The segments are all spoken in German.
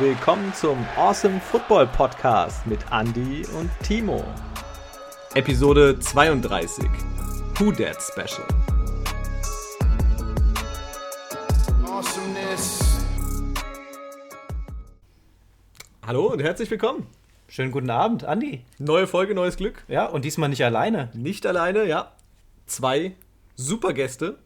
willkommen zum Awesome Football Podcast mit Andy und Timo. Episode 32 Who Dat Special. Awesomeness. Hallo und herzlich willkommen. Schönen guten Abend, Andy. Neue Folge, neues Glück. Ja, und diesmal nicht alleine. Nicht alleine, ja. Zwei super Gäste.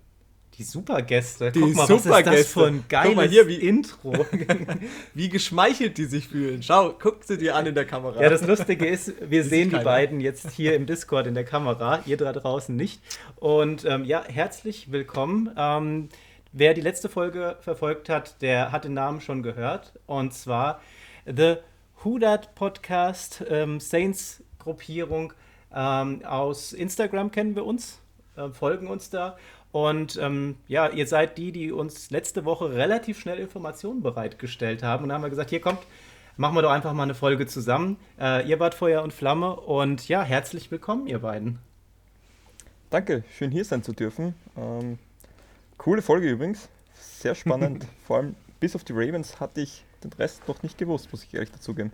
Die Supergäste. Die Guck mal, Supergäste. was ist das für ein geiles Guck mal hier, wie, Intro. wie geschmeichelt die sich fühlen. Schau, guck sie dir an in der Kamera. Ja, das Lustige ist, wir sehen die beiden jetzt hier im Discord in der Kamera, ihr da draußen nicht. Und ähm, ja, herzlich willkommen. Ähm, wer die letzte Folge verfolgt hat, der hat den Namen schon gehört. Und zwar The Who Dat Podcast, ähm, Saints-Gruppierung ähm, aus Instagram kennen wir uns, äh, folgen uns da. Und ähm, ja, ihr seid die, die uns letzte Woche relativ schnell Informationen bereitgestellt haben. Und da haben wir gesagt, hier kommt, machen wir doch einfach mal eine Folge zusammen. Äh, ihr wart Feuer und Flamme und ja, herzlich willkommen, ihr beiden. Danke, schön hier sein zu dürfen. Ähm, coole Folge übrigens, sehr spannend. Vor allem bis auf die Ravens hatte ich den Rest noch nicht gewusst, muss ich ehrlich dazugeben.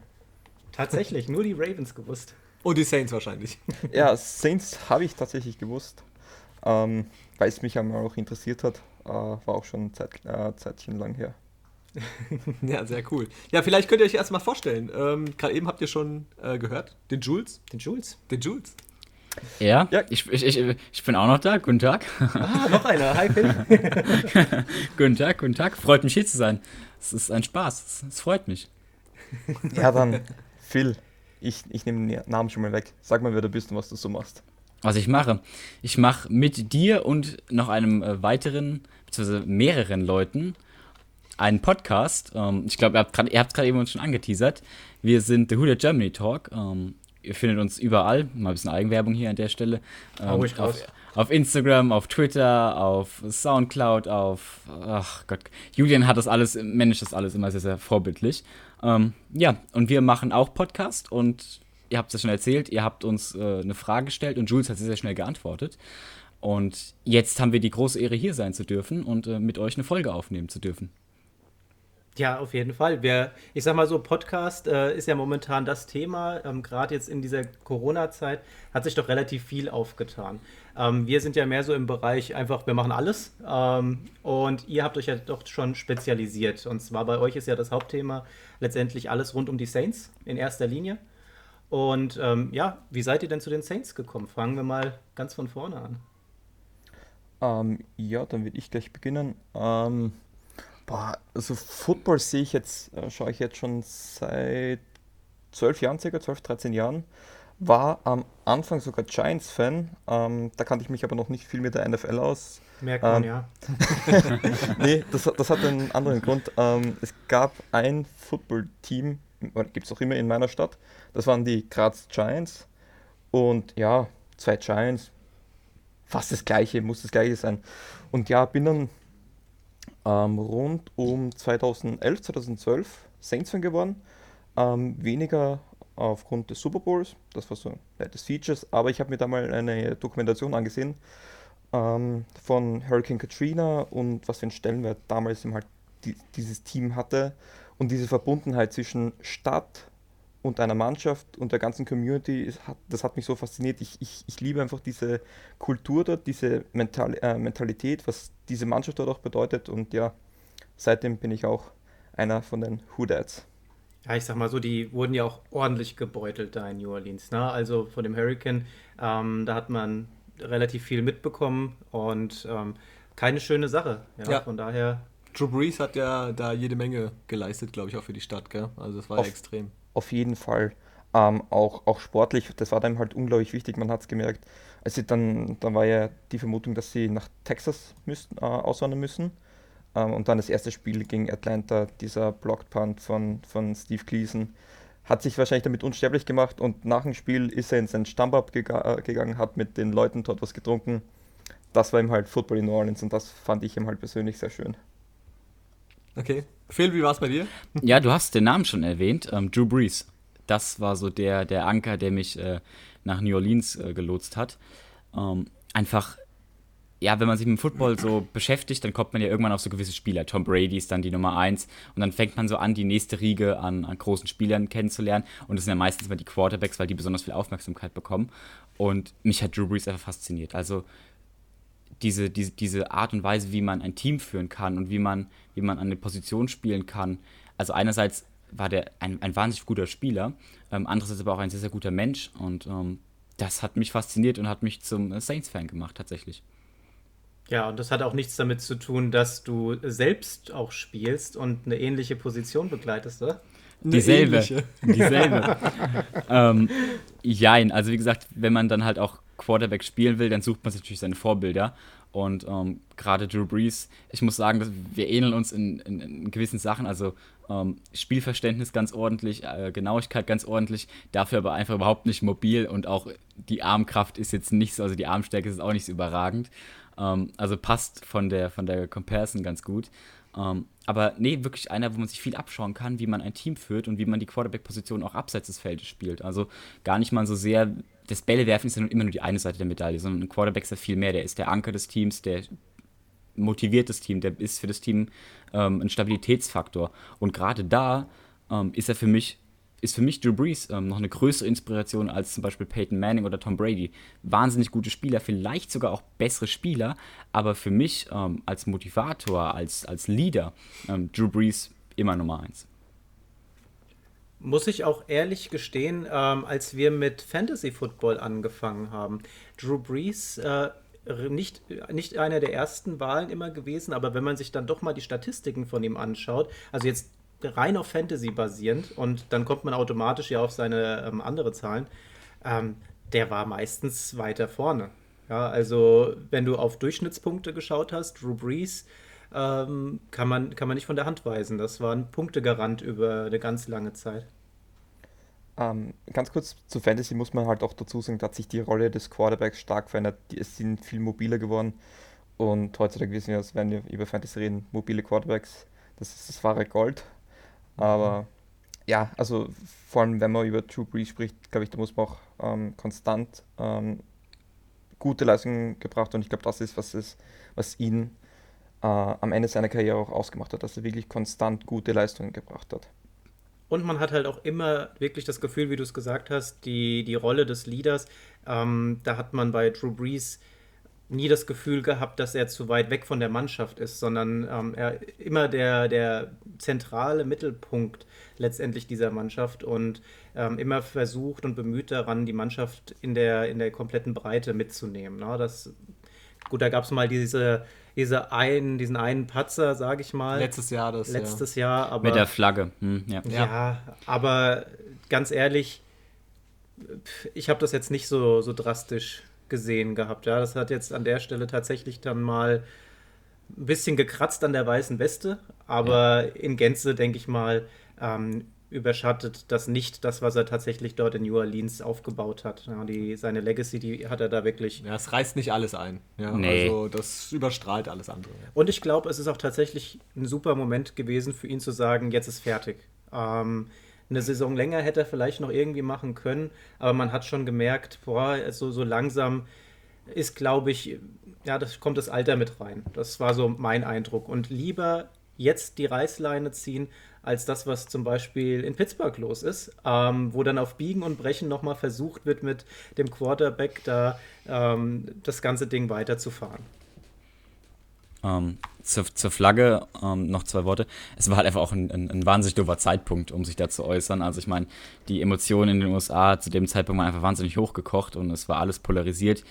Tatsächlich, nur die Ravens gewusst. Und die Saints wahrscheinlich. Ja, Saints habe ich tatsächlich gewusst. Ähm, weil es mich einmal auch interessiert hat. Äh, war auch schon ein Zeit, äh, Zeitchen lang her. ja, sehr cool. Ja, vielleicht könnt ihr euch erstmal vorstellen. Ähm, Gerade eben habt ihr schon äh, gehört, den Jules. Den Jules. Den Jules. Ja, ja. Ich, ich, ich, ich bin auch noch da. Guten Tag. Ah, noch einer. Hi, Phil. guten Tag, guten Tag. Freut mich hier zu sein. Es ist ein Spaß. Es, freut mich. Ja, dann, Phil, ich, ich nehme den Namen schon mal weg. Sag mal, wer du bist und was du so machst was ich mache. Ich mache mit dir und noch einem äh, weiteren, beziehungsweise mehreren Leuten einen Podcast. Ähm, ich glaube, ihr habt es gerade eben uns schon angeteasert. Wir sind The Who Germany Talk. Ähm, ihr findet uns überall. Mal ein bisschen Eigenwerbung hier an der Stelle. Ähm, auf, auf, Instagram, auf Twitter, auf Soundcloud, auf. Ach Gott. Julian hat das alles, managt das alles immer sehr, sehr vorbildlich. Ähm, ja, und wir machen auch Podcast und ihr habt es ja schon erzählt, ihr habt uns äh, eine Frage gestellt und Jules hat sehr, sehr schnell geantwortet. Und jetzt haben wir die große Ehre, hier sein zu dürfen und äh, mit euch eine Folge aufnehmen zu dürfen. Ja, auf jeden Fall. Wir, ich sag mal so, Podcast äh, ist ja momentan das Thema. Ähm, Gerade jetzt in dieser Corona-Zeit hat sich doch relativ viel aufgetan. Ähm, wir sind ja mehr so im Bereich einfach, wir machen alles. Ähm, und ihr habt euch ja doch schon spezialisiert. Und zwar bei euch ist ja das Hauptthema letztendlich alles rund um die Saints in erster Linie. Und ähm, ja, wie seid ihr denn zu den Saints gekommen? Fangen wir mal ganz von vorne an. Ähm, ja, dann würde ich gleich beginnen. Ähm, boah, also Football sehe ich jetzt, äh, schaue ich jetzt schon seit zwölf Jahren, circa 12, 13 Jahren. War am Anfang sogar Giants-Fan. Ähm, da kannte ich mich aber noch nicht viel mit der NFL aus. Merkt man, ähm, ja. nee, das, das hat einen anderen Grund. Ähm, es gab ein Football-Team gibt es auch immer in meiner Stadt. Das waren die Graz Giants. Und ja, zwei Giants, fast das gleiche, muss das gleiche sein. Und ja, bin dann ähm, rund um 2011, 2012 Saints-Fan geworden. Ähm, weniger aufgrund des Super Bowls, das war so ein nettes Features, aber ich habe mir da mal eine Dokumentation angesehen ähm, von Hurricane Katrina und was für einen Stellenwert damals eben halt die, dieses Team hatte und diese Verbundenheit zwischen Stadt und einer Mannschaft und der ganzen Community, hat, das hat mich so fasziniert. Ich, ich, ich liebe einfach diese Kultur dort, diese Mental, äh, Mentalität, was diese Mannschaft dort auch bedeutet. Und ja, seitdem bin ich auch einer von den Who Dads. Ja, ich sag mal so, die wurden ja auch ordentlich gebeutelt da in New Orleans. Ne? Also von dem Hurricane, ähm, da hat man relativ viel mitbekommen und ähm, keine schöne Sache. Ja? ja. Von daher Drew Brees hat ja da jede Menge geleistet, glaube ich, auch für die Stadt, gell? Also das war auf, ja extrem. Auf jeden Fall. Ähm, auch, auch sportlich, das war dann halt unglaublich wichtig, man hat es gemerkt. Also dann, dann war ja die Vermutung, dass sie nach Texas müssten, äh, auswandern müssen. Ähm, und dann das erste Spiel gegen Atlanta, dieser Blocked Punt von, von Steve Gleason, hat sich wahrscheinlich damit unsterblich gemacht und nach dem Spiel ist er in sein Stammbad gega äh, gegangen, hat mit den Leuten dort was getrunken. Das war ihm halt Football in New Orleans und das fand ich ihm halt persönlich sehr schön. Okay. Phil, wie war es bei dir? Ja, du hast den Namen schon erwähnt, ähm, Drew Brees. Das war so der, der Anker, der mich äh, nach New Orleans äh, gelotst hat. Ähm, einfach ja, wenn man sich mit dem Football so beschäftigt, dann kommt man ja irgendwann auf so gewisse Spieler. Tom Brady ist dann die Nummer eins und dann fängt man so an, die nächste Riege an, an großen Spielern kennenzulernen und das sind ja meistens mal die Quarterbacks, weil die besonders viel Aufmerksamkeit bekommen und mich hat Drew Brees einfach fasziniert. Also diese, diese, diese Art und Weise, wie man ein Team führen kann und wie man, wie man an eine Position spielen kann. Also einerseits war der ein, ein wahnsinnig guter Spieler, ähm, andererseits aber auch ein sehr, sehr guter Mensch und ähm, das hat mich fasziniert und hat mich zum Saints-Fan gemacht tatsächlich. Ja, und das hat auch nichts damit zu tun, dass du selbst auch spielst und eine ähnliche Position begleitest, oder? Dieselbe. Ähnliche. Dieselbe. ähm, jein, also wie gesagt, wenn man dann halt auch Quarterback spielen will, dann sucht man sich natürlich seine Vorbilder. Und ähm, gerade Drew Brees, ich muss sagen, wir ähneln uns in, in, in gewissen Sachen. Also ähm, Spielverständnis ganz ordentlich, äh, Genauigkeit ganz ordentlich, dafür aber einfach überhaupt nicht mobil und auch die Armkraft ist jetzt nicht so, also die Armstärke ist auch nicht so überragend. Ähm, also passt von der, von der Comparison ganz gut. Ähm, aber nee, wirklich einer, wo man sich viel abschauen kann, wie man ein Team führt und wie man die Quarterback-Position auch abseits des Feldes spielt. Also gar nicht mal so sehr, das Bällewerfen ist ja immer nur die eine Seite der Medaille, sondern ein Quarterback ist ja viel mehr. Der ist der Anker des Teams, der motiviert das Team, der ist für das Team ähm, ein Stabilitätsfaktor. Und gerade da ähm, ist er für mich ist für mich Drew Brees ähm, noch eine größere Inspiration als zum Beispiel Peyton Manning oder Tom Brady. Wahnsinnig gute Spieler, vielleicht sogar auch bessere Spieler, aber für mich ähm, als Motivator, als, als Leader, ähm, Drew Brees immer Nummer eins. Muss ich auch ehrlich gestehen, ähm, als wir mit Fantasy Football angefangen haben, Drew Brees äh, nicht, nicht einer der ersten Wahlen immer gewesen, aber wenn man sich dann doch mal die Statistiken von ihm anschaut, also jetzt rein auf Fantasy basierend und dann kommt man automatisch ja auf seine ähm, andere Zahlen. Ähm, der war meistens weiter vorne. Ja, also wenn du auf Durchschnittspunkte geschaut hast, Drew Brees, ähm, kann, man, kann man nicht von der Hand weisen. Das war ein Punktegarant über eine ganz lange Zeit. Ähm, ganz kurz zu Fantasy muss man halt auch dazu sagen, da hat sich die Rolle des Quarterbacks stark verändert. Es sind viel mobiler geworden und heutzutage wissen wir, wenn wir über Fantasy reden, mobile Quarterbacks, das ist das wahre Gold. Aber ja, also vor allem, wenn man über True Breeze spricht, glaube ich, da muss man auch ähm, konstant ähm, gute Leistungen gebracht und ich glaube, das ist, was, ist, was ihn äh, am Ende seiner Karriere auch ausgemacht hat, dass er wirklich konstant gute Leistungen gebracht hat. Und man hat halt auch immer wirklich das Gefühl, wie du es gesagt hast, die, die Rolle des Leaders. Ähm, da hat man bei Drew Brees nie das Gefühl gehabt, dass er zu weit weg von der Mannschaft ist, sondern ähm, er immer der, der zentrale Mittelpunkt letztendlich dieser Mannschaft und ähm, immer versucht und bemüht daran, die Mannschaft in der, in der kompletten Breite mitzunehmen. Ne? Das, gut, da gab es mal diese, diese einen, diesen einen Patzer, sage ich mal. Letztes Jahr das. Letztes ja. Jahr, aber. Mit der Flagge. Hm, ja. ja, aber ganz ehrlich, ich habe das jetzt nicht so, so drastisch gesehen gehabt. Ja, das hat jetzt an der Stelle tatsächlich dann mal ein bisschen gekratzt an der weißen Weste, aber ja. in Gänze, denke ich mal, ähm, überschattet das nicht das, was er tatsächlich dort in New Orleans aufgebaut hat. Ja, die, seine Legacy, die hat er da wirklich. Ja, es reißt nicht alles ein. Ja, nee. Also das überstrahlt alles andere. Und ich glaube, es ist auch tatsächlich ein super Moment gewesen für ihn zu sagen, jetzt ist fertig. Ähm, eine Saison länger hätte er vielleicht noch irgendwie machen können, aber man hat schon gemerkt, boah, so, so langsam ist, glaube ich, ja, das kommt das Alter mit rein. Das war so mein Eindruck. Und lieber jetzt die Reißleine ziehen, als das, was zum Beispiel in Pittsburgh los ist, ähm, wo dann auf Biegen und Brechen nochmal versucht wird, mit dem Quarterback da ähm, das ganze Ding weiterzufahren. Ähm, zur, zur, Flagge ähm, noch zwei Worte. Es war halt einfach auch ein, ein, ein wahnsinnig doofer Zeitpunkt, um sich da zu äußern. Also ich meine, die Emotionen in den USA zu dem Zeitpunkt waren einfach wahnsinnig hochgekocht und es war alles polarisiert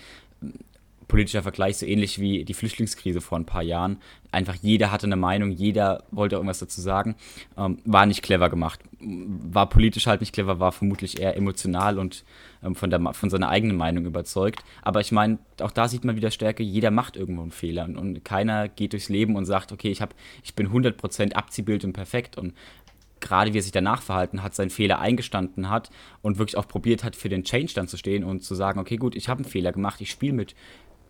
politischer Vergleich so ähnlich wie die Flüchtlingskrise vor ein paar Jahren. Einfach jeder hatte eine Meinung, jeder wollte irgendwas dazu sagen. Ähm, war nicht clever gemacht. War politisch halt nicht clever, war vermutlich eher emotional und ähm, von, der, von seiner eigenen Meinung überzeugt. Aber ich meine, auch da sieht man wieder Stärke, jeder macht irgendwo einen Fehler und, und keiner geht durchs Leben und sagt, okay, ich, hab, ich bin 100% Abziehbild und perfekt. Und gerade wie er sich danach verhalten hat, seinen Fehler eingestanden hat und wirklich auch probiert hat, für den Change dann zu stehen und zu sagen, okay, gut, ich habe einen Fehler gemacht, ich spiele mit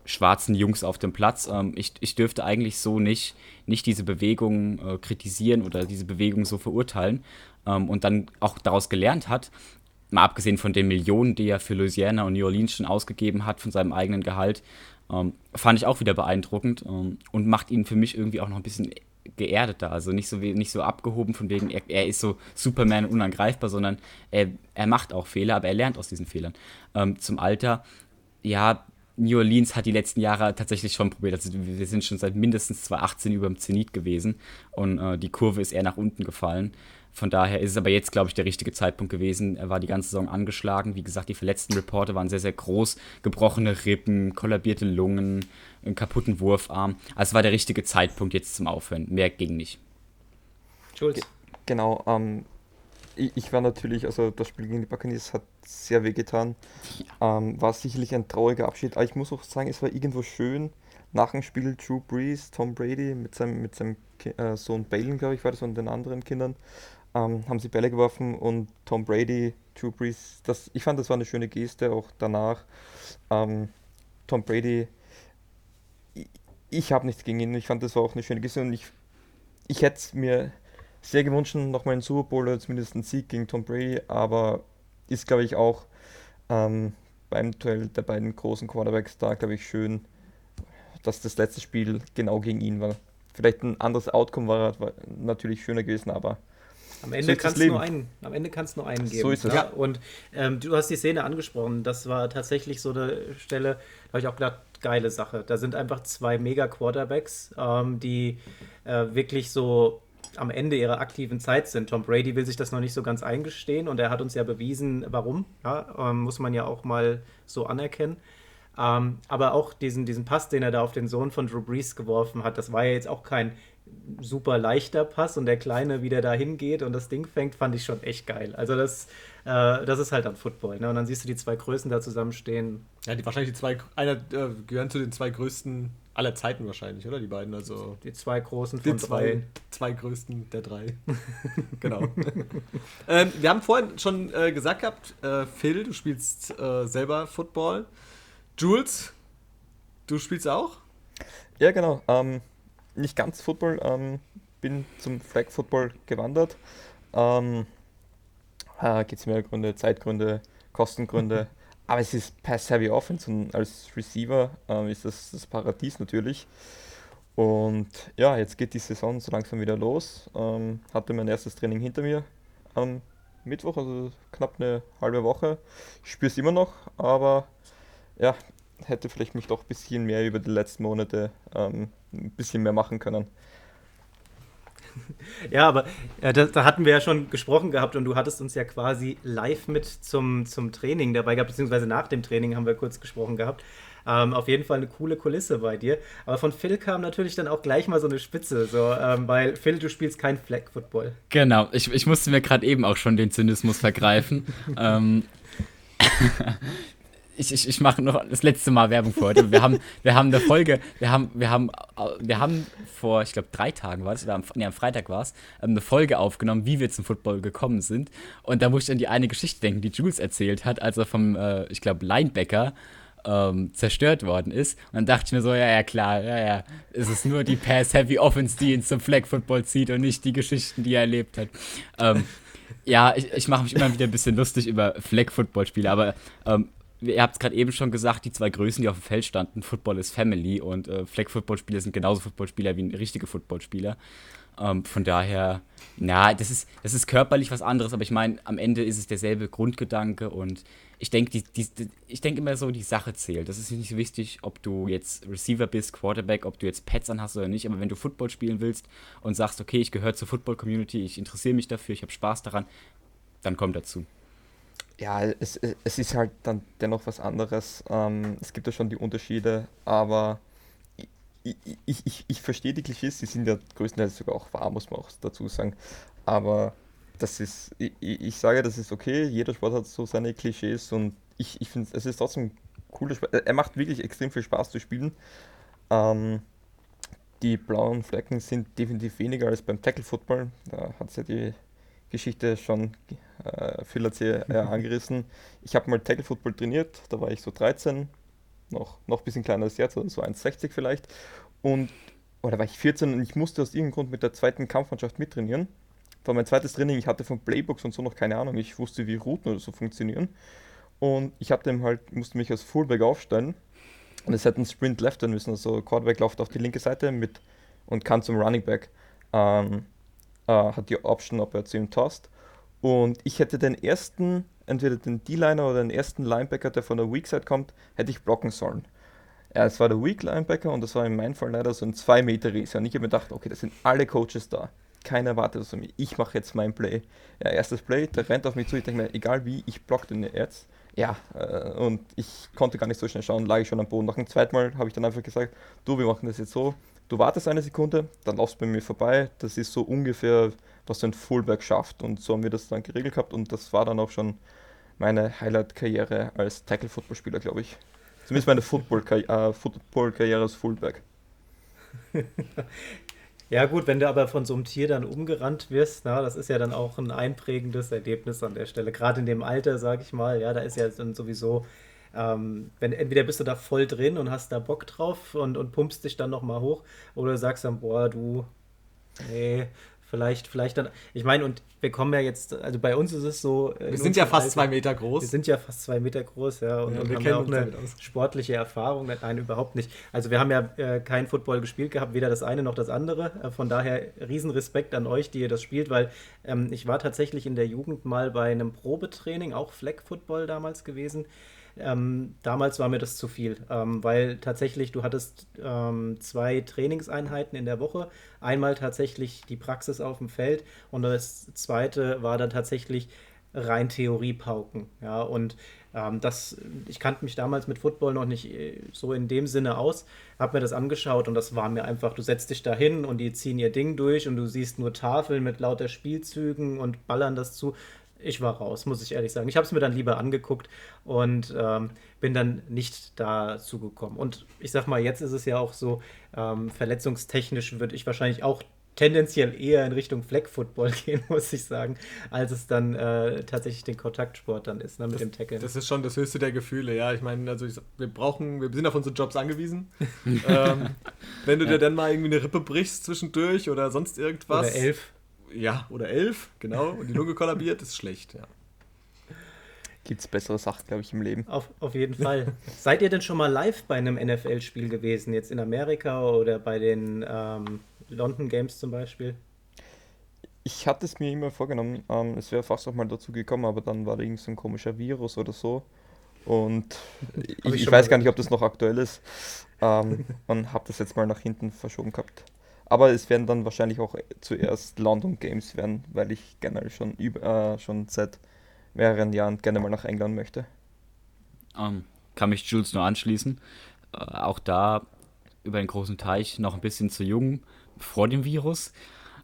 schwarzen Jungs auf dem Platz. Ähm, ich, ich dürfte eigentlich so nicht, nicht diese Bewegung äh, kritisieren oder diese Bewegung so verurteilen ähm, und dann auch daraus gelernt hat mal abgesehen von den Millionen, die er für Louisiana und New Orleans schon ausgegeben hat von seinem eigenen Gehalt, ähm, fand ich auch wieder beeindruckend ähm, und macht ihn für mich irgendwie auch noch ein bisschen geerdeter, also nicht so, nicht so abgehoben von wegen, er, er ist so Superman und unangreifbar, sondern er, er macht auch Fehler, aber er lernt aus diesen Fehlern. Ähm, zum Alter, ja, New Orleans hat die letzten Jahre tatsächlich schon probiert. Also wir sind schon seit mindestens 2018 über dem Zenit gewesen und äh, die Kurve ist eher nach unten gefallen. Von daher ist es aber jetzt, glaube ich, der richtige Zeitpunkt gewesen. Er war die ganze Saison angeschlagen. Wie gesagt, die verletzten Reporte waren sehr, sehr groß. Gebrochene Rippen, kollabierte Lungen, einen kaputten Wurfarm. Also es war der richtige Zeitpunkt jetzt zum Aufhören. Mehr ging nicht. Schulz. Genau. Ähm, ich, ich, war natürlich, also das Spiel gegen die Buccaneers hat sehr weh getan. Ja. Ähm, war sicherlich ein trauriger Abschied. Aber ich muss auch sagen, es war irgendwo schön. Nach dem Spiel Drew Brees, Tom Brady mit seinem, mit seinem äh, Sohn Balen, glaube ich, war das, und den anderen Kindern ähm, haben sie Bälle geworfen und Tom Brady, Drew Brees, das, ich fand, das war eine schöne Geste, auch danach. Ähm, Tom Brady, ich, ich habe nichts gegen ihn, ich fand, das war auch eine schöne Geste und ich, ich hätte mir sehr gewünscht, nochmal einen Super Bowl oder zumindest einen Sieg gegen Tom Brady, aber ist, glaube ich, auch ähm, beim Duell der beiden großen Quarterbacks da, glaube ich, schön, dass das letzte Spiel genau gegen ihn war. Vielleicht ein anderes Outcome war, war natürlich schöner gewesen, aber am Ende, so kannst nur einen, am Ende kannst du nur einen geben. So ist es. Ja. Und ähm, du hast die Szene angesprochen. Das war tatsächlich so eine Stelle, da habe ich auch gedacht, geile Sache. Da sind einfach zwei Mega-Quarterbacks, ähm, die äh, wirklich so am Ende ihrer aktiven Zeit sind. Tom Brady will sich das noch nicht so ganz eingestehen und er hat uns ja bewiesen, warum. Ja, ähm, muss man ja auch mal so anerkennen. Ähm, aber auch diesen, diesen Pass, den er da auf den Sohn von Drew Brees geworfen hat, das war ja jetzt auch kein super leichter Pass und der Kleine, wie der da hingeht und das Ding fängt, fand ich schon echt geil. Also das, äh, das ist halt dann Football. Ne? Und dann siehst du die zwei Größen da zusammenstehen. Ja, die wahrscheinlich die zwei, einer äh, gehören zu den zwei größten aller Zeiten wahrscheinlich, oder? Die beiden, also. Die zwei großen von die zwei, drei. Zwei größten der drei. genau. ähm, wir haben vorhin schon äh, gesagt gehabt, äh, Phil, du spielst äh, selber Football. Jules, du spielst auch? Ja, genau. Ähm, nicht ganz Football, ähm, bin zum Flag Football gewandert. Ähm, äh, Gibt es mehr Gründe, Zeitgründe, Kostengründe. Aber es ist Pass-Heavy Offense und als Receiver ähm, ist das das Paradies natürlich. Und ja, jetzt geht die Saison so langsam wieder los. Ähm, hatte mein erstes Training hinter mir am Mittwoch, also knapp eine halbe Woche. Ich spüre es immer noch, aber ja, hätte vielleicht mich doch ein bisschen mehr über die letzten Monate ähm, ein bisschen mehr machen können. Ja, aber ja, da, da, hatten wir ja schon gesprochen gehabt und du hattest uns ja quasi live mit zum, zum Training dabei gehabt, beziehungsweise nach dem Training haben wir kurz gesprochen gehabt. Ähm, auf jeden Fall eine coole Kulisse bei dir. Aber von Phil kam natürlich dann auch gleich mal so eine Spitze, so, ähm, weil Phil, du spielst kein Flag Football. Genau, ich, ich musste mir gerade eben auch schon den Zynismus vergreifen. ähm, ich, ich, ich mache noch das letzte Mal Werbung für heute. Wir haben, wir haben eine Folge, wir haben, wir haben, wir haben vor, ich glaube, drei Tagen war es, oder am, nee, am Freitag war es, ähm, eine Folge aufgenommen, wie wir zum Football gekommen sind. Und da muss ich an die eine Geschichte denken, die Jules erzählt hat, als er vom, äh, ich glaube, Linebacker ähm, zerstört worden ist. Und dann dachte ich mir so, ja, ja, klar, ja, ja, es ist nur die Pass-Heavy Offense, die ihn zum Flag Football zieht und nicht die Geschichten, die er erlebt hat. Ähm, ja, ich, ich mache mich immer wieder ein bisschen lustig über Flag Football Spiele, aber ähm, ihr habt es gerade eben schon gesagt, die zwei Größen, die auf dem Feld standen, Football ist Family und äh, Flag-Football-Spieler sind genauso Footballspieler wie richtige Footballspieler. Ähm, von daher, na, das ist, das ist körperlich was anderes, aber ich meine, am Ende ist es derselbe Grundgedanke und ich denke denk immer so, die Sache zählt. Das ist nicht so wichtig, ob du jetzt Receiver bist, Quarterback, ob du jetzt Pets anhast oder nicht, aber wenn du Football spielen willst und sagst, okay, ich gehöre zur Football-Community, ich interessiere mich dafür, ich habe Spaß daran, dann komm dazu ja, es, es ist halt dann dennoch was anderes. Ähm, es gibt ja schon die Unterschiede, aber ich, ich, ich, ich verstehe die Klischees, die sind ja größtenteils sogar auch wahr, muss man auch dazu sagen. Aber das ist, ich, ich sage, das ist okay, jeder Sport hat so seine Klischees und ich, ich finde, es ist trotzdem cooler Sport. Er macht wirklich extrem viel Spaß zu spielen. Ähm, die blauen Flecken sind definitiv weniger als beim Tackle Football. Da hat es ja die Geschichte schon äh, hat sie äh, angerissen. Ich habe mal Tackle Football trainiert, da war ich so 13, noch, noch ein bisschen kleiner als jetzt, also so 1,60 vielleicht. Und, oder war ich 14 und ich musste aus irgendeinem Grund mit der zweiten Kampfmannschaft mittrainieren. war mein zweites Training, ich hatte von Playbooks und so noch keine Ahnung, ich wusste, wie Routen oder so funktionieren. Und ich hatte ihm halt, musste mich als Fullback aufstellen und es hätte einen Sprint left werden müssen. Also Quarterback läuft auf die linke Seite mit und kann zum Running Back. Ähm, äh, hat die Option, ob er zu ihm tost. Und ich hätte den ersten, entweder den D-Liner oder den ersten Linebacker, der von der Weak Side kommt, hätte ich blocken sollen. Ja, es war der Weak Linebacker und das war in meinem Fall leider so ein 2 Meter Riese. Und ich habe mir gedacht, okay, das sind alle Coaches da. Keiner wartet auf mich. Ich mache jetzt mein Play. Ja, erstes Play, der rennt auf mich zu. Ich denke mir, egal wie, ich block den jetzt. Ja, äh, und ich konnte gar nicht so schnell schauen, lag ich schon am Boden. Nach dem zweiten Mal habe ich dann einfach gesagt, du, wir machen das jetzt so. Du wartest eine Sekunde, dann laufst du bei mir vorbei. Das ist so ungefähr, was ein Fullback schafft. Und so haben wir das dann geregelt gehabt. Und das war dann auch schon meine Highlight-Karriere als Tackle-Footballspieler, glaube ich. Zumindest meine Football-Karriere äh, Football als Fullback. Ja gut, wenn du aber von so einem Tier dann umgerannt wirst, na, das ist ja dann auch ein einprägendes Erlebnis an der Stelle. Gerade in dem Alter, sag ich mal, ja, da ist ja dann sowieso, ähm, wenn entweder bist du da voll drin und hast da Bock drauf und, und pumpst dich dann nochmal hoch, oder sagst dann, boah, du, nee, Vielleicht, vielleicht dann. Ich meine, und wir kommen ja jetzt, also bei uns ist es so. Wir sind ja fast Alter, zwei Meter groß. Wir sind ja fast zwei Meter groß, ja. Und, ja, und wir haben ja auch eine sportliche Erfahrung. Nein, überhaupt nicht. Also wir haben ja äh, kein Football gespielt gehabt, weder das eine noch das andere. Äh, von daher Riesenrespekt an euch, die ihr das spielt, weil ähm, ich war tatsächlich in der Jugend mal bei einem Probetraining, auch Flag Football damals gewesen. Ähm, damals war mir das zu viel, ähm, weil tatsächlich du hattest ähm, zwei Trainingseinheiten in der Woche. Einmal tatsächlich die Praxis auf dem Feld und das zweite war dann tatsächlich rein Theoriepauken. Ja, und ähm, das, ich kannte mich damals mit Football noch nicht äh, so in dem Sinne aus, habe mir das angeschaut und das war mir einfach, du setzt dich da hin und die ziehen ihr Ding durch und du siehst nur Tafeln mit lauter Spielzügen und ballern das zu ich war raus, muss ich ehrlich sagen. Ich habe es mir dann lieber angeguckt und ähm, bin dann nicht dazu gekommen. Und ich sag mal, jetzt ist es ja auch so, ähm, verletzungstechnisch würde ich wahrscheinlich auch tendenziell eher in Richtung Flag Football gehen, muss ich sagen, als es dann äh, tatsächlich den Kontaktsport dann ist, ne, mit das, dem Tackle. Das ist schon das höchste der Gefühle, ja. Ich meine, also ich, wir brauchen, wir sind auf unsere Jobs angewiesen. ähm, wenn du ja. dir dann mal irgendwie eine Rippe brichst zwischendurch oder sonst irgendwas. Oder elf ja, oder elf, genau, und die Lunge kollabiert, ist schlecht, ja. Gibt es bessere Sachen, glaube ich, im Leben. Auf, auf jeden Fall. Seid ihr denn schon mal live bei einem NFL-Spiel gewesen, jetzt in Amerika oder bei den ähm, London Games zum Beispiel? Ich hatte es mir immer vorgenommen, ähm, es wäre fast auch mal dazu gekommen, aber dann war da irgend so ein komischer Virus oder so. Und ich, ich, ich weiß gar nicht, ob das noch aktuell ist. Ähm, und habe das jetzt mal nach hinten verschoben gehabt. Aber es werden dann wahrscheinlich auch zuerst London Games werden, weil ich generell schon, über, äh, schon seit mehreren Jahren gerne mal nach England möchte. Um, ähm, kann mich Jules nur anschließen. Äh, auch da über den großen Teich noch ein bisschen zu jung vor dem Virus.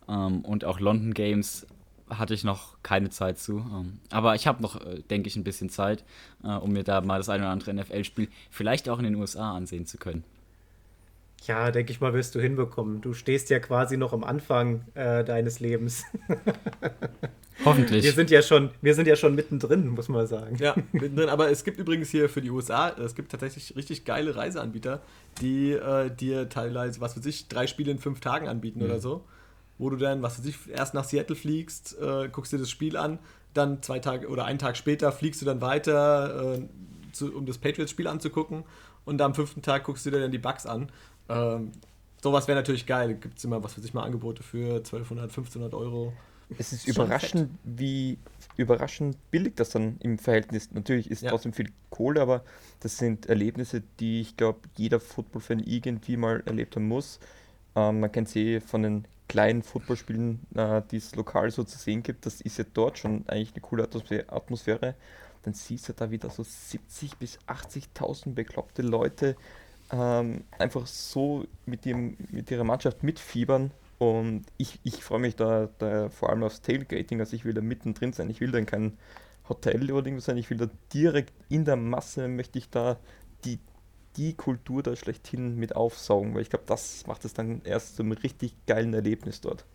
Ähm, und auch London Games hatte ich noch keine Zeit zu. Ähm, aber ich habe noch, äh, denke ich, ein bisschen Zeit, äh, um mir da mal das eine oder andere NFL-Spiel vielleicht auch in den USA ansehen zu können. Ja, denke ich mal, wirst du hinbekommen. Du stehst ja quasi noch am Anfang äh, deines Lebens. Hoffentlich. Wir sind ja schon, wir sind ja schon mittendrin, muss man sagen. Ja, mittendrin. Aber es gibt übrigens hier für die USA, es gibt tatsächlich richtig geile Reiseanbieter, die äh, dir teilweise, was weiß ich, drei Spiele in fünf Tagen anbieten mhm. oder so. Wo du dann, was weiß ich, erst nach Seattle fliegst, äh, guckst dir das Spiel an, dann zwei Tage oder einen Tag später fliegst du dann weiter, äh, zu, um das Patriots-Spiel anzugucken und am fünften Tag guckst du dir dann die Bugs an. Ähm, sowas wäre natürlich geil. Gibt es immer, was weiß ich mal, Angebote für 1200, 1500 Euro. Es ist überraschend, wie überraschend billig das dann im Verhältnis. Natürlich ist ja. trotzdem viel Kohle, aber das sind Erlebnisse, die ich glaube, jeder Football-Fan irgendwie mal erlebt haben muss. Ähm, man kennt sie eh von den kleinen Footballspielen, äh, die es lokal so zu sehen gibt. Das ist ja dort schon eigentlich eine coole Atmosphäre. Dann siehst du da wieder so 70.000 bis 80.000 bekloppte Leute ähm, einfach so mit, dem, mit ihrer Mannschaft mitfiebern. Und ich, ich freue mich da, da vor allem aufs Tailgating, also ich will da mittendrin sein. Ich will da in kein Hotel oder irgendwas sein, ich will da direkt in der Masse, möchte ich da die, die Kultur da schlechthin mit aufsaugen, weil ich glaube, das macht es dann erst zum richtig geilen Erlebnis dort.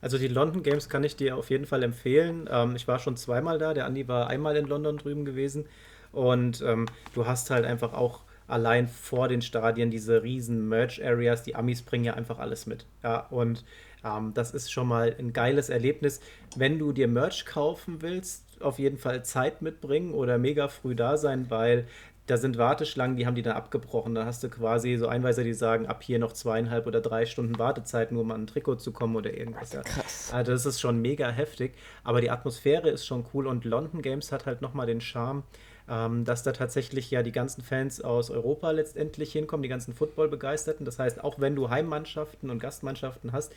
Also die London Games kann ich dir auf jeden Fall empfehlen. Ähm, ich war schon zweimal da, der Andi war einmal in London drüben gewesen und ähm, du hast halt einfach auch allein vor den Stadien diese riesen Merch-Areas, die Amis bringen ja einfach alles mit. Ja, und ähm, das ist schon mal ein geiles Erlebnis. Wenn du dir Merch kaufen willst, auf jeden Fall Zeit mitbringen oder mega früh da sein, weil da sind Warteschlangen, die haben die dann abgebrochen. Da hast du quasi so Einweiser, die sagen, ab hier noch zweieinhalb oder drei Stunden Wartezeit, nur um an ein Trikot zu kommen oder irgendwas. Krass. Also das ist schon mega heftig. Aber die Atmosphäre ist schon cool und London Games hat halt nochmal den Charme, ähm, dass da tatsächlich ja die ganzen Fans aus Europa letztendlich hinkommen, die ganzen Football-Begeisterten. Das heißt, auch wenn du Heimmannschaften und Gastmannschaften hast,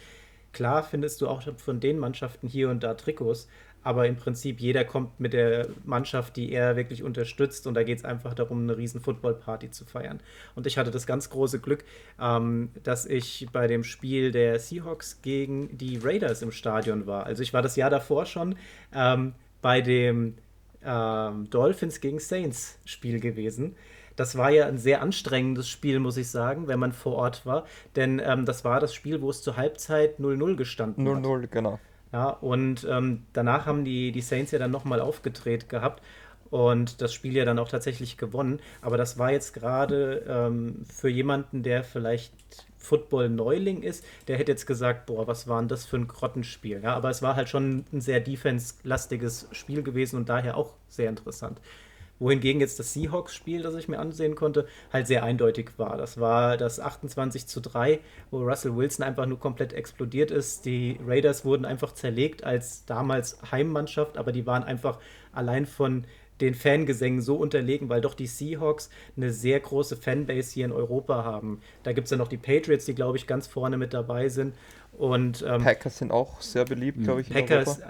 klar findest du auch von den Mannschaften hier und da Trikots, aber im Prinzip jeder kommt mit der Mannschaft, die er wirklich unterstützt und da geht es einfach darum, eine riesen Football-Party zu feiern. Und ich hatte das ganz große Glück, ähm, dass ich bei dem Spiel der Seahawks gegen die Raiders im Stadion war. Also ich war das Jahr davor schon ähm, bei dem ähm, Dolphins gegen Saints Spiel gewesen. Das war ja ein sehr anstrengendes Spiel, muss ich sagen, wenn man vor Ort war. Denn ähm, das war das Spiel, wo es zur Halbzeit 0-0 gestanden 0 -0, hat. 0-0, genau. Ja, und ähm, danach haben die, die Saints ja dann nochmal aufgedreht gehabt und das Spiel ja dann auch tatsächlich gewonnen. Aber das war jetzt gerade ähm, für jemanden, der vielleicht Football-Neuling ist, der hätte jetzt gesagt, boah, was war denn das für ein Grottenspiel. Ja, aber es war halt schon ein sehr defense-lastiges Spiel gewesen und daher auch sehr interessant wohingegen jetzt das Seahawks-Spiel, das ich mir ansehen konnte, halt sehr eindeutig war. Das war das 28 zu 3, wo Russell Wilson einfach nur komplett explodiert ist. Die Raiders wurden einfach zerlegt als damals Heimmannschaft, aber die waren einfach allein von den Fangesängen so unterlegen, weil doch die Seahawks eine sehr große Fanbase hier in Europa haben. Da gibt es ja noch die Patriots, die, glaube ich, ganz vorne mit dabei sind. Und, ähm, Packers sind auch sehr beliebt, glaube ich. Packers,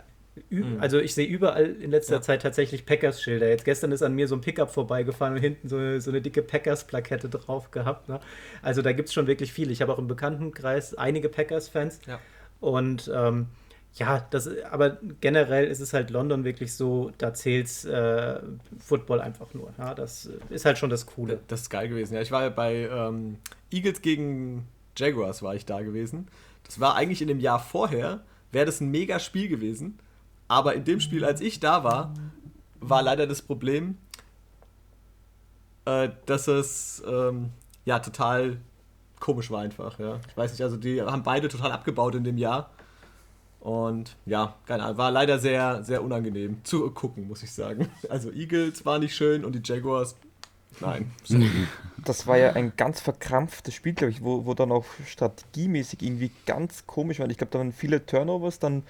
Mhm. Also ich sehe überall in letzter ja. Zeit tatsächlich Packers-Schilder. Jetzt gestern ist an mir so ein Pickup vorbeigefahren und hinten so eine, so eine dicke Packers-Plakette drauf gehabt. Ne? Also da gibt es schon wirklich viele. Ich habe auch im Bekanntenkreis einige Packers-Fans. Ja. Und ähm, ja, das, aber generell ist es halt London wirklich so, da zählt äh, Football einfach nur. Ja? Das ist halt schon das Coole. Das ist geil gewesen. Ja, ich war ja bei ähm, Eagles gegen Jaguars war ich da gewesen. Das war eigentlich in dem Jahr vorher, wäre das ein mega Spiel gewesen. Aber in dem Spiel, als ich da war, war leider das Problem, äh, dass es ähm, ja total komisch war einfach. Ja. Ich weiß nicht, also die haben beide total abgebaut in dem Jahr. Und ja, keine Ahnung, war leider sehr, sehr unangenehm zu gucken, muss ich sagen. Also Eagles war nicht schön und die Jaguars, nein. Das war ja ein ganz verkrampftes Spiel, glaube ich, wo, wo dann auch strategiemäßig irgendwie ganz komisch war. Ich glaube, da waren viele Turnovers, dann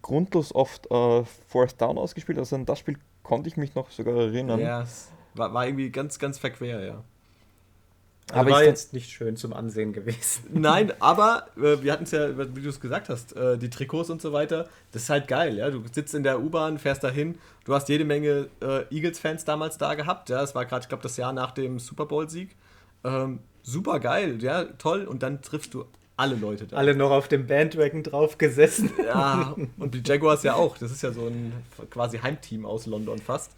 grundlos oft äh, Fourth Down ausgespielt. Also an das Spiel konnte ich mich noch sogar erinnern. Ja, es war, war irgendwie ganz, ganz verquer, ja. Also aber war jetzt nicht schön zum Ansehen gewesen. Nein, aber äh, wir hatten es ja, wie du es gesagt hast, äh, die Trikots und so weiter, das ist halt geil, ja. Du sitzt in der U-Bahn, fährst dahin, du hast jede Menge äh, Eagles-Fans damals da gehabt, ja. Es war gerade, ich glaube, das Jahr nach dem Super Bowl-Sieg. Ähm, super geil, ja, toll. Und dann triffst du alle Leute da. Alle noch auf dem Bandwagon drauf gesessen. Ja, und die Jaguars ja auch. Das ist ja so ein quasi Heimteam aus London fast.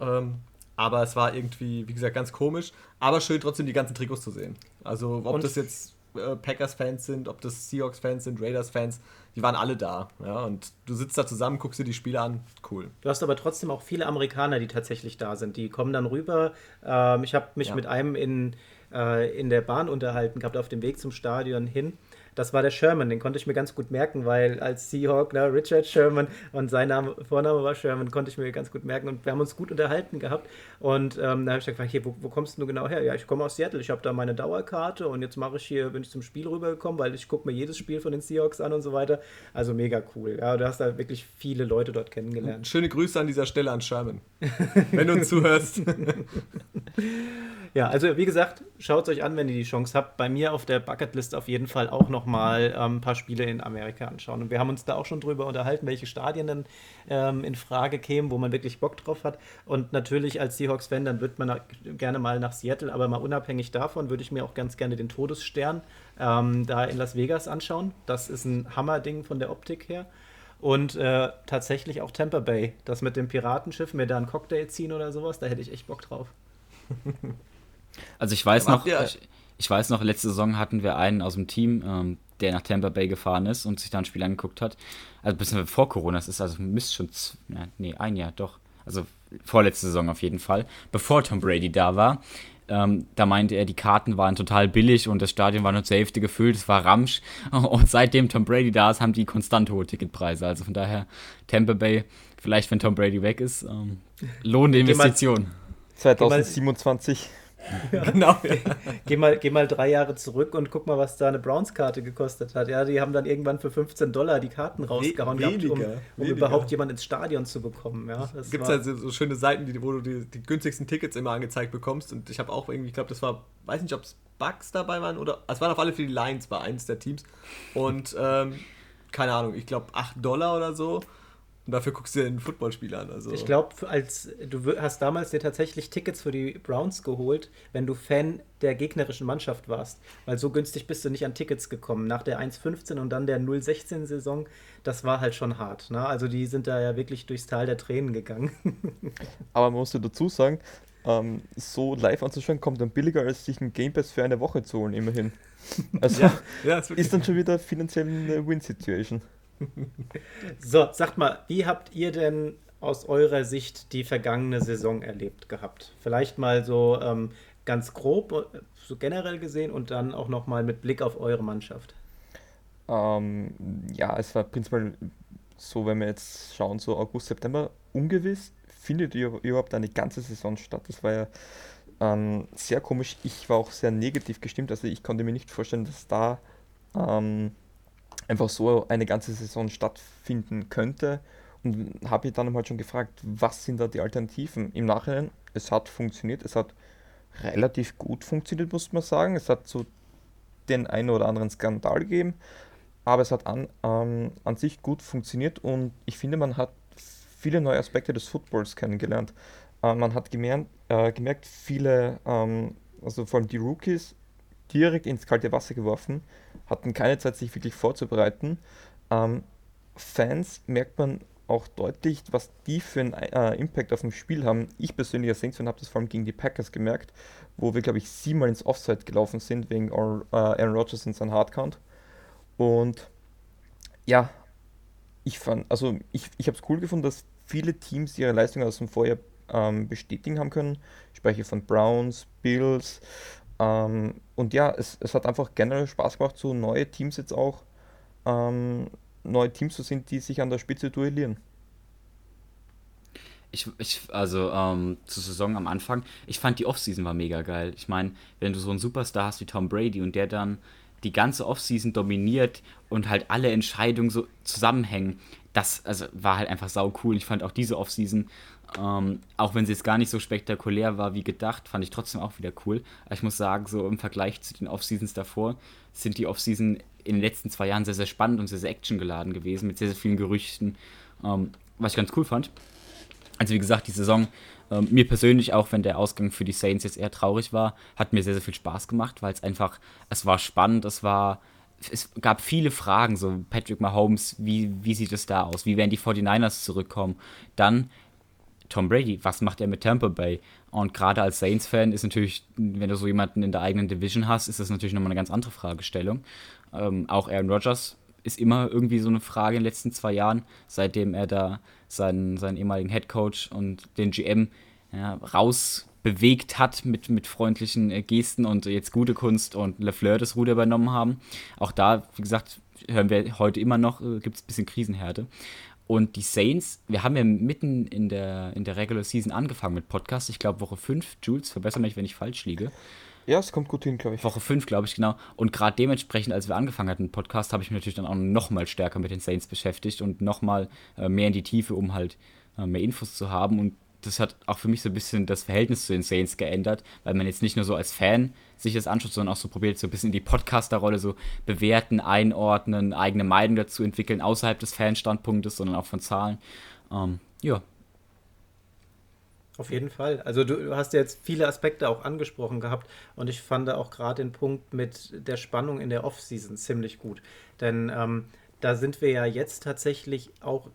Ähm, aber es war irgendwie, wie gesagt, ganz komisch. Aber schön trotzdem die ganzen Trikots zu sehen. Also ob und das jetzt äh, Packers-Fans sind, ob das Seahawks-Fans sind, Raiders-Fans, die waren alle da. Ja, und du sitzt da zusammen, guckst dir die Spiele an, cool. Du hast aber trotzdem auch viele Amerikaner, die tatsächlich da sind. Die kommen dann rüber. Ähm, ich habe mich ja. mit einem in äh, in der Bahn unterhalten gehabt auf dem Weg zum Stadion hin. Das war der Sherman, den konnte ich mir ganz gut merken, weil als Seahawk, ne, Richard Sherman und sein Name, Vorname war Sherman, konnte ich mir ganz gut merken und wir haben uns gut unterhalten gehabt. Und ähm, da habe ich gesagt, hier, wo, wo, kommst du genau her? Ja, ich komme aus Seattle, ich habe da meine Dauerkarte und jetzt mache ich hier, bin ich zum Spiel rübergekommen, weil ich gucke mir jedes Spiel von den Seahawks an und so weiter. Also mega cool. Ja, du hast da wirklich viele Leute dort kennengelernt. Schöne Grüße an dieser Stelle an Sherman, wenn du uns zuhörst. Ja, also wie gesagt, schaut es euch an, wenn ihr die Chance habt. Bei mir auf der Bucketlist auf jeden Fall auch nochmal ähm, ein paar Spiele in Amerika anschauen. Und wir haben uns da auch schon drüber unterhalten, welche Stadien dann ähm, in Frage kämen, wo man wirklich Bock drauf hat. Und natürlich als Seahawks-Fan, dann wird man gerne mal nach Seattle, aber mal unabhängig davon würde ich mir auch ganz gerne den Todesstern ähm, da in Las Vegas anschauen. Das ist ein Hammerding von der Optik her. Und äh, tatsächlich auch Tampa Bay. Das mit dem Piratenschiff, mir da einen Cocktail ziehen oder sowas, da hätte ich echt Bock drauf. Also ich weiß noch, ich, ich, weiß noch, letzte Saison hatten wir einen aus dem Team, ähm, der nach Tampa Bay gefahren ist und sich da ein Spiel angeguckt hat. Also bis vor Corona, das ist also müsste schon, ja, nee, ein Jahr, doch. Also vorletzte Saison auf jeden Fall, bevor Tom Brady da war. Ähm, da meinte er, die Karten waren total billig und das Stadion war nur zur Hälfte gefüllt, es war Ramsch. Und seitdem Tom Brady da ist, haben die konstant hohe Ticketpreise. Also von daher, Tampa Bay, vielleicht wenn Tom Brady weg ist, ähm, lohnende Investition. 2027. Ja. Genau. geh, mal, geh mal drei Jahre zurück und guck mal, was da eine Browns-Karte gekostet hat. Ja, die haben dann irgendwann für 15 Dollar die Karten rausgehauen, gehabt, um, um überhaupt jemanden ins Stadion zu bekommen. Ja, es gibt halt so, so, schöne Seiten, die, wo du die, die günstigsten Tickets immer angezeigt bekommst. Und ich habe auch irgendwie, ich glaube, das war, weiß nicht, ob es Bugs dabei waren oder es waren auf alle Fälle die Lions bei eins der Teams. Und ähm, keine Ahnung, ich glaube 8 Dollar oder so. Und dafür guckst du dir ein Footballspiel an. Also. Ich glaube, als du hast damals dir tatsächlich Tickets für die Browns geholt, wenn du Fan der gegnerischen Mannschaft warst. Weil so günstig bist du nicht an Tickets gekommen. Nach der 1.15 und dann der 0.16-Saison, das war halt schon hart. Ne? Also die sind da ja wirklich durchs Tal der Tränen gegangen. Aber man muss ja dazu sagen, ähm, so live anzuschauen, kommt dann billiger, als sich ein Game Pass für eine Woche zu holen, immerhin. Also ja, ja, ist, ist dann schon wieder finanziell eine Win-Situation. so, sagt mal, wie habt ihr denn aus eurer Sicht die vergangene Saison erlebt gehabt? Vielleicht mal so ähm, ganz grob, so generell gesehen und dann auch nochmal mit Blick auf eure Mannschaft. Ähm, ja, es war prinzipiell so, wenn wir jetzt schauen, so August, September, ungewiss, findet überhaupt eine ganze Saison statt. Das war ja ähm, sehr komisch. Ich war auch sehr negativ gestimmt, also ich konnte mir nicht vorstellen, dass da ähm, einfach so eine ganze Saison stattfinden könnte. Und habe ich dann halt schon gefragt, was sind da die Alternativen? Im Nachhinein, es hat funktioniert, es hat relativ gut funktioniert, muss man sagen. Es hat so den einen oder anderen Skandal gegeben, aber es hat an, ähm, an sich gut funktioniert und ich finde, man hat viele neue Aspekte des Footballs kennengelernt. Äh, man hat gemerkt, äh, gemerkt viele, ähm, also vor allem die Rookies, direkt ins kalte Wasser geworfen, hatten keine Zeit, sich wirklich vorzubereiten. Ähm, Fans merkt man auch deutlich, was die für einen äh, Impact auf dem Spiel haben. Ich persönlich als Saints-Fan habe das vor allem gegen die Packers gemerkt, wo wir, glaube ich, siebenmal ins Offside gelaufen sind wegen äh, Aaron Rodgers und seinem Hardcount. Und ja, ich fand, also ich, ich habe es cool gefunden, dass viele Teams ihre Leistungen aus dem Vorjahr ähm, bestätigen haben können. Ich spreche von Browns, Bills, ähm, und ja, es, es hat einfach generell Spaß gemacht, so neue Teams jetzt auch, ähm, neue Teams zu sind, die sich an der Spitze duellieren. Ich, ich, also ähm, zur Saison am Anfang, ich fand die Offseason war mega geil. Ich meine, wenn du so einen Superstar hast wie Tom Brady und der dann die ganze Offseason dominiert und halt alle Entscheidungen so zusammenhängen, das also, war halt einfach sau cool. Ich fand auch diese Offseason ähm, auch wenn sie jetzt gar nicht so spektakulär war wie gedacht, fand ich trotzdem auch wieder cool. Ich muss sagen, so im Vergleich zu den Off-Seasons davor sind die Off-Season in den letzten zwei Jahren sehr, sehr spannend und sehr, sehr actiongeladen gewesen, mit sehr, sehr vielen Gerüchten, ähm, was ich ganz cool fand. Also wie gesagt, die Saison, ähm, mir persönlich, auch wenn der Ausgang für die Saints jetzt eher traurig war, hat mir sehr, sehr viel Spaß gemacht, weil es einfach, es war spannend, es war es gab viele Fragen, so Patrick Mahomes, wie, wie sieht es da aus? Wie werden die 49ers zurückkommen? Dann Tom Brady, was macht er mit Tampa Bay? Und gerade als Saints-Fan ist natürlich, wenn du so jemanden in der eigenen Division hast, ist das natürlich nochmal eine ganz andere Fragestellung. Ähm, auch Aaron Rodgers ist immer irgendwie so eine Frage in den letzten zwei Jahren, seitdem er da seinen, seinen ehemaligen Head Coach und den GM ja, rausbewegt hat mit, mit freundlichen äh, Gesten und jetzt gute Kunst und LeFleur das Ruder übernommen haben. Auch da, wie gesagt, hören wir heute immer noch, äh, gibt es ein bisschen Krisenhärte. Und die Saints, wir haben ja mitten in der, in der Regular Season angefangen mit Podcast. Ich glaube, Woche 5. Jules, verbessere mich, wenn ich falsch liege. Ja, es kommt gut hin, glaube ich. Woche 5, glaube ich, genau. Und gerade dementsprechend, als wir angefangen hatten, Podcast, habe ich mich natürlich dann auch noch mal stärker mit den Saints beschäftigt und noch mal äh, mehr in die Tiefe, um halt äh, mehr Infos zu haben. Und das hat auch für mich so ein bisschen das Verhältnis zu den Saints geändert, weil man jetzt nicht nur so als Fan sich das anschaut, sondern auch so probiert, so ein bisschen in die Podcaster-Rolle so bewerten, einordnen, eigene Meinung dazu entwickeln, außerhalb des Fanstandpunktes, sondern auch von Zahlen. Ähm, ja. Auf jeden Fall. Also du hast ja jetzt viele Aspekte auch angesprochen gehabt und ich fand auch gerade den Punkt mit der Spannung in der Offseason ziemlich gut. Denn ähm, da sind wir ja jetzt tatsächlich auch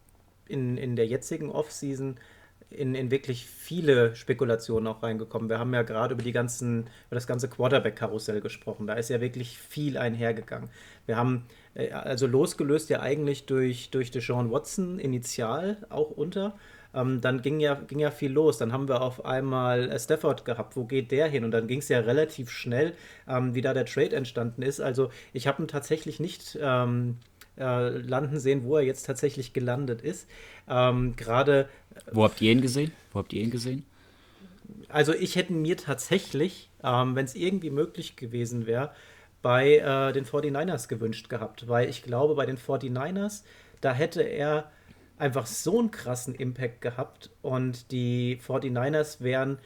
in, in der jetzigen Offseason in, in wirklich viele Spekulationen auch reingekommen. Wir haben ja gerade über über das ganze Quarterback-Karussell gesprochen. Da ist ja wirklich viel einhergegangen. Wir haben äh, also losgelöst ja eigentlich durch, durch Deshaun Watson initial auch unter. ähm, dann ging ja, ging ja viel los. Dann haben wir auf einmal äh, Stafford gehabt. Wo geht der hin? Und dann ging es ja relativ schnell, ähm, wie da der Trade entstanden ist. Also ich habe ihn tatsächlich nicht ähm, äh, landen sehen, wo er jetzt tatsächlich gelandet ist. Ähm, Gerade. Wo habt ihr ihn gesehen? Wo habt ihr ihn gesehen? Also ich hätte mir tatsächlich, ähm, wenn es irgendwie möglich gewesen wäre, bei äh, den 49ers gewünscht gehabt, weil ich glaube, bei den 49ers, da hätte er einfach so einen krassen Impact gehabt und die 49ers wären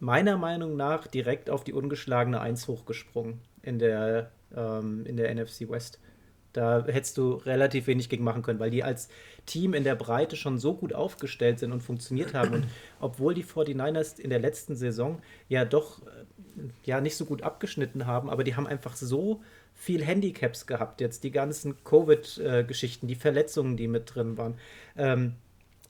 meiner Meinung nach direkt auf die ungeschlagene 1 hochgesprungen in der, ähm, in der NFC West. Da hättest du relativ wenig gegen machen können, weil die als Team in der Breite schon so gut aufgestellt sind und funktioniert haben. Und obwohl die 49ers in der letzten Saison ja doch äh, ja nicht so gut abgeschnitten haben, aber die haben einfach so viel Handicaps gehabt. Jetzt die ganzen Covid-Geschichten, die Verletzungen, die mit drin waren. Ähm,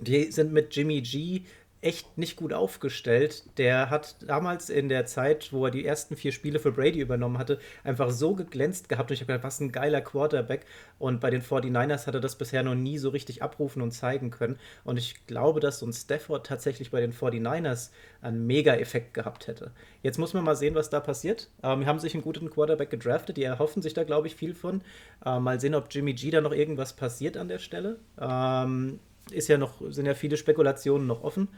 die sind mit Jimmy G echt nicht gut aufgestellt. Der hat damals in der Zeit, wo er die ersten vier Spiele für Brady übernommen hatte, einfach so geglänzt gehabt. Und ich habe gedacht, was ein geiler Quarterback. Und bei den 49ers hat er das bisher noch nie so richtig abrufen und zeigen können. Und ich glaube, dass so ein Stafford tatsächlich bei den 49ers einen Mega-Effekt gehabt hätte. Jetzt muss man mal sehen, was da passiert. Ähm, haben sich einen guten Quarterback gedraftet. Die erhoffen sich da, glaube ich, viel von. Ähm, mal sehen, ob Jimmy G da noch irgendwas passiert an der Stelle. Ähm, ist ja noch, sind ja viele Spekulationen noch offen.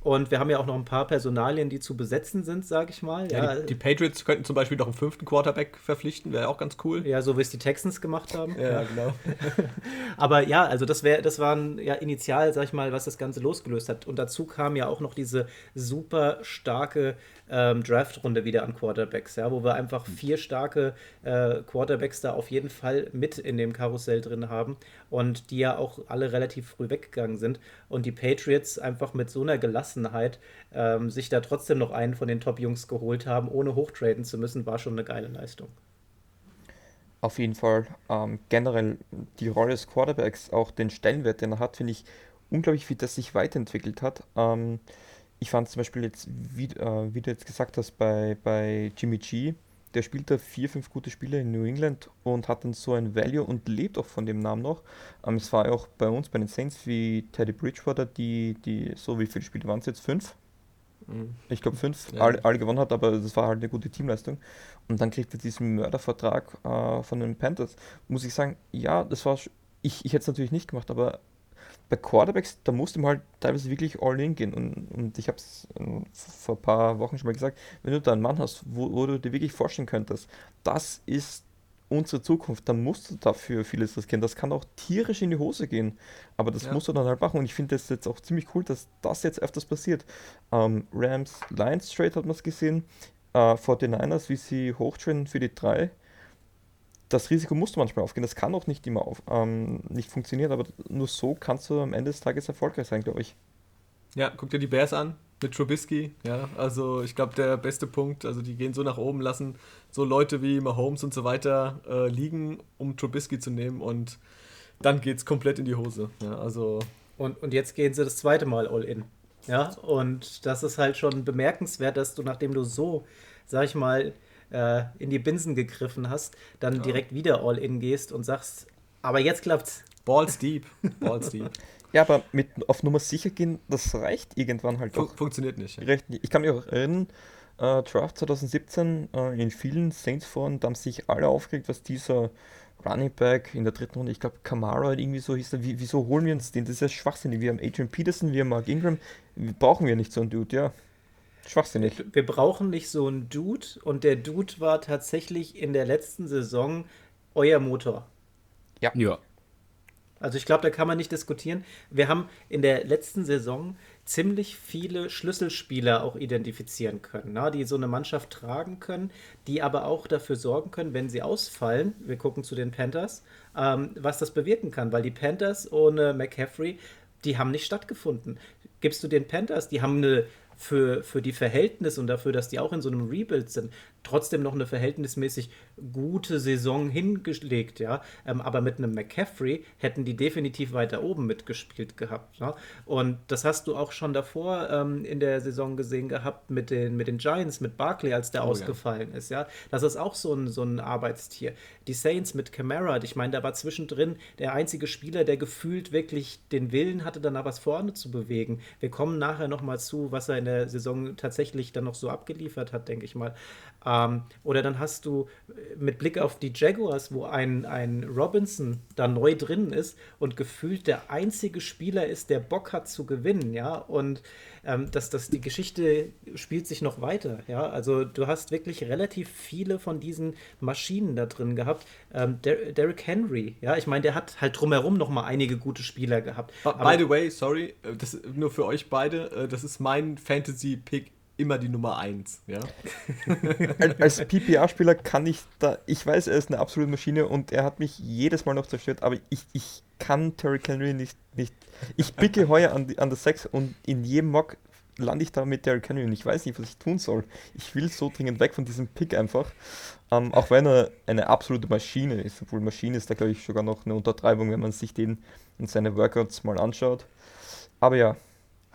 Und wir haben ja auch noch ein paar Personalien, die zu besetzen sind, sage ich mal. Ja, ja. Die, die, Patriots könnten zum Beispiel noch einen fünften Quarterback verpflichten, wäre auch ganz cool. Ja, so wie es die Texans gemacht haben. Ja, genau. Aber ja, also das wäre, das waren ja initial, sag ich mal, was das Ganze losgelöst hat. Und dazu kam ja auch noch diese super starke ähm, Draft-Runde wieder an Quarterbacks, ja, wo wir einfach hm. vier starke äh, Quarterbacks da auf jeden Fall mit in dem Karussell drin haben und die ja auch alle relativ früh weggegangen sind. Und die Patriots einfach mit so einer Gelassenheit ähm, sich da trotzdem noch einen von den Top-Jungs geholt haben, ohne hochtraden zu müssen, war schon eine geile Leistung. Auf jeden Fall. Ähm, generell die Rolle des Quarterbacks, auch den Stellenwert, den er hat, finde ich unglaublich, wie das sich weiterentwickelt hat. Ähm, ich fand zum Beispiel jetzt, wie, äh, wie du jetzt gesagt hast, bei, bei Jimmy G, der spielt da vier, fünf gute Spiele in New England und hat dann so ein Value und lebt auch von dem Namen noch. Ähm, es war ja auch bei uns, bei den Saints, wie Teddy Bridgewater, die, die so wie viele Spiele waren es jetzt? Fünf? Mhm. Ich glaube fünf, ja. alle, alle gewonnen hat, aber das war halt eine gute Teamleistung. Und dann kriegt er diesen Mördervertrag äh, von den Panthers. Muss ich sagen, ja, das war, ich, ich hätte es natürlich nicht gemacht, aber bei Quarterbacks, da musst du halt teilweise wirklich all in gehen. Und, und ich habe es äh, vor ein paar Wochen schon mal gesagt, wenn du da einen Mann hast, wo, wo du dir wirklich vorstellen könntest, das ist unsere Zukunft, dann musst du dafür vieles riskieren. Das kann auch tierisch in die Hose gehen, aber das ja. musst du dann halt machen. Und ich finde das jetzt auch ziemlich cool, dass das jetzt öfters passiert. Ähm, Rams, Lions Trade hat man es gesehen, äh, 49ers, wie sie hochtrainen für die drei das Risiko musst du manchmal aufgehen. Das kann auch nicht immer auf, ähm, nicht funktionieren, aber nur so kannst du am Ende des Tages erfolgreich sein, glaube ich. Ja, guck dir die Bears an mit Trubisky. Ja, also ich glaube, der beste Punkt, also die gehen so nach oben, lassen so Leute wie Mahomes und so weiter äh, liegen, um Trubisky zu nehmen und dann geht es komplett in die Hose. Ja, also und, und jetzt gehen sie das zweite Mal all in. Ja, und das ist halt schon bemerkenswert, dass du, nachdem du so, sag ich mal, äh, in die Binsen gegriffen hast, dann ja. direkt wieder All-In gehst und sagst, aber jetzt klappt's. Balls deep. Balls deep. Ja, aber mit auf Nummer sicher gehen, das reicht irgendwann halt Fun Funktioniert nicht. Ja. Ich kann mich auch erinnern, äh, Draft 2017 äh, in vielen Saints-Foren, da haben sich alle aufgeregt, was dieser Running Back in der dritten Runde, ich glaube Kamara irgendwie so hieß, wie, wieso holen wir uns den? Das ist ja schwachsinnig. Wir haben Adrian Peterson, wir haben Mark Ingram, brauchen wir nicht so einen Dude, ja. Schwachsinnig. Wir brauchen nicht so einen Dude und der Dude war tatsächlich in der letzten Saison euer Motor. Ja. Ja. Also ich glaube, da kann man nicht diskutieren. Wir haben in der letzten Saison ziemlich viele Schlüsselspieler auch identifizieren können, na, die so eine Mannschaft tragen können, die aber auch dafür sorgen können, wenn sie ausfallen, wir gucken zu den Panthers, ähm, was das bewirken kann, weil die Panthers ohne McCaffrey, die haben nicht stattgefunden. Gibst du den Panthers, die haben eine für, für die Verhältnisse und dafür, dass die auch in so einem Rebuild sind, trotzdem noch eine verhältnismäßig gute Saison hingelegt, ja. Ähm, aber mit einem McCaffrey hätten die definitiv weiter oben mitgespielt gehabt. Ja? Und das hast du auch schon davor ähm, in der Saison gesehen gehabt mit den, mit den Giants, mit Barkley, als der oh, ausgefallen ja. ist, ja. Das ist auch so ein, so ein Arbeitstier. Die Saints mit Camara, ich meine, da war zwischendrin der einzige Spieler, der gefühlt wirklich den Willen hatte, dann was vorne zu bewegen. Wir kommen nachher nochmal zu, was er in der Saison tatsächlich dann noch so abgeliefert hat, denke ich mal. Ähm, oder dann hast du äh, mit Blick auf die Jaguars, wo ein, ein Robinson da neu drin ist und gefühlt der einzige Spieler ist, der Bock hat zu gewinnen, ja. Und ähm, dass das, die Geschichte spielt sich noch weiter, ja. Also du hast wirklich relativ viele von diesen Maschinen da drin gehabt. Ähm, Der Derrick Henry, ja, ich meine, der hat halt drumherum noch mal einige gute Spieler gehabt. By the way, sorry, äh, das nur für euch beide, äh, das ist mein Fantasy-Pick immer die Nummer 1. Ja? Als PPA-Spieler kann ich da, ich weiß, er ist eine absolute Maschine und er hat mich jedes Mal noch zerstört, aber ich, ich kann Terry Henry nicht, nicht. Ich picke heuer an, die, an der 6 und in jedem Mock lande ich da mit Terry Henry und ich weiß nicht, was ich tun soll. Ich will so dringend weg von diesem Pick einfach. Ähm, auch wenn er eine absolute Maschine ist, obwohl Maschine ist da, glaube ich, sogar noch eine Untertreibung, wenn man sich den und seine Workouts mal anschaut. Aber ja,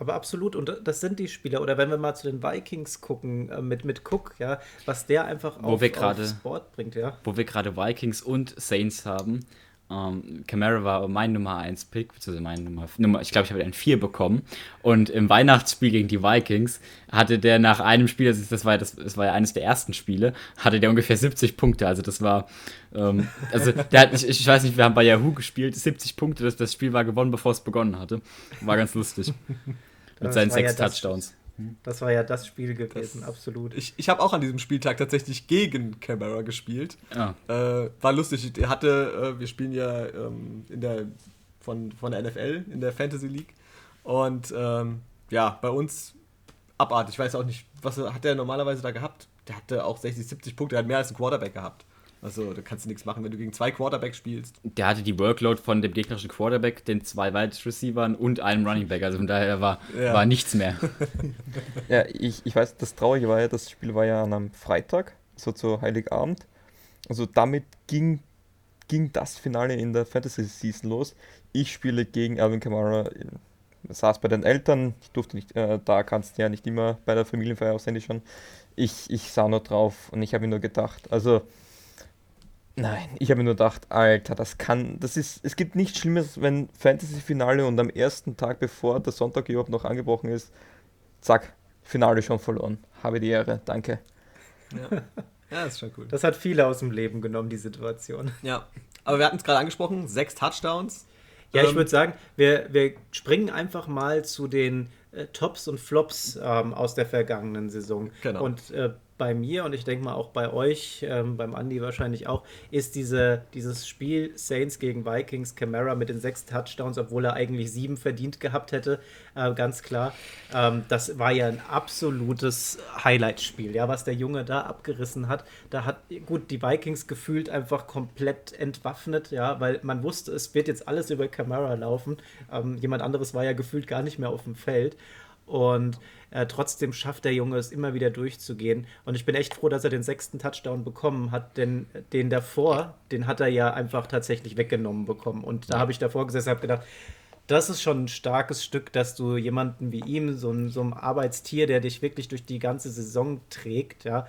aber absolut, und das sind die Spieler. Oder wenn wir mal zu den Vikings gucken, äh, mit, mit Cook, ja, was der einfach wo auf, wir grade, aufs Board bringt, ja. Wo wir gerade Vikings und Saints haben. Ähm, Camara war mein Nummer 1 Pick, beziehungsweise meine Nummer, Nummer ich glaube, ich habe einen 4 bekommen. Und im Weihnachtsspiel gegen die Vikings hatte der nach einem Spiel, das, das, war, das, das war ja eines der ersten Spiele, hatte der ungefähr 70 Punkte. Also das war, ähm, also der hat, ich, ich weiß nicht, wir haben bei Yahoo gespielt, 70 Punkte, das, das Spiel war gewonnen, bevor es begonnen hatte. War ganz lustig. Mit seinen sechs ja Touchdowns. Das war ja das Spiel gewesen, das, absolut. Ich, ich habe auch an diesem Spieltag tatsächlich gegen Camara gespielt. Ah. Äh, war lustig. Er hatte, äh, wir spielen ja ähm, in der, von, von der NFL in der Fantasy League. Und ähm, ja, bei uns abartig. Ich weiß auch nicht, was hat der normalerweise da gehabt? Der hatte auch 60, 70 Punkte, der hat mehr als ein Quarterback gehabt. Also da kannst du nichts machen, wenn du gegen zwei Quarterbacks spielst. Der hatte die Workload von dem gegnerischen Quarterback, den zwei Wide Receivern und einem Running Back. Also von daher war, ja. war nichts mehr. ja, ich, ich weiß, das Traurige war ja, das Spiel war ja an einem Freitag, so zu Heiligabend. Also damit ging, ging das Finale in der Fantasy Season los. Ich spiele gegen Alvin Kamara. Saß bei den Eltern, ich durfte nicht, äh, da kannst du ja nicht immer bei der Familienfeier auswendig schon. Ich, ich sah nur drauf und ich habe mir nur gedacht, also Nein, ich habe mir nur gedacht, Alter, das kann, das ist, es gibt nichts Schlimmes, wenn Fantasy-Finale und am ersten Tag, bevor der Sonntag überhaupt noch angebrochen ist, zack, Finale schon verloren. Habe die Ehre, danke. Ja, ja ist schon cool. Das hat viele aus dem Leben genommen, die Situation. Ja, aber wir hatten es gerade angesprochen, sechs Touchdowns. Ja, ich ähm, würde sagen, wir, wir springen einfach mal zu den äh, Tops und Flops ähm, aus der vergangenen Saison. Genau. Und äh, bei mir und ich denke mal auch bei euch, ähm, beim Andi wahrscheinlich auch, ist diese, dieses Spiel Saints gegen Vikings, Camara mit den sechs Touchdowns, obwohl er eigentlich sieben verdient gehabt hätte, äh, ganz klar. Ähm, das war ja ein absolutes Highlight-Spiel, ja, was der Junge da abgerissen hat. Da hat, gut, die Vikings gefühlt einfach komplett entwaffnet, ja, weil man wusste, es wird jetzt alles über Camara laufen. Ähm, jemand anderes war ja gefühlt gar nicht mehr auf dem Feld. Und äh, trotzdem schafft der Junge es immer wieder durchzugehen. Und ich bin echt froh, dass er den sechsten Touchdown bekommen hat, denn den davor, den hat er ja einfach tatsächlich weggenommen bekommen. Und da habe ich davor gesessen und habe gedacht, das ist schon ein starkes Stück, dass du jemanden wie ihm, so ein, so ein Arbeitstier, der dich wirklich durch die ganze Saison trägt, ja,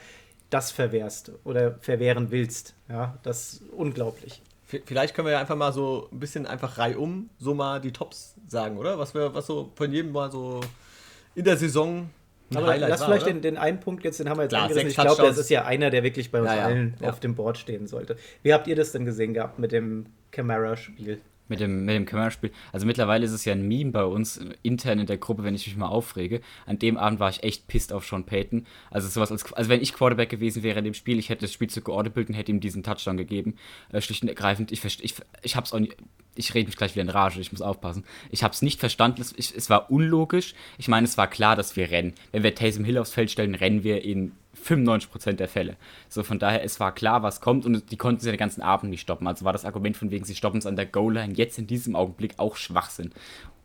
das verwehrst oder verwehren willst. Ja, das ist unglaublich. Vielleicht können wir ja einfach mal so ein bisschen einfach reihum so mal die Tops sagen, oder? Was wir, was so von jedem mal so in der Saison aber Highlight lass war, vielleicht den, den, einen Punkt jetzt, den haben wir jetzt Klar, angerissen. Ich glaube, das ist ja einer, der wirklich bei uns ja, ja. allen ja. auf dem Board stehen sollte. Wie habt ihr das denn gesehen gehabt mit dem Camara-Spiel? Mit dem, mit dem Camera-Spiel. Also mittlerweile ist es ja ein Meme bei uns intern in der Gruppe, wenn ich mich mal aufrege. An dem Abend war ich echt pisst auf Sean Payton. Also sowas als, also wenn ich Quarterback gewesen wäre in dem Spiel, ich hätte das Spiel zu geordnet und hätte ihm diesen Touchdown gegeben. Äh, schlicht und ergreifend, ich, ich, ich hab's auch nicht, ich rede mich gleich wieder in Rage, ich muss aufpassen. Ich habe es nicht verstanden, es, ich, es war unlogisch. Ich meine, es war klar, dass wir rennen. Wenn wir Taysom Hill aufs Feld stellen, rennen wir in 95% der Fälle. So von daher, es war klar, was kommt und die konnten sie den ganzen Abend nicht stoppen. Also war das Argument von wegen, sie stoppen es an der Goal-Line jetzt in diesem Augenblick auch Schwachsinn.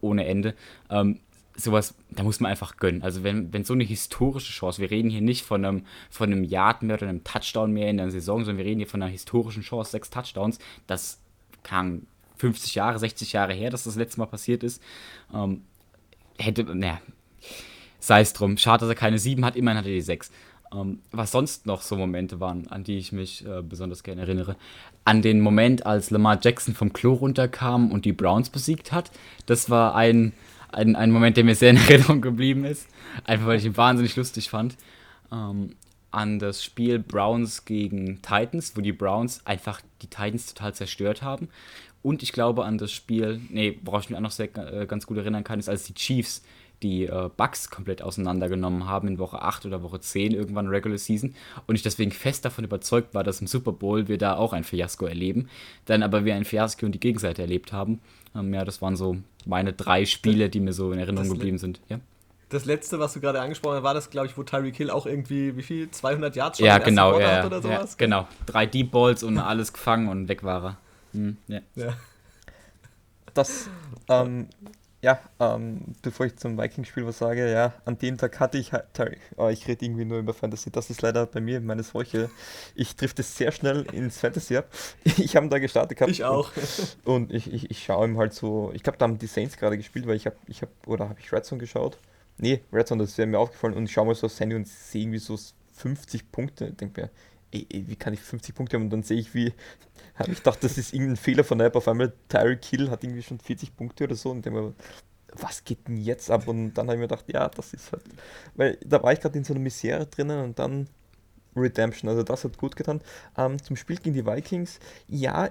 Ohne Ende. Ähm, sowas, da muss man einfach gönnen. Also wenn, wenn so eine historische Chance, wir reden hier nicht von einem, von einem Yard mehr oder einem Touchdown mehr in der Saison, sondern wir reden hier von einer historischen Chance, sechs Touchdowns, das kann 50 Jahre, 60 Jahre her, dass das letzte Mal passiert ist. Ähm, hätte, naja, sei es drum. Schade, dass er keine sieben hat, immerhin hat er die sechs. Ähm, was sonst noch so Momente waren, an die ich mich äh, besonders gerne erinnere. An den Moment, als Lamar Jackson vom Klo runterkam und die Browns besiegt hat. Das war ein, ein, ein Moment, der mir sehr in Erinnerung geblieben ist. Einfach weil ich ihn wahnsinnig lustig fand. Ähm, an das Spiel Browns gegen Titans, wo die Browns einfach die Titans total zerstört haben. Und ich glaube an das Spiel, nee, worauf ich mich auch noch sehr, äh, ganz gut erinnern kann, ist, als die Chiefs die äh, Bugs komplett auseinandergenommen haben in Woche 8 oder Woche 10 irgendwann Regular Season und ich deswegen fest davon überzeugt war, dass im Super Bowl wir da auch ein Fiasko erleben, dann aber wir ein Fiasko und die Gegenseite erlebt haben. Ähm, ja, das waren so meine drei Spiele, die mir so in Erinnerung geblieben sind. Ja? Das letzte, was du gerade angesprochen hast, war das, glaube ich, wo Tyreek Hill auch irgendwie, wie viel, 200 Yards schon ja, genau, ja, oder sowas? Ja, genau, drei Deep Balls und alles gefangen und weg war er. Hm, ja. ja. Das, ähm, ja, ähm, bevor ich zum Vikings-Spiel was sage, ja, an dem Tag hatte ich halt, oh, ich rede irgendwie nur über Fantasy, das ist leider bei mir meine Seuche. Ich trifft das sehr schnell ins Fantasy ab. Ich habe da gestartet gehabt. Ich auch. Und, und ich, ich, ich schaue ihm halt so, ich glaube, da haben die Saints gerade gespielt, weil ich habe, ich habe, oder habe ich Redzone geschaut? Nee, Redzone, das ist mir aufgefallen und ich schaue mal so aufs Handy und sehe irgendwie so 50 Punkte. Ich denke mir, ey, ey, wie kann ich 50 Punkte haben? Und dann sehe ich, wie, habe ich gedacht, das ist irgendein Fehler von der App. Auf einmal Tyreek Kill hat irgendwie schon 40 Punkte oder so. Und dann mir, was geht denn jetzt ab? Und dann habe ich mir gedacht, ja, das ist halt, weil da war ich gerade in so einer Misere drinnen und dann Redemption. Also das hat gut getan. Ähm, zum Spiel gegen die Vikings, ja,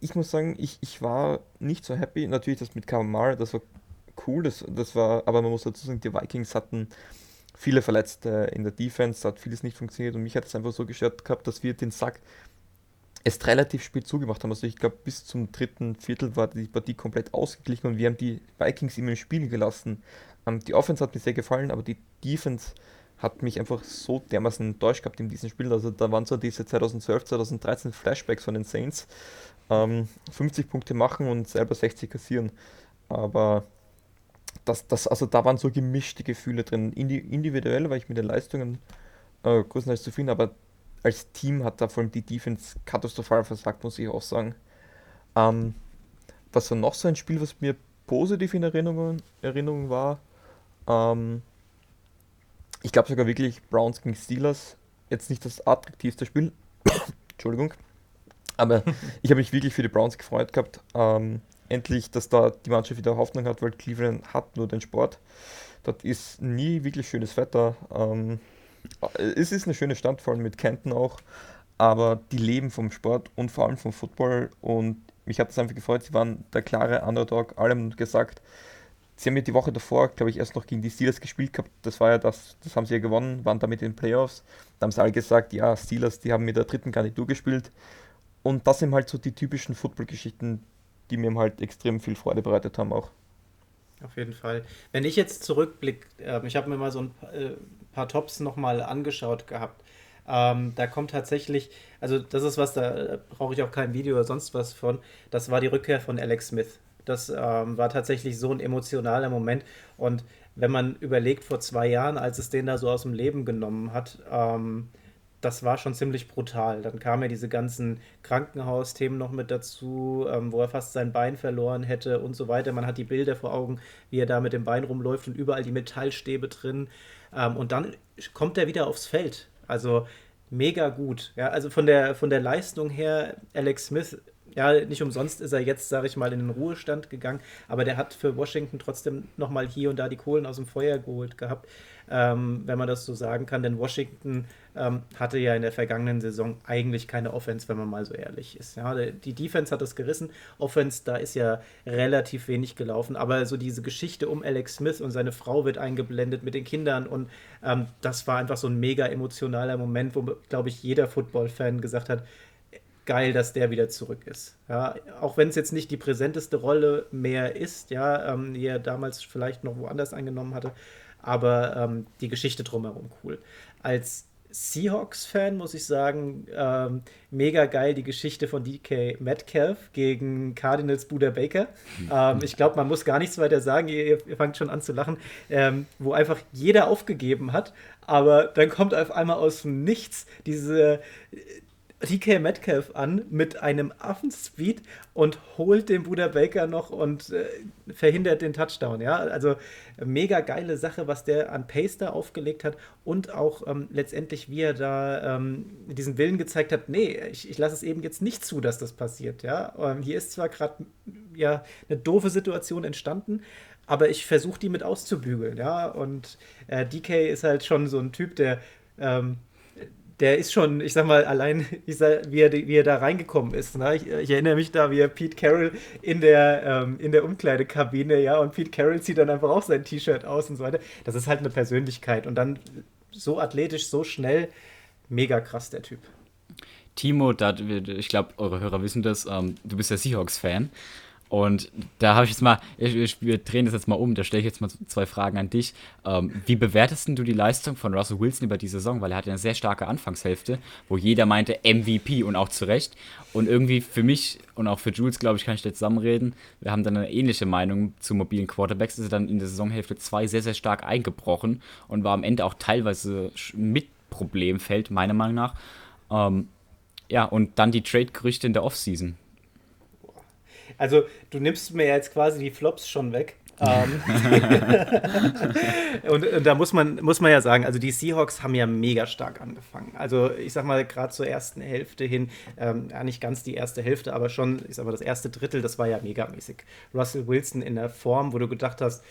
ich muss sagen, ich, ich war nicht so happy. Natürlich das mit Kamara, das war cool, das, das war, aber man muss dazu sagen, die Vikings hatten viele Verletzte in der Defense, da hat vieles nicht funktioniert und mich hat es einfach so gestört gehabt, dass wir den Sack erst relativ spät zugemacht haben. Also ich glaube, bis zum dritten Viertel war die Partie komplett ausgeglichen und wir haben die Vikings immer im Spiel gelassen. Ähm, die Offense hat mir sehr gefallen, aber die Defense hat mich einfach so dermaßen enttäuscht gehabt in diesem Spiel. Also da waren so diese 2012, 2013 Flashbacks von den Saints. Ähm, 50 Punkte machen und selber 60 kassieren. Aber das, das, also da waren so gemischte Gefühle drin. Indi individuell war ich mit den Leistungen äh, größtenteils zufrieden, aber als Team hat da vor allem die Defense katastrophal versagt, muss ich auch sagen. Ähm, was war noch so ein Spiel, was mir positiv in Erinnerung, Erinnerung war? Ähm, ich glaube sogar wirklich Browns gegen Steelers. Jetzt nicht das attraktivste Spiel. Entschuldigung. Aber ich habe mich wirklich für die Browns gefreut gehabt. Ähm, endlich, dass da die Mannschaft wieder Hoffnung hat, weil Cleveland hat nur den Sport. Dort ist nie wirklich schönes Wetter. Ähm, es ist eine schöne Stadt, vor allem mit Kenton auch, aber die leben vom Sport und vor allem vom Football und mich hat das einfach gefreut. Sie waren der klare Underdog, alle haben gesagt, sie haben ja die Woche davor, glaube ich, erst noch gegen die Steelers gespielt gehabt. Das war ja das, das haben sie ja gewonnen, waren damit in den Playoffs. Da haben sie alle gesagt, ja, Steelers, die haben mit der dritten Garnitur gespielt. Und das sind halt so die typischen Football-Geschichten, die mir halt extrem viel Freude bereitet haben auch. Auf jeden Fall. Wenn ich jetzt zurückblicke, äh, ich habe mir mal so ein äh, paar Tops nochmal angeschaut gehabt. Ähm, da kommt tatsächlich, also das ist was, da brauche ich auch kein Video oder sonst was von. Das war die Rückkehr von Alex Smith. Das ähm, war tatsächlich so ein emotionaler Moment. Und wenn man überlegt, vor zwei Jahren, als es den da so aus dem Leben genommen hat, ähm, das war schon ziemlich brutal. Dann kamen ja diese ganzen Krankenhausthemen noch mit dazu, ähm, wo er fast sein Bein verloren hätte und so weiter. Man hat die Bilder vor Augen, wie er da mit dem Bein rumläuft und überall die Metallstäbe drin. Ähm, und dann kommt er wieder aufs Feld. Also mega gut. Ja, also von der, von der Leistung her, Alex Smith, ja, nicht umsonst ist er jetzt, sage ich mal, in den Ruhestand gegangen, aber der hat für Washington trotzdem nochmal hier und da die Kohlen aus dem Feuer geholt gehabt ähm, wenn man das so sagen kann. Denn Washington ähm, hatte ja in der vergangenen Saison eigentlich keine Offense, wenn man mal so ehrlich ist. Ja, die Defense hat es gerissen. Offense, da ist ja relativ wenig gelaufen. Aber so diese Geschichte um Alex Smith und seine Frau wird eingeblendet mit den Kindern und ähm, das war einfach so ein mega emotionaler Moment, wo, glaube ich, jeder Football-Fan gesagt hat, geil, dass der wieder zurück ist. Ja, auch wenn es jetzt nicht die präsenteste Rolle mehr ist, ja, ähm, die er damals vielleicht noch woanders eingenommen hatte aber ähm, die Geschichte drumherum cool. Als Seahawks-Fan, muss ich sagen, ähm, mega geil die Geschichte von DK Metcalf gegen Cardinals Buda Baker. Ähm, ich glaube, man muss gar nichts weiter sagen, ihr, ihr fangt schon an zu lachen, ähm, wo einfach jeder aufgegeben hat, aber dann kommt auf einmal aus dem Nichts diese DK Metcalf an mit einem Affenspeed und holt den Buda Baker noch und äh, verhindert den Touchdown. Ja, also mega geile Sache, was der an Pace da aufgelegt hat und auch ähm, letztendlich, wie er da ähm, diesen Willen gezeigt hat, nee, ich, ich lasse es eben jetzt nicht zu, dass das passiert. Ja, ähm, hier ist zwar gerade ja eine doofe Situation entstanden, aber ich versuche die mit auszubügeln. Ja, und äh, DK ist halt schon so ein Typ, der ähm, der ist schon, ich sag mal, allein, sag, wie, er, wie er da reingekommen ist. Ne? Ich, ich, erinnere mich da, wie er Pete Carroll in der, ähm, in der Umkleidekabine, ja, und Pete Carroll zieht dann einfach auch sein T-Shirt aus und so weiter. Das ist halt eine Persönlichkeit. Und dann so athletisch, so schnell, mega krass, der Typ. Timo, da, ich glaube, eure Hörer wissen das, ähm, du bist ja Seahawks-Fan. Und da habe ich jetzt mal, wir drehen das jetzt mal um, da stelle ich jetzt mal zwei Fragen an dich. Ähm, wie bewertest du die Leistung von Russell Wilson über die Saison? Weil er hatte eine sehr starke Anfangshälfte, wo jeder meinte MVP und auch zu Recht. Und irgendwie für mich und auch für Jules, glaube ich, kann ich da zusammenreden. Wir haben dann eine ähnliche Meinung zu mobilen Quarterbacks. Ist er dann in der Saisonhälfte 2 sehr, sehr stark eingebrochen und war am Ende auch teilweise mit Problemfeld, meiner Meinung nach. Ähm, ja, und dann die Trade-Gerüchte in der Offseason also, du nimmst mir jetzt quasi die Flops schon weg. Ähm. und, und, da muss man, muss man ja sagen, also die Seahawks haben ja mega stark angefangen. Also ich sag mal, gerade zur ersten Hälfte hin, ähm, nicht ganz die erste Hälfte, aber schon, ich sag mal, das erste Drittel, das war ja megamäßig. Russell Wilson in der Form, wo du gedacht hast,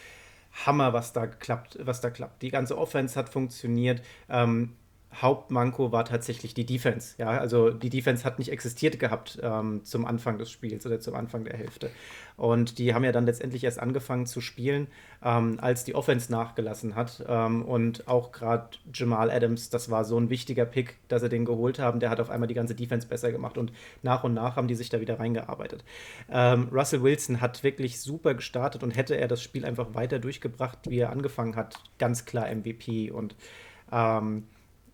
Hammer, was da klappt, was da klappt. Die ganze Offense hat funktioniert. Ähm, Hauptmanko war tatsächlich die Defense. Ja, also die Defense hat nicht existiert gehabt ähm, zum Anfang des Spiels oder zum Anfang der Hälfte. Und die haben ja dann letztendlich erst angefangen zu spielen, ähm, als die Offense nachgelassen hat. Ähm, und auch gerade Jamal Adams, das war so ein wichtiger Pick, dass sie den geholt haben. Der hat auf einmal die ganze Defense besser gemacht und nach und nach haben die sich da wieder reingearbeitet. Ähm, Russell Wilson hat wirklich super gestartet und hätte er das Spiel einfach weiter durchgebracht, wie er angefangen hat, ganz klar MVP und ähm,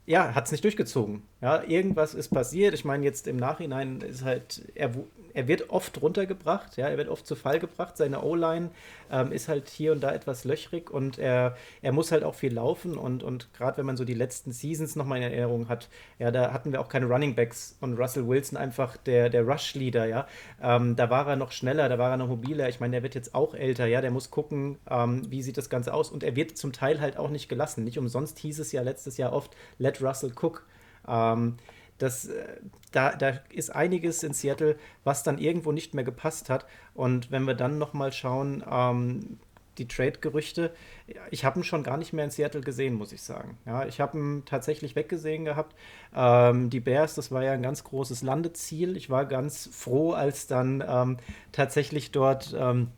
ja, hat es nicht durchgezogen. Ja, irgendwas ist passiert. Ich meine, jetzt im Nachhinein ist halt, er, er wird oft runtergebracht, ja, er wird oft zu Fall gebracht. Seine O-Line ähm, ist halt hier und da etwas löchrig und er, er muss halt auch viel laufen. Und, und gerade wenn man so die letzten Seasons nochmal in Erinnerung hat, ja, da hatten wir auch keine Running Backs und Russell Wilson einfach der, der Rush-Leader, ja. Ähm, da war er noch schneller, da war er noch mobiler. Ich meine, der wird jetzt auch älter, ja, der muss gucken, ähm, wie sieht das Ganze aus. Und er wird zum Teil halt auch nicht gelassen. Nicht umsonst hieß es ja letztes Jahr oft, let Russell cook. Ähm, das, äh, da, da ist einiges in Seattle, was dann irgendwo nicht mehr gepasst hat. Und wenn wir dann nochmal schauen, ähm, die Trade-Gerüchte, ich habe ihn schon gar nicht mehr in Seattle gesehen, muss ich sagen. Ja, ich habe ihn tatsächlich weggesehen gehabt. Ähm, die Bears, das war ja ein ganz großes Landeziel. Ich war ganz froh, als dann ähm, tatsächlich dort ähm,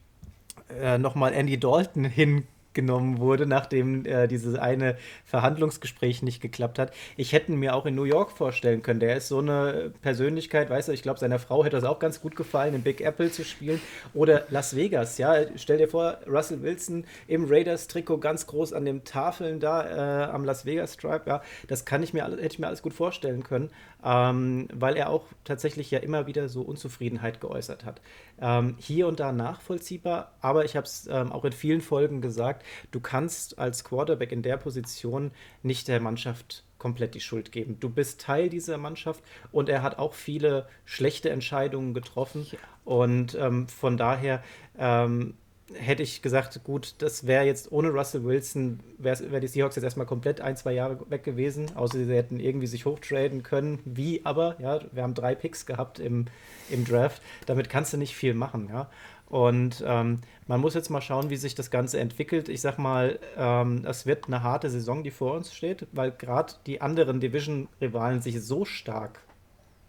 äh, nochmal Andy Dalton hin genommen wurde, nachdem äh, dieses eine Verhandlungsgespräch nicht geklappt hat. Ich hätte mir auch in New York vorstellen können. Der ist so eine Persönlichkeit, weißt du, ich glaube, seiner Frau hätte das auch ganz gut gefallen, in Big Apple zu spielen. Oder Las Vegas, ja. Stell dir vor, Russell Wilson im Raiders-Trikot ganz groß an den Tafeln da äh, am Las Vegas Stripe, ja. Das kann ich mir, hätte ich mir alles gut vorstellen können ähm, weil er auch tatsächlich ja immer wieder so Unzufriedenheit geäußert hat. Ähm, hier und da nachvollziehbar, aber ich habe es ähm, auch in vielen Folgen gesagt, du kannst als Quarterback in der Position nicht der Mannschaft komplett die Schuld geben. Du bist Teil dieser Mannschaft und er hat auch viele schlechte Entscheidungen getroffen. Ja. Und ähm, von daher ähm, hätte ich gesagt, gut, das wäre jetzt ohne Russell Wilson, wäre wär die Seahawks jetzt erstmal komplett ein, zwei Jahre weg gewesen, außer sie hätten irgendwie sich hochtraden können. Wie aber, ja, wir haben drei Picks gehabt im, im Draft. Damit kannst du nicht viel machen, ja. Und ähm, man muss jetzt mal schauen, wie sich das Ganze entwickelt. Ich sag mal, ähm, es wird eine harte Saison, die vor uns steht, weil gerade die anderen Division-Rivalen sich so stark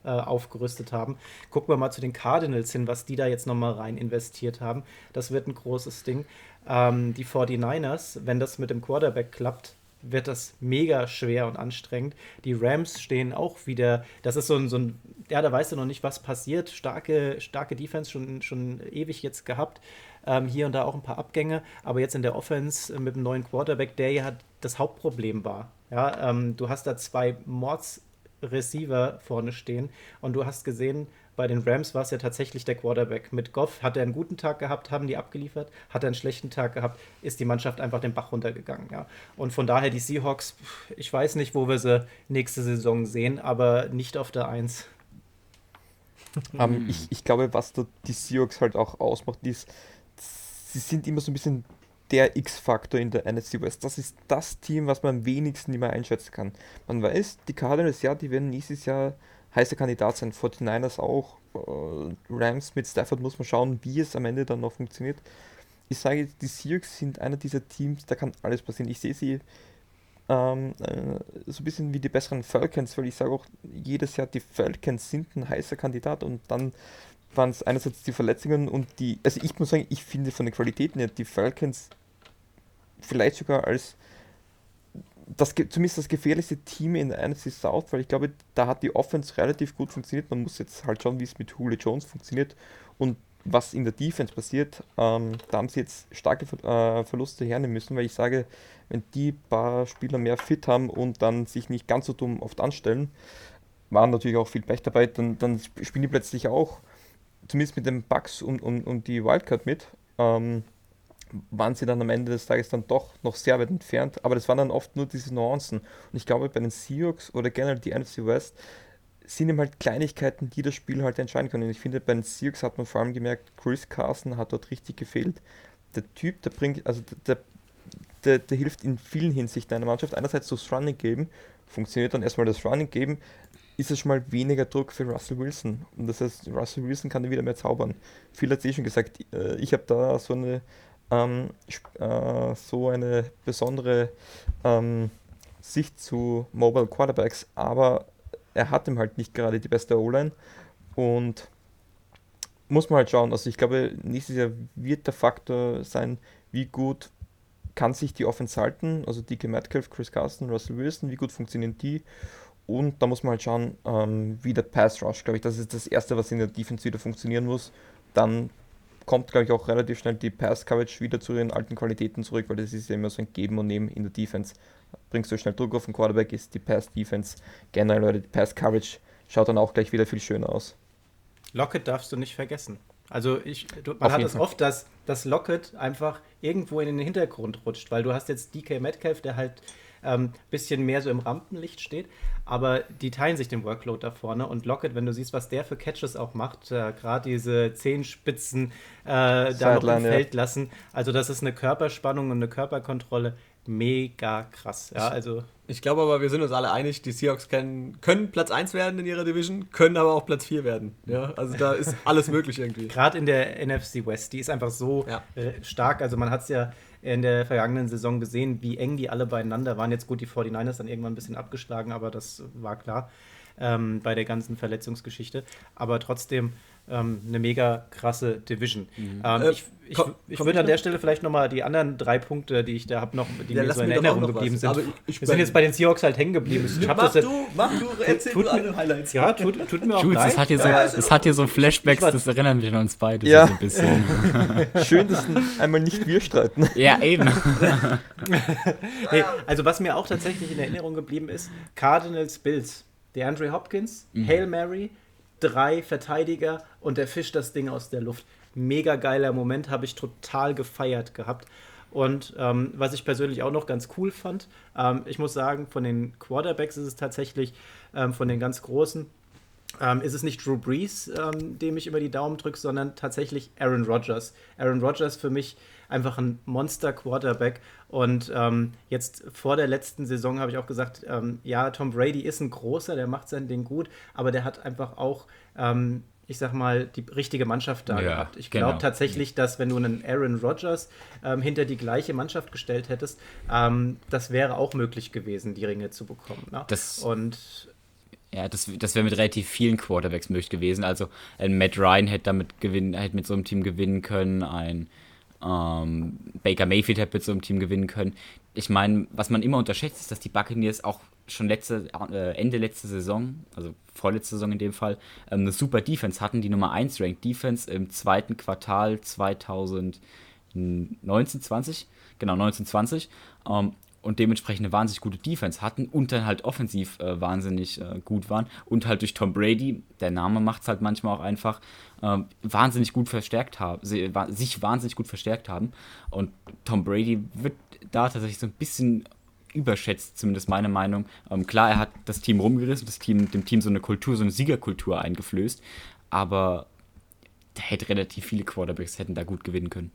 äh, aufgerüstet haben. Gucken wir mal zu den Cardinals hin, was die da jetzt nochmal rein investiert haben. Das wird ein großes Ding. Ähm, die 49ers, wenn das mit dem Quarterback klappt, wird das mega schwer und anstrengend. Die Rams stehen auch wieder, das ist so ein, so ein ja, da weißt du noch nicht, was passiert. Starke, starke Defense schon, schon ewig jetzt gehabt. Ähm, hier und da auch ein paar Abgänge, aber jetzt in der Offense äh, mit dem neuen Quarterback, der ja das Hauptproblem war Ja, ähm, du hast da zwei Mords-Receiver vorne stehen und du hast gesehen, bei den Rams war es ja tatsächlich der Quarterback. Mit Goff hat er einen guten Tag gehabt, haben die abgeliefert, hat er einen schlechten Tag gehabt, ist die Mannschaft einfach den Bach runtergegangen. Ja. Und von daher die Seahawks, ich weiß nicht, wo wir sie nächste Saison sehen, aber nicht auf der Eins. Um, ähm, ich, ich glaube, was da die Seahawks halt auch ausmacht, ist, sie sind immer so ein bisschen der X-Faktor in der NFC West. Das ist das Team, was man am wenigsten immer einschätzen kann. Man weiß, die Cardinals, ja, die werden nächstes Jahr heißer Kandidat sein. 49ers auch. Äh, Rams mit Stafford muss man schauen, wie es am Ende dann noch funktioniert. Ich sage, die Seahawks sind einer dieser Teams, da kann alles passieren. Ich sehe sie ähm, äh, so ein bisschen wie die besseren Falcons, weil ich sage auch jedes Jahr, die Falcons sind ein heißer Kandidat und dann waren es einerseits die Verletzungen und die, also ich muss sagen, ich finde von den Qualitäten her die Falcons vielleicht sogar als das, zumindest das gefährlichste Team in der NFC South, weil ich glaube, da hat die Offense relativ gut funktioniert. Man muss jetzt halt schauen, wie es mit Julio Jones funktioniert und was in der Defense passiert. Ähm, da haben sie jetzt starke äh, Verluste hernehmen müssen, weil ich sage, wenn die paar Spieler mehr fit haben und dann sich nicht ganz so dumm oft anstellen, waren natürlich auch viel Pech dabei, dann, dann spielen die plötzlich auch, zumindest mit den Bugs und, und, und die Wildcard mit. Ähm, waren sie dann am Ende des Tages dann doch noch sehr weit entfernt, aber das waren dann oft nur diese Nuancen. Und ich glaube, bei den Seahawks oder generell die NFC West sind eben halt Kleinigkeiten, die das Spiel halt entscheiden können. Und ich finde, bei den Seahawks hat man vor allem gemerkt, Chris Carson hat dort richtig gefehlt. Der Typ, der bringt, also der, der, der hilft in vielen Hinsichten einer Mannschaft. Einerseits durchs Running Game, funktioniert dann erstmal das Running Game, ist es schon mal weniger Druck für Russell Wilson. Und das heißt, Russell Wilson kann wieder mehr zaubern. Viel hat sie eh schon gesagt, äh, ich habe da so eine ähm, äh, so eine besondere ähm, Sicht zu Mobile Quarterbacks, aber er hat ihm halt nicht gerade die beste O-Line und muss man halt schauen. Also ich glaube, nächstes Jahr wird der Faktor sein, wie gut kann sich die Offense halten, also DK Metcalf, Chris Carson, Russell Wilson, wie gut funktionieren die und da muss man halt schauen, ähm, wie der Pass Rush, glaube ich, das ist das Erste, was in der Defense wieder funktionieren muss. Dann kommt, glaube ich, auch relativ schnell die Pass-Coverage wieder zu ihren alten Qualitäten zurück, weil das ist ja immer so ein Geben und Nehmen in der Defense. Bringst du schnell Druck auf den Quarterback, ist die Pass-Defense generell oder die Pass-Coverage schaut dann auch gleich wieder viel schöner aus. Lockett darfst du nicht vergessen. Also ich, du, man auf hat es das oft, dass, dass Lockett einfach irgendwo in den Hintergrund rutscht, weil du hast jetzt DK Metcalf, der halt ähm, bisschen mehr so im Rampenlicht steht. Aber die teilen sich den Workload da vorne. Und Lockett, wenn du siehst, was der für Catches auch macht, äh, gerade diese Zehenspitzen äh, da noch im Feld lassen. Also das ist eine Körperspannung und eine Körperkontrolle. Mega krass. Ja, also ich glaube aber, wir sind uns alle einig, die Seahawks können, können Platz 1 werden in ihrer Division, können aber auch Platz 4 werden. Ja, also da ist alles möglich irgendwie. Gerade in der NFC West, die ist einfach so ja. Äh, stark. Also man hat es ja in der vergangenen Saison gesehen, wie eng die alle beieinander waren. Jetzt gut, die 49ers dann irgendwann ein bisschen abgeschlagen, aber das war klar ähm, bei der ganzen Verletzungsgeschichte. Aber trotzdem ähm, eine mega krasse Division. Mhm. Ähm, äh, ich ich, ich würde an der Stelle vielleicht nochmal die anderen drei Punkte, die ich da habe, noch, die ja, mir so in Erinnerung geblieben sind. Ich, Wir sind jetzt bei den Seahawks halt hängen geblieben. Ich mach, du, mach du, erzähl tut, du alle Highlights. Ja, tut, tut mir auch Jules, leid. Es hat hier so, ja, es hat hier so Flashbacks, das erinnern an uns beide ja. so ein bisschen. Schön, dass einmal nicht wir streiten. Ja, eben. hey, also was mir auch tatsächlich in Erinnerung geblieben ist, Cardinals Bills. Der Andre Hopkins, mhm. Hail Mary, drei Verteidiger und der fischt das Ding aus der Luft. Mega geiler Moment, habe ich total gefeiert gehabt. Und ähm, was ich persönlich auch noch ganz cool fand, ähm, ich muss sagen, von den Quarterbacks ist es tatsächlich, ähm, von den ganz großen, ähm, ist es nicht Drew Brees, ähm, dem ich immer die Daumen drücke, sondern tatsächlich Aaron Rodgers. Aaron Rodgers für mich einfach ein Monster-Quarterback. Und ähm, jetzt vor der letzten Saison habe ich auch gesagt, ähm, ja, Tom Brady ist ein großer, der macht sein Ding gut, aber der hat einfach auch ähm, ich sag mal, die richtige Mannschaft da ja, gehabt. Ich glaube genau. tatsächlich, dass wenn du einen Aaron Rodgers ähm, hinter die gleiche Mannschaft gestellt hättest, ähm, das wäre auch möglich gewesen, die Ringe zu bekommen. Ne? Das, Und ja, das, das wäre mit relativ vielen Quarterbacks möglich gewesen. Also ein Matt Ryan hätte damit gewinnen, hätte mit so einem Team gewinnen können, ein ähm, Baker Mayfield hätte mit so einem Team gewinnen können. Ich meine, was man immer unterschätzt, ist, dass die Buccaneers auch schon letzte, äh, Ende letzte Saison, also vorletzte Saison in dem Fall, ähm, eine super Defense hatten, die Nummer 1 Ranked Defense im zweiten Quartal 2019, 20, genau 1920. Ähm, und dementsprechend eine wahnsinnig gute Defense hatten und dann halt offensiv äh, wahnsinnig äh, gut waren und halt durch Tom Brady, der Name macht es halt manchmal auch einfach, äh, wahnsinnig gut verstärkt haben, sich wahnsinnig gut verstärkt haben und Tom Brady wird da tatsächlich so ein bisschen überschätzt, zumindest meine Meinung. Ähm, klar, er hat das Team rumgerissen, das Team, dem Team so eine Kultur, so eine Siegerkultur eingeflößt, aber der hätte relativ viele Quarterbacks hätten da gut gewinnen können.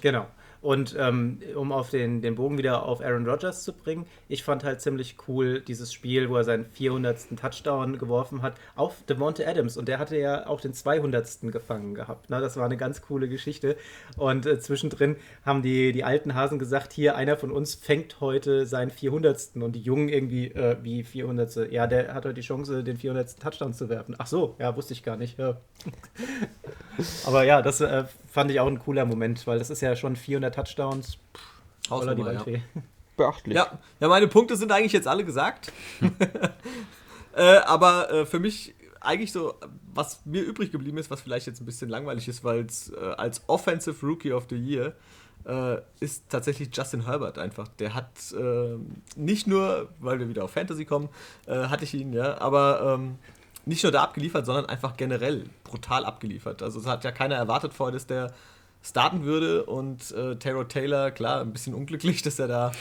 Genau. Und ähm, um auf den, den Bogen wieder auf Aaron Rodgers zu bringen, ich fand halt ziemlich cool dieses Spiel, wo er seinen 400. Touchdown geworfen hat auf Devonta Adams. Und der hatte ja auch den 200. gefangen gehabt. Ne? Das war eine ganz coole Geschichte. Und äh, zwischendrin haben die, die alten Hasen gesagt, hier, einer von uns fängt heute seinen 400. Und die Jungen irgendwie, äh, wie 400. Ja, der hat heute die Chance, den 400. Touchdown zu werfen. Ach so, ja, wusste ich gar nicht. Ja. Aber ja, das äh, fand ich auch ein cooler Moment, weil das ist ja schon 400 Touchdowns. Hausnummer, ja. Beachtlich. Ja, ja, meine Punkte sind eigentlich jetzt alle gesagt. äh, aber äh, für mich eigentlich so, was mir übrig geblieben ist, was vielleicht jetzt ein bisschen langweilig ist, weil es äh, als Offensive Rookie of the Year äh, ist tatsächlich Justin Herbert einfach. Der hat äh, nicht nur, weil wir wieder auf Fantasy kommen, äh, hatte ich ihn, ja, aber ähm, nicht nur da abgeliefert, sondern einfach generell brutal abgeliefert. Also es hat ja keiner erwartet vorher, dass der starten würde und äh, Taro Taylor, klar, ein bisschen unglücklich, dass er da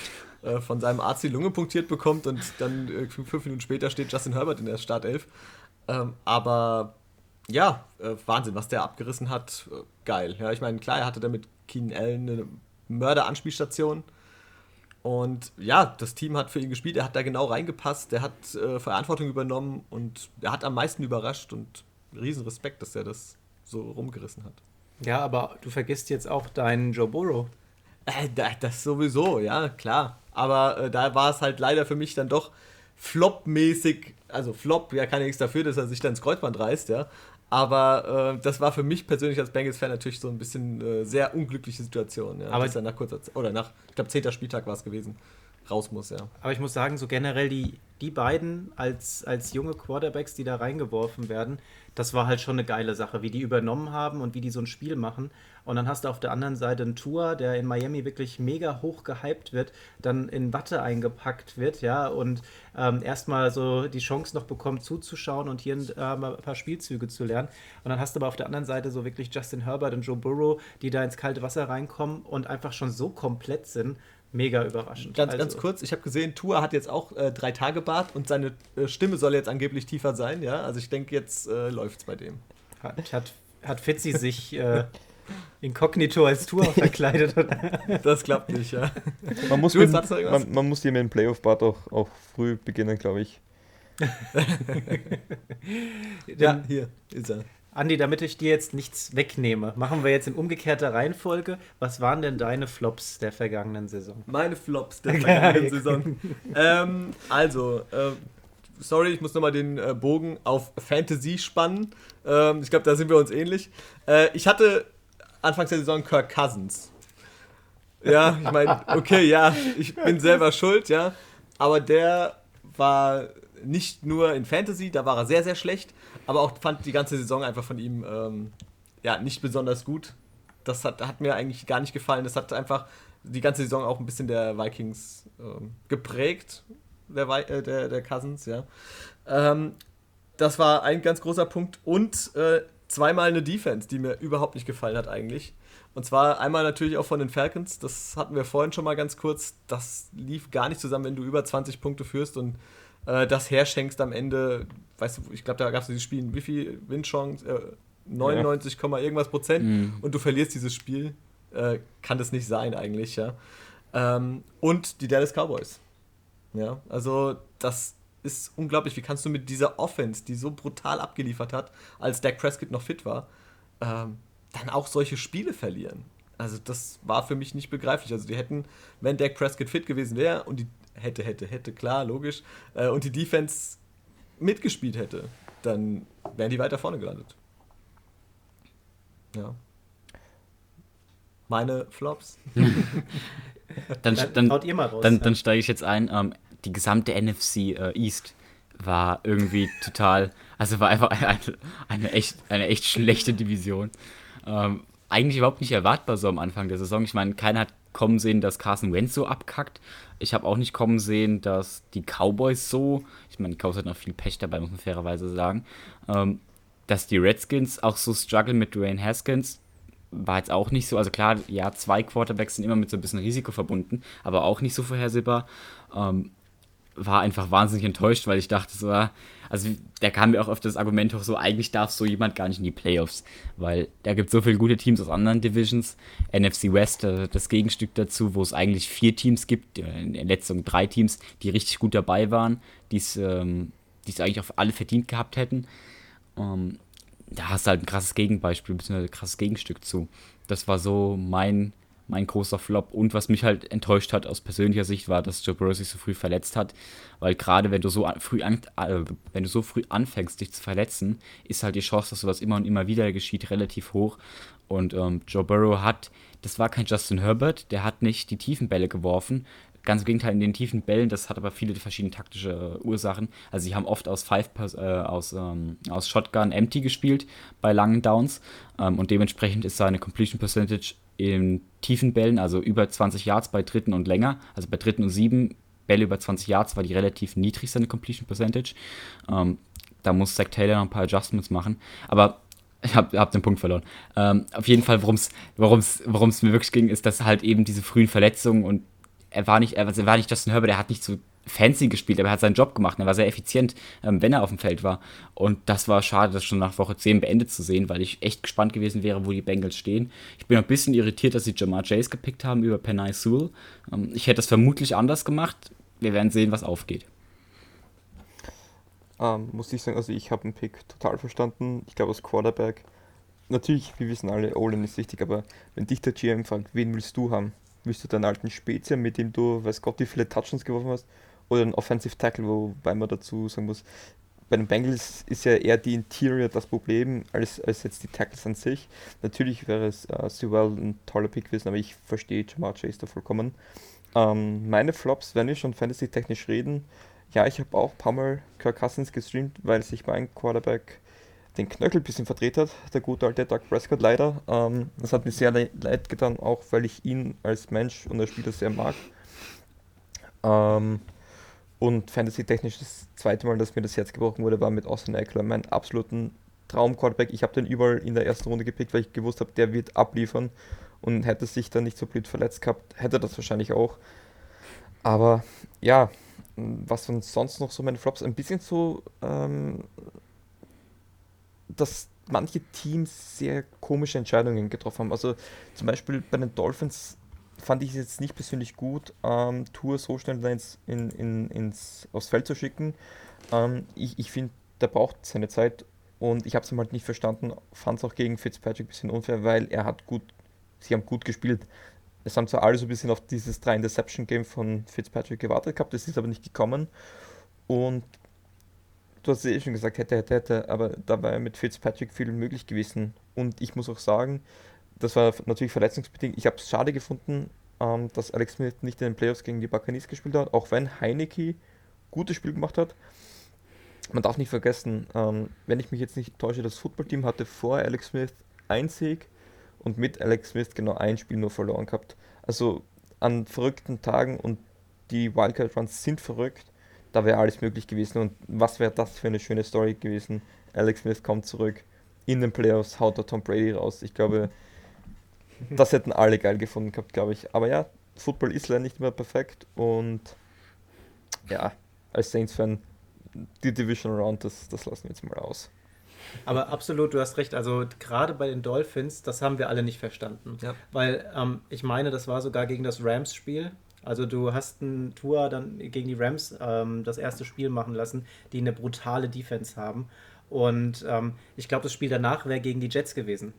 äh, von seinem Arzt die Lunge punktiert bekommt und dann äh, fünf Minuten später steht Justin Herbert in der Startelf. Ähm, aber ja, äh, Wahnsinn, was der abgerissen hat, äh, geil. Ja, ich meine, klar, er hatte da mit Keenan Allen eine Mörderanspielstation. Und ja, das Team hat für ihn gespielt, er hat da genau reingepasst, der hat äh, Verantwortung übernommen und er hat am meisten überrascht und riesen Respekt, dass er das so rumgerissen hat. Ja, aber du vergisst jetzt auch deinen Joe Burrow. Äh, das sowieso, ja, klar. Aber äh, da war es halt leider für mich dann doch flop-mäßig, also Flop, ja, kann ja nichts dafür, dass er sich dann ins Kreuzband reißt, ja. Aber äh, das war für mich persönlich als Bengals-Fan natürlich so ein bisschen äh, sehr unglückliche Situation. Ja, aber dass er nach kurzer Zeit, oder nach, ich glaube, 10. Spieltag war es gewesen, raus muss, ja. Aber ich muss sagen, so generell die, die beiden als, als junge Quarterbacks, die da reingeworfen werden, das war halt schon eine geile Sache, wie die übernommen haben und wie die so ein Spiel machen. Und dann hast du auf der anderen Seite einen Tour, der in Miami wirklich mega hoch gehypt wird, dann in Watte eingepackt wird, ja, und ähm, erstmal so die Chance noch bekommt zuzuschauen und hier ein, äh, ein paar Spielzüge zu lernen. Und dann hast du aber auf der anderen Seite so wirklich Justin Herbert und Joe Burrow, die da ins kalte Wasser reinkommen und einfach schon so komplett sind mega überraschend. Ganz, also. ganz kurz, ich habe gesehen, Tua hat jetzt auch äh, drei Tage Bart und seine äh, Stimme soll jetzt angeblich tiefer sein, ja. Also ich denke, jetzt äh, läuft es bei dem. Hat, hat, hat Fitzi sich äh, inkognito als Tua verkleidet? das klappt nicht, ja. Man muss, mit, man, man, muss hier mit dem Playoff-Bart auch, auch früh beginnen, glaube ich. ja, hier ist er. Andi, damit ich dir jetzt nichts wegnehme, machen wir jetzt in umgekehrter Reihenfolge. Was waren denn deine Flops der vergangenen Saison? Meine Flops der vergangenen Saison. Ähm, also, äh, sorry, ich muss nochmal den äh, Bogen auf Fantasy spannen. Ähm, ich glaube, da sind wir uns ähnlich. Äh, ich hatte Anfangs der Saison Kirk Cousins. Ja, ich meine, okay, ja, ich bin selber schuld, ja. Aber der war nicht nur in Fantasy, da war er sehr, sehr schlecht, aber auch fand die ganze Saison einfach von ihm ähm, ja, nicht besonders gut. Das hat, hat mir eigentlich gar nicht gefallen. Das hat einfach die ganze Saison auch ein bisschen der Vikings ähm, geprägt, der, äh, der, der Cousins, ja. Ähm, das war ein ganz großer Punkt und äh, zweimal eine Defense, die mir überhaupt nicht gefallen hat eigentlich. Und zwar einmal natürlich auch von den Falcons, das hatten wir vorhin schon mal ganz kurz. Das lief gar nicht zusammen, wenn du über 20 Punkte führst und äh, das herschenkst am Ende, weißt du, ich glaube, da gab es dieses Spiel, wie viel Windchance? Äh, 99, ja. irgendwas Prozent mhm. und du verlierst dieses Spiel. Äh, kann das nicht sein eigentlich, ja. Ähm, und die Dallas Cowboys. Ja, also das ist unglaublich. Wie kannst du mit dieser Offense, die so brutal abgeliefert hat, als Dak Prescott noch fit war, ähm, dann auch solche Spiele verlieren? Also das war für mich nicht begreiflich. Also die hätten, wenn Dak Prescott fit gewesen wäre und die hätte, hätte, hätte, klar, logisch, äh, und die Defense mitgespielt hätte, dann wären die weiter vorne gelandet. Ja. Meine Flops. dann, dann, dann, raus, dann, dann steige ich jetzt ein. Ähm, die gesamte NFC äh, East war irgendwie total, also war einfach eine, eine, echt, eine echt schlechte Division. Ähm, eigentlich überhaupt nicht erwartbar so am Anfang der Saison. Ich meine, keiner hat kommen sehen, dass Carson Wentz so abkackt. Ich habe auch nicht kommen sehen, dass die Cowboys so, ich meine, die Cowboys hatten noch viel Pech dabei, muss man fairerweise sagen, ähm, dass die Redskins auch so strugglen mit Dwayne Haskins, war jetzt auch nicht so. Also klar, ja, zwei Quarterbacks sind immer mit so ein bisschen Risiko verbunden, aber auch nicht so vorhersehbar. Ähm, war einfach wahnsinnig enttäuscht, weil ich dachte so, also da kam mir auch öfter das Argument hoch, so eigentlich darf so jemand gar nicht in die Playoffs, weil da gibt es so viele gute Teams aus anderen Divisions, NFC West, äh, das Gegenstück dazu, wo es eigentlich vier Teams gibt, äh, in der letzten drei Teams, die richtig gut dabei waren, die es ähm, eigentlich auf alle verdient gehabt hätten. Ähm, da hast du halt ein krasses Gegenbeispiel, ein krasses Gegenstück zu. Das war so mein mein großer Flop. Und was mich halt enttäuscht hat aus persönlicher Sicht war, dass Joe Burrow sich so früh verletzt hat, weil gerade wenn du so früh an, äh, wenn du so früh anfängst, dich zu verletzen, ist halt die Chance, dass sowas immer und immer wieder geschieht, relativ hoch. Und ähm, Joe Burrow hat, das war kein Justin Herbert, der hat nicht die tiefen Bälle geworfen. Ganz im Gegenteil, in den tiefen Bällen, das hat aber viele verschiedene taktische Ursachen. Also sie haben oft aus Five äh, aus, ähm, aus Shotgun Empty gespielt bei langen Downs ähm, und dementsprechend ist seine Completion Percentage in tiefen Bällen, also über 20 Yards bei dritten und länger, also bei dritten und sieben Bälle über 20 Yards war die relativ niedrig, seine Completion Percentage. Ähm, da muss Zach Taylor noch ein paar Adjustments machen. Aber ich habe hab den Punkt verloren. Ähm, auf jeden Fall, worum es mir wirklich ging, ist, dass halt eben diese frühen Verletzungen und er war nicht, also er war nicht Justin Herbert, er hat nicht so fancy gespielt, aber er hat seinen Job gemacht. Er war sehr effizient, ähm, wenn er auf dem Feld war. Und das war schade, das schon nach Woche 10 beendet zu sehen, weil ich echt gespannt gewesen wäre, wo die Bengals stehen. Ich bin ein bisschen irritiert, dass sie Jamar Chase gepickt haben über Penai Sewell. Ähm, ich hätte das vermutlich anders gemacht. Wir werden sehen, was aufgeht. Ähm, muss ich sagen, also ich habe den Pick total verstanden. Ich glaube, als Quarterback, natürlich, wir wissen alle, Olin ist wichtig, aber wenn dich der GM fragt, wen willst du haben? Willst du deinen alten Spezier, mit dem du, weiß Gott, wie viele Touchdowns geworfen hast? Oder ein Offensive Tackle, wobei man dazu sagen muss, bei den Bengals ist ja eher die Interior das Problem, als, als jetzt die Tackles an sich. Natürlich wäre es äh, Sewell ein toller Pick gewesen, aber ich verstehe Jamar Chase da vollkommen. Ähm, meine Flops, wenn wir schon fantasy-technisch reden, ja, ich habe auch ein paar Mal Kirk Cousins gestreamt, weil sich mein Quarterback den Knöchel ein bisschen verdreht hat, der gute alte Doug Prescott leider. Ähm, das hat mir sehr le leid getan, auch weil ich ihn als Mensch und als Spieler sehr mag. Ähm, und fantasy-technisch das zweite Mal, dass mir das Herz gebrochen wurde, war mit Austin Eckler, mein absoluten Traum-Quarterback. Ich habe den überall in der ersten Runde gepickt, weil ich gewusst habe, der wird abliefern. Und hätte sich dann nicht so blöd verletzt gehabt, hätte das wahrscheinlich auch. Aber ja, was waren sonst noch so meine Flops? Ein bisschen so, ähm, dass manche Teams sehr komische Entscheidungen getroffen haben. Also zum Beispiel bei den Dolphins fand ich es jetzt nicht persönlich gut, ähm, Tour so schnell ins, in, in, ins, aufs Feld zu schicken. Ähm, ich ich finde, der braucht seine Zeit und ich habe es halt nicht verstanden, fand es auch gegen Fitzpatrick ein bisschen unfair, weil er hat gut, sie haben gut gespielt. Es haben zwar alle so ein bisschen auf dieses 3 Interception Game von Fitzpatrick gewartet gehabt, das ist aber nicht gekommen. Und du hast es eh schon gesagt, hätte, hätte, hätte, aber da war mit Fitzpatrick viel möglich gewesen. Und ich muss auch sagen, das war natürlich verletzungsbedingt. Ich habe es schade gefunden, ähm, dass Alex Smith nicht in den Playoffs gegen die Buccaneers gespielt hat, auch wenn Heineke gutes Spiel gemacht hat. Man darf nicht vergessen, ähm, wenn ich mich jetzt nicht täusche, das Footballteam hatte vor Alex Smith ein Sieg und mit Alex Smith genau ein Spiel nur verloren gehabt. Also an verrückten Tagen und die Wildcard Runs sind verrückt, da wäre alles möglich gewesen. Und was wäre das für eine schöne Story gewesen? Alex Smith kommt zurück in den Playoffs, haut der Tom Brady raus. Ich glaube, das hätten alle geil gefunden gehabt, glaube ich. Aber ja, Football ist leider nicht mehr perfekt und ja, als Saints-Fan, die Division Round, das, das lassen wir jetzt mal aus. Aber absolut, du hast recht. Also gerade bei den Dolphins, das haben wir alle nicht verstanden. Ja. Weil ähm, ich meine, das war sogar gegen das Rams-Spiel. Also du hast einen Tour dann gegen die Rams ähm, das erste Spiel machen lassen, die eine brutale Defense haben. Und ähm, ich glaube, das Spiel danach wäre gegen die Jets gewesen.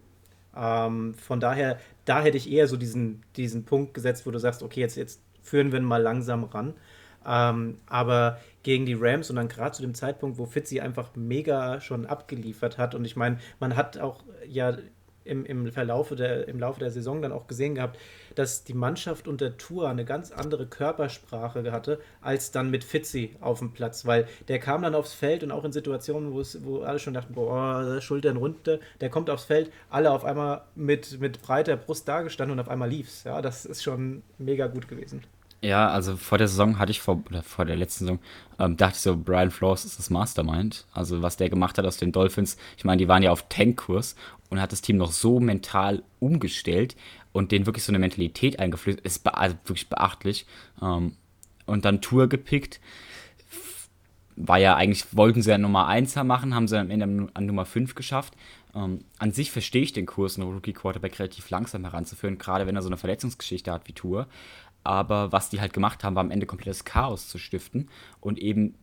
Ähm, von daher, da hätte ich eher so diesen, diesen Punkt gesetzt, wo du sagst, okay, jetzt, jetzt führen wir mal langsam ran. Ähm, aber gegen die Rams und dann gerade zu dem Zeitpunkt, wo Fitzy einfach mega schon abgeliefert hat und ich meine, man hat auch ja im, im, Verlaufe der, im Laufe der Saison dann auch gesehen gehabt, dass die Mannschaft unter Tour eine ganz andere Körpersprache hatte, als dann mit Fitzi auf dem Platz, weil der kam dann aufs Feld und auch in Situationen, wo alle schon dachten, boah, Schultern runter, der kommt aufs Feld, alle auf einmal mit, mit breiter Brust dagestanden und auf einmal lief's. Ja, das ist schon mega gut gewesen. Ja, also vor der Saison hatte ich vor, oder vor der letzten Saison, ähm, dachte ich so, Brian Flores ist das Mastermind. Also was der gemacht hat aus den Dolphins, ich meine, die waren ja auf Tankkurs und hat das Team noch so mental umgestellt und denen wirklich so eine Mentalität eingeflößt, ist be also wirklich beachtlich. Ähm, und dann Tour gepickt. War ja eigentlich, wollten sie ja Nummer 1er machen, haben sie am Ende an Nummer 5 geschafft. Ähm, an sich verstehe ich den Kurs, einen Rookie-Quarterback relativ langsam heranzuführen, gerade wenn er so eine Verletzungsgeschichte hat wie Tour aber was die halt gemacht haben, war am Ende komplettes Chaos zu stiften und eben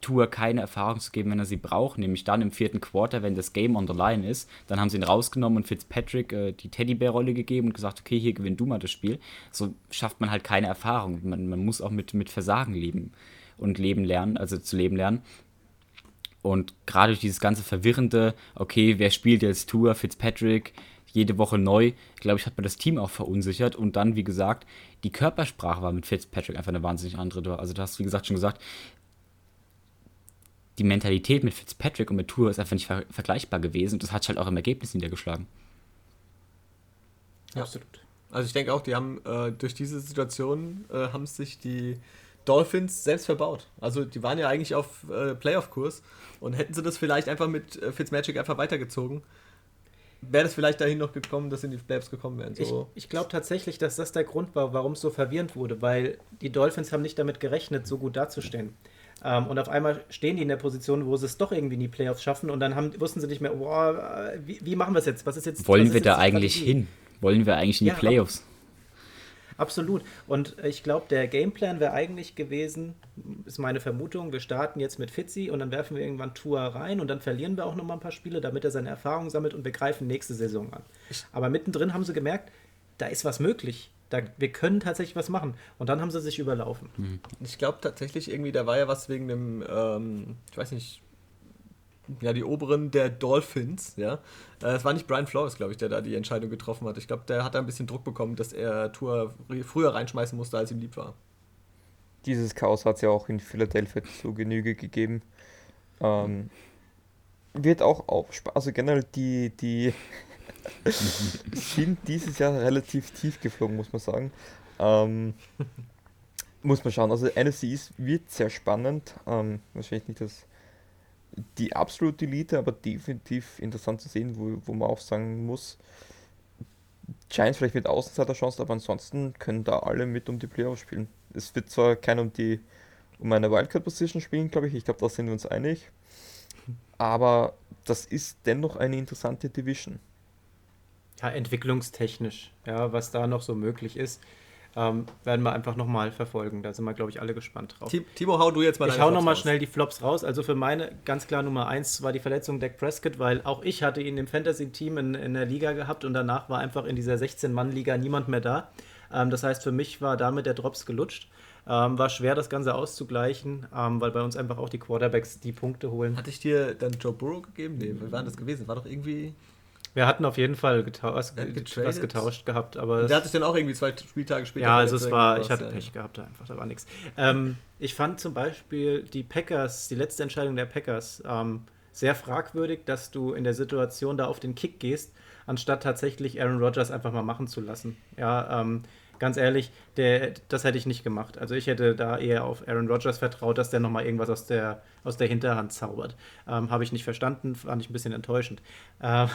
Tour keine Erfahrung zu geben, wenn er sie braucht, nämlich dann im vierten Quarter, wenn das Game on the line ist, dann haben sie ihn rausgenommen und Fitzpatrick äh, die Teddybär-Rolle gegeben und gesagt, okay, hier gewinn du mal das Spiel. So schafft man halt keine Erfahrung. Man, man muss auch mit, mit Versagen leben und leben lernen, also zu leben lernen. Und gerade durch dieses ganze verwirrende, okay, wer spielt jetzt Tour, Fitzpatrick, jede Woche neu, glaube ich, hat man das Team auch verunsichert. Und dann, wie gesagt, die Körpersprache war mit Fitzpatrick einfach eine wahnsinnig andere. Also, du hast, wie gesagt, schon gesagt, die Mentalität mit Fitzpatrick und mit Tour ist einfach nicht ver vergleichbar gewesen. Und das hat sich halt auch im Ergebnis niedergeschlagen. Ja. Absolut. Also ich denke auch, die haben äh, durch diese Situation äh, haben sich die Dolphins selbst verbaut. Also die waren ja eigentlich auf äh, Playoff-Kurs und hätten sie das vielleicht einfach mit äh, Fitzmagic einfach weitergezogen, wäre das vielleicht dahin noch gekommen, dass sie in die Playoffs gekommen wären. So. Ich, ich glaube tatsächlich, dass das der Grund war, warum es so verwirrend wurde, weil die Dolphins haben nicht damit gerechnet, so gut dazustehen. Ähm, und auf einmal stehen die in der Position, wo sie es doch irgendwie in die Playoffs schaffen und dann haben, wussten sie nicht mehr, boah, wie, wie machen wir es jetzt? Was ist jetzt? Wollen wir da eigentlich hin? Wollen wir eigentlich in die ja, Playoffs? Absolut. Und ich glaube, der Gameplan wäre eigentlich gewesen, ist meine Vermutung, wir starten jetzt mit Fitzi und dann werfen wir irgendwann Tour rein und dann verlieren wir auch nochmal ein paar Spiele, damit er seine Erfahrungen sammelt und wir greifen nächste Saison an. Aber mittendrin haben sie gemerkt, da ist was möglich. Da, wir können tatsächlich was machen. Und dann haben sie sich überlaufen. Mhm. Ich glaube tatsächlich irgendwie, da war ja was wegen dem, ähm, ich weiß nicht, ja, die Oberen der Dolphins, ja. Äh, es war nicht Brian Flores, glaube ich, der da die Entscheidung getroffen hat. Ich glaube, der hat da ein bisschen Druck bekommen, dass er Tour früher reinschmeißen musste, als ihm lieb war. Dieses Chaos hat es ja auch in Philadelphia zu Genüge gegeben. Ähm, wird auch auf, also generell die, die sind dieses Jahr relativ tief geflogen, muss man sagen. Ähm, muss man schauen. Also NFC wird sehr spannend. Ähm, wahrscheinlich nicht das die absolute Elite, aber definitiv interessant zu sehen, wo, wo man auch sagen muss, Giants vielleicht mit Außenseiter-Chance, aber ansonsten können da alle mit um die Playoffs spielen. Es wird zwar keiner um die um eine Wildcard-Position spielen, glaube ich, ich glaube, da sind wir uns einig, aber das ist dennoch eine interessante Division. Ja, entwicklungstechnisch, ja, was da noch so möglich ist. Ähm, werden wir einfach nochmal verfolgen. Da sind wir, glaube ich, alle gespannt drauf. Timo, hau du jetzt mal Ich hau nochmal schnell die Flops raus. Also für meine ganz klar Nummer 1 war die Verletzung Dak Prescott, weil auch ich hatte ihn im Fantasy-Team in, in der Liga gehabt und danach war einfach in dieser 16-Mann-Liga niemand mehr da. Ähm, das heißt, für mich war damit der Drops gelutscht. Ähm, war schwer, das Ganze auszugleichen, ähm, weil bei uns einfach auch die Quarterbacks die Punkte holen. Hatte ich dir dann Joe Burrow gegeben? Nee, wie war das gewesen? War doch irgendwie. Wir hatten auf jeden Fall was, was, getauscht gehabt, aber. Der hat sich dann auch irgendwie zwei Spieltage später. Ja, also es war, ich hatte Pech gehabt einfach, da war nichts. Ähm, ich fand zum Beispiel die Packers, die letzte Entscheidung der Packers, ähm, sehr fragwürdig, dass du in der Situation da auf den Kick gehst, anstatt tatsächlich Aaron Rodgers einfach mal machen zu lassen. Ja, ähm, ganz ehrlich, der, das hätte ich nicht gemacht. Also ich hätte da eher auf Aaron Rodgers vertraut, dass der nochmal irgendwas aus der, aus der Hinterhand zaubert. Ähm, Habe ich nicht verstanden, fand ich ein bisschen enttäuschend. Äh,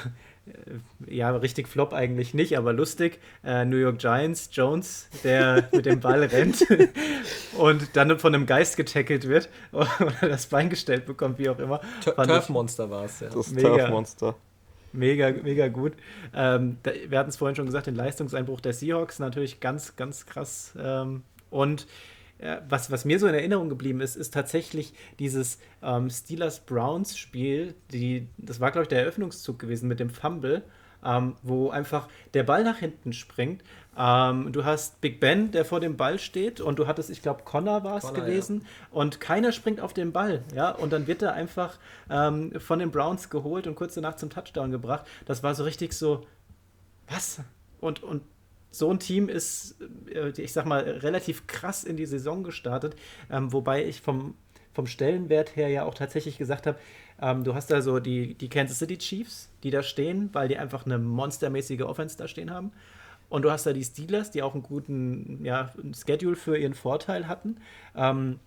ja, richtig flop eigentlich nicht, aber lustig. Äh, New York Giants, Jones, der mit dem Ball rennt und dann von einem Geist getackelt wird oder das Bein gestellt bekommt, wie auch immer. Turfmonster war es, ja. Das Turfmonster. Mega, mega gut. Ähm, da, wir hatten es vorhin schon gesagt, den Leistungseinbruch der Seahawks natürlich ganz, ganz krass. Ähm, und was, was mir so in Erinnerung geblieben ist, ist tatsächlich dieses ähm, Steelers-Browns-Spiel. Die, das war, glaube ich, der Eröffnungszug gewesen mit dem Fumble, ähm, wo einfach der Ball nach hinten springt. Ähm, du hast Big Ben, der vor dem Ball steht, und du hattest, ich glaube, Connor war es gewesen, ja. und keiner springt auf den Ball. Ja? Und dann wird er einfach ähm, von den Browns geholt und kurz danach zum Touchdown gebracht. Das war so richtig so Was? Und, und so ein Team ist, äh, ich sag mal, relativ krass in die Saison gestartet, ähm, wobei ich vom, vom Stellenwert her ja auch tatsächlich gesagt habe, ähm, du hast da so die, die Kansas City Chiefs, die da stehen, weil die einfach eine monstermäßige Offense da stehen haben. Und du hast da die Steelers, die auch einen guten ja, Schedule für ihren Vorteil hatten. Ähm,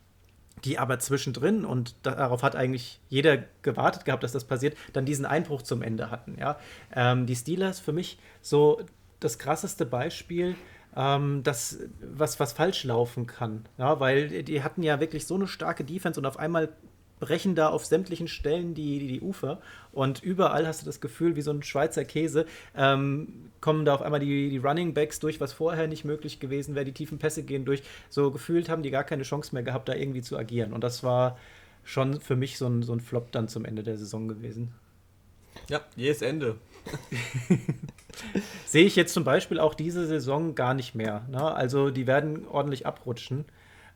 die aber zwischendrin, und darauf hat eigentlich jeder gewartet gehabt, dass das passiert, dann diesen Einbruch zum Ende hatten. Ja? Ähm, die Steelers für mich so das krasseste Beispiel, ähm, das, was, was falsch laufen kann. Ja? Weil die hatten ja wirklich so eine starke Defense und auf einmal brechen da auf sämtlichen Stellen die, die, die, Ufer und überall hast du das Gefühl, wie so ein Schweizer Käse, ähm, kommen da auf einmal die, die Running Backs durch, was vorher nicht möglich gewesen wäre, die tiefen Pässe gehen durch. So gefühlt haben die gar keine Chance mehr gehabt, da irgendwie zu agieren. Und das war schon für mich so ein, so ein Flop dann zum Ende der Saison gewesen. Ja, jähes Ende. Sehe ich jetzt zum Beispiel auch diese Saison gar nicht mehr. Ne? Also die werden ordentlich abrutschen.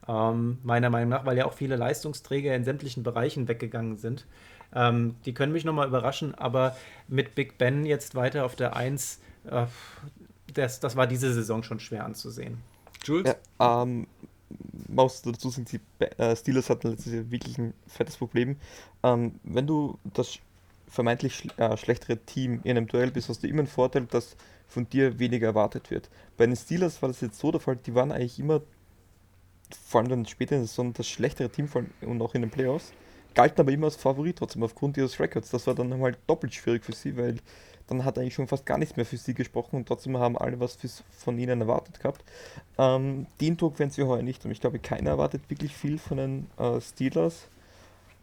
Ähm, meiner Meinung nach, weil ja auch viele Leistungsträger in sämtlichen Bereichen weggegangen sind. Ähm, die können mich nochmal überraschen, aber mit Big Ben jetzt weiter auf der 1, äh, das, das war diese Saison schon schwer anzusehen. Jules? Ja, ähm, muss dazu sagen, die äh, Steelers hatten letztes Jahr wirklich ein fettes Problem. Ähm, wenn du das vermeintlich sch äh, schlechtere Team in einem Duell bist, hast du immer einen Vorteil, dass von dir weniger erwartet wird. Bei den Steelers war das jetzt so der Fall, die waren eigentlich immer vor allem dann später in der Saison das schlechtere Team und auch in den Playoffs, galten aber immer als Favorit trotzdem aufgrund ihres Records. Das war dann halt doppelt schwierig für sie, weil dann hat eigentlich schon fast gar nichts mehr für sie gesprochen und trotzdem haben alle was von ihnen erwartet gehabt. Ähm, den Druck werden sie heuer nicht und ich glaube, keiner erwartet wirklich viel von den äh, Steelers.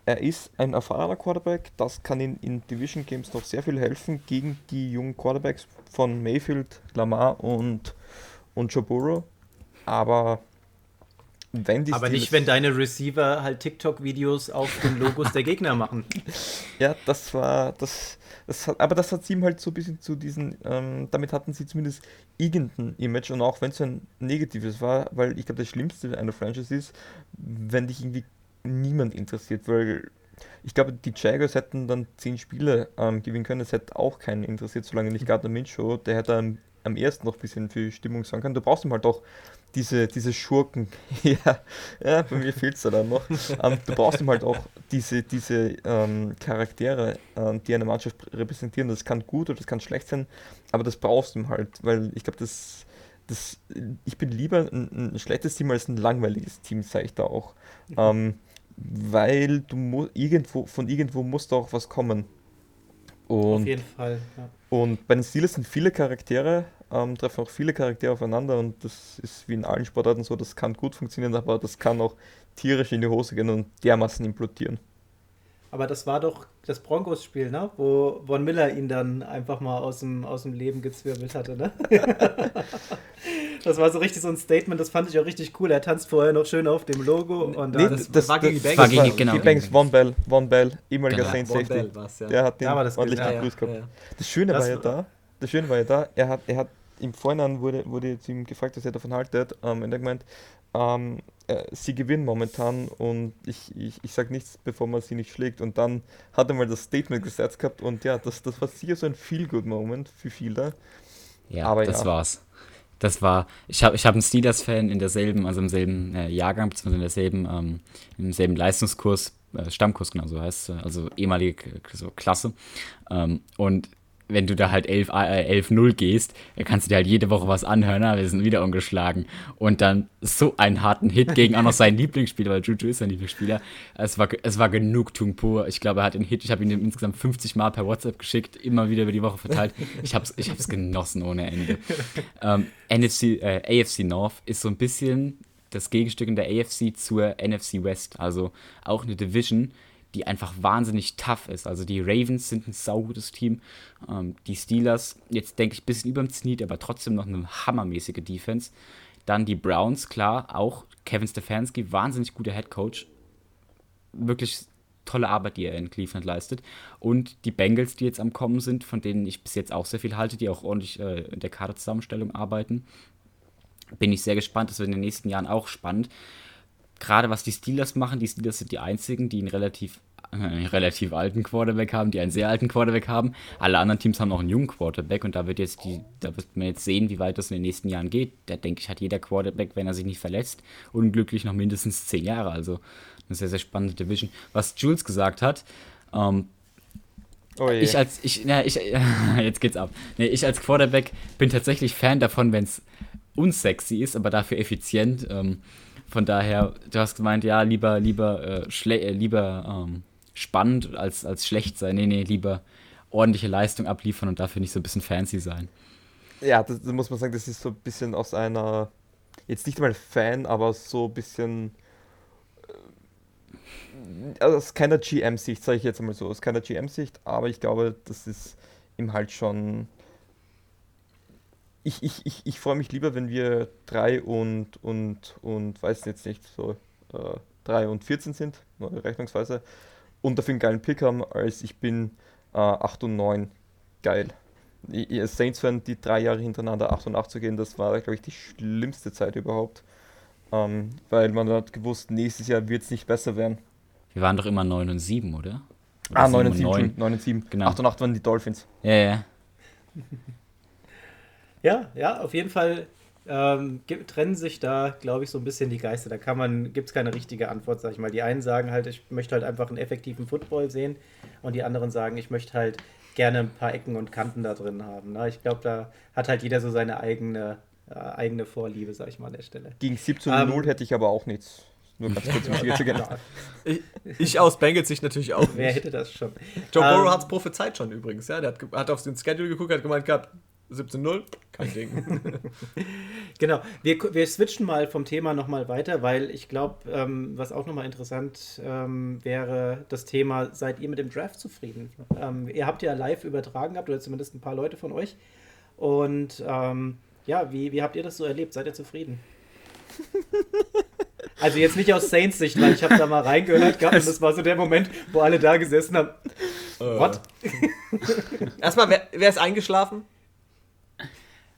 Er ist ein erfahrener Quarterback, das kann ihm in Division Games noch sehr viel helfen gegen die jungen Quarterbacks von Mayfield, Lamar und, und Joe Burrow. Aber wenn die Aber Steelers nicht, wenn deine Receiver halt TikTok-Videos auf den Logos der Gegner machen. Ja, das war, das, das hat, aber das hat sie ihm halt so ein bisschen zu diesen, ähm, damit hatten sie zumindest irgendein Image und auch wenn es ein negatives war, weil ich glaube, das Schlimmste einer Franchise ist, wenn dich irgendwie niemand interessiert, weil ich glaube, die Jaguars hätten dann zehn Spiele ähm, gewinnen können, es hätte auch keinen interessiert, solange nicht Gardner Minshew, der hätte am, am ersten noch ein bisschen für Stimmung sorgen können. Du brauchst ihm halt auch diese, diese Schurken, ja, ja, bei mir fehlt es da dann noch. Ähm, du brauchst ihm halt auch diese, diese ähm, Charaktere, ähm, die eine Mannschaft repräsentieren. Das kann gut oder das kann schlecht sein, aber das brauchst du ihm halt, weil ich glaube, das, das, ich bin lieber ein, ein, schlechtes Team als ein langweiliges Team, sage ich da auch. Mhm. Ähm, weil du irgendwo, von irgendwo muss da auch was kommen. Und, Auf jeden Fall, ja. Und bei den Steelers sind viele Charaktere, ähm, treffen auch viele Charaktere aufeinander und das ist wie in allen Sportarten so, das kann gut funktionieren, aber das kann auch tierisch in die Hose gehen und dermaßen implodieren. Aber das war doch das Broncos-Spiel, ne? Wo Von Miller ihn dann einfach mal aus dem, aus dem Leben gezwirbelt hatte, ne? das war so richtig so ein Statement, das fand ich auch richtig cool. Er tanzt vorher noch schön auf dem Logo und nee, das, das, war gegen die Banks. War gegen, genau. Die Banks, Von Bell, Von Bell, ehemaliger genau. Saint Safety. Ja. Der hat den ja, ordentlich ja, gegrüßt gehabt. Ja, das Schöne das war ja da, das Schöne war ja da, er hat, er hat im Vorhinein wurde, wurde zu ihm gefragt, was er davon haltet. Ähm, und er gemeint, ähm, äh, sie gewinnen momentan und ich, ich, ich sage nichts, bevor man sie nicht schlägt. Und dann hat er mal das Statement gesetzt gehabt und ja, das, das war sicher so ein Feel-Good-Moment für viele. Ja, Aber das ja. war's. Das war, ich habe ich hab einen Steelers-Fan in derselben, also im selben äh, Jahrgang, beziehungsweise in derselben, ähm, im selben Leistungskurs, äh, Stammkurs genau so heißt, also ehemalige so Klasse. Ähm, und wenn du da halt 11-0 äh, 11 gehst, dann kannst du dir halt jede Woche was anhören, wir sind wieder ungeschlagen. Und dann so einen harten Hit gegen auch noch seinen Lieblingsspieler, weil Juju ist sein Lieblingsspieler. Es war, es war Genugtuung pur. Ich glaube, er hat den Hit, ich habe ihn insgesamt 50 Mal per WhatsApp geschickt, immer wieder über die Woche verteilt. Ich habe es ich hab's genossen ohne Ende. Ähm, NFC, äh, AFC North ist so ein bisschen das Gegenstück in der AFC zur NFC West, also auch eine Division, die einfach wahnsinnig tough ist. Also die Ravens sind ein saugutes Team. Ähm, die Steelers, jetzt denke ich, ein bisschen über dem Zenit, aber trotzdem noch eine hammermäßige Defense. Dann die Browns, klar, auch Kevin Stefanski, wahnsinnig guter Head Coach. Wirklich tolle Arbeit, die er in Cleveland leistet. Und die Bengals, die jetzt am Kommen sind, von denen ich bis jetzt auch sehr viel halte, die auch ordentlich äh, in der Kaderzusammenstellung arbeiten. Bin ich sehr gespannt. Das wird in den nächsten Jahren auch spannend gerade was die Steelers machen, die Steelers sind die einzigen, die ein relativ einen relativ alten Quarterback haben, die einen sehr alten Quarterback haben. Alle anderen Teams haben auch einen jungen Quarterback und da wird jetzt die, da wird man jetzt sehen, wie weit das in den nächsten Jahren geht. Da denke ich, hat jeder Quarterback, wenn er sich nicht verletzt, unglücklich noch mindestens zehn Jahre. Also eine sehr, sehr spannende Division. Was Jules gesagt hat, ähm, oh ich als, ich, ja, ich, jetzt geht's ab. Nee, ich als Quarterback bin tatsächlich Fan davon, wenn es unsexy ist, aber dafür effizient. Ähm, von daher, du hast gemeint, ja, lieber, lieber, äh, äh, lieber ähm, spannend als, als schlecht sein. Nee, nee, lieber ordentliche Leistung abliefern und dafür nicht so ein bisschen fancy sein. Ja, das, das muss man sagen, das ist so ein bisschen aus einer, jetzt nicht mal Fan, aber so ein bisschen äh, also aus keiner GM-Sicht, sage ich jetzt einmal so, aus keiner GM-Sicht, aber ich glaube, das ist ihm halt schon ich, ich, ich, ich freue mich lieber, wenn wir 3 und, und, und weiß jetzt nicht, so äh, 3 und 14 sind, neue Rechnungsweise, und dafür einen geilen Pick haben, als ich bin äh, 8 und 9 geil. Als Saints-Fan, die drei Jahre hintereinander 8 und 8 zu gehen, das war, glaube ich, die schlimmste Zeit überhaupt. Ähm, weil man hat gewusst, nächstes Jahr wird es nicht besser werden. Wir waren doch immer 9 und 7, oder? oder ah, 9 und 7, 9. 9 und 7. Genau. 8 und 8 waren die Dolphins. Ja, ja. Ja, ja, auf jeden Fall ähm, trennen sich da, glaube ich, so ein bisschen die Geister. Da kann man, gibt es keine richtige Antwort, sag ich mal. Die einen sagen halt, ich möchte halt einfach einen effektiven Football sehen und die anderen sagen, ich möchte halt gerne ein paar Ecken und Kanten da drin haben. Ne? Ich glaube, da hat halt jeder so seine eigene, äh, eigene Vorliebe, sag ich mal, an der Stelle. Gegen 17 ähm, 0 hätte ich aber auch nichts. Nur ganz kurz, um zu gehen. Ich, ich aus Bengals sich natürlich auch. Wer hätte das schon? Joe Burrow ähm, hat es prophezeit schon übrigens. Ja? Der hat, hat auf den Schedule geguckt, hat gemeint gehabt, 17-0, kein Ding. genau, wir, wir switchen mal vom Thema nochmal weiter, weil ich glaube, ähm, was auch nochmal interessant ähm, wäre, das Thema, seid ihr mit dem Draft zufrieden? Ähm, ihr habt ja live übertragen gehabt, oder zumindest ein paar Leute von euch. Und ähm, ja, wie, wie habt ihr das so erlebt? Seid ihr zufrieden? Also jetzt nicht aus Saints Sicht, weil ich habe da mal reingehört gehabt und das war so der Moment, wo alle da gesessen haben. Äh. What? Erstmal, wer, wer ist eingeschlafen?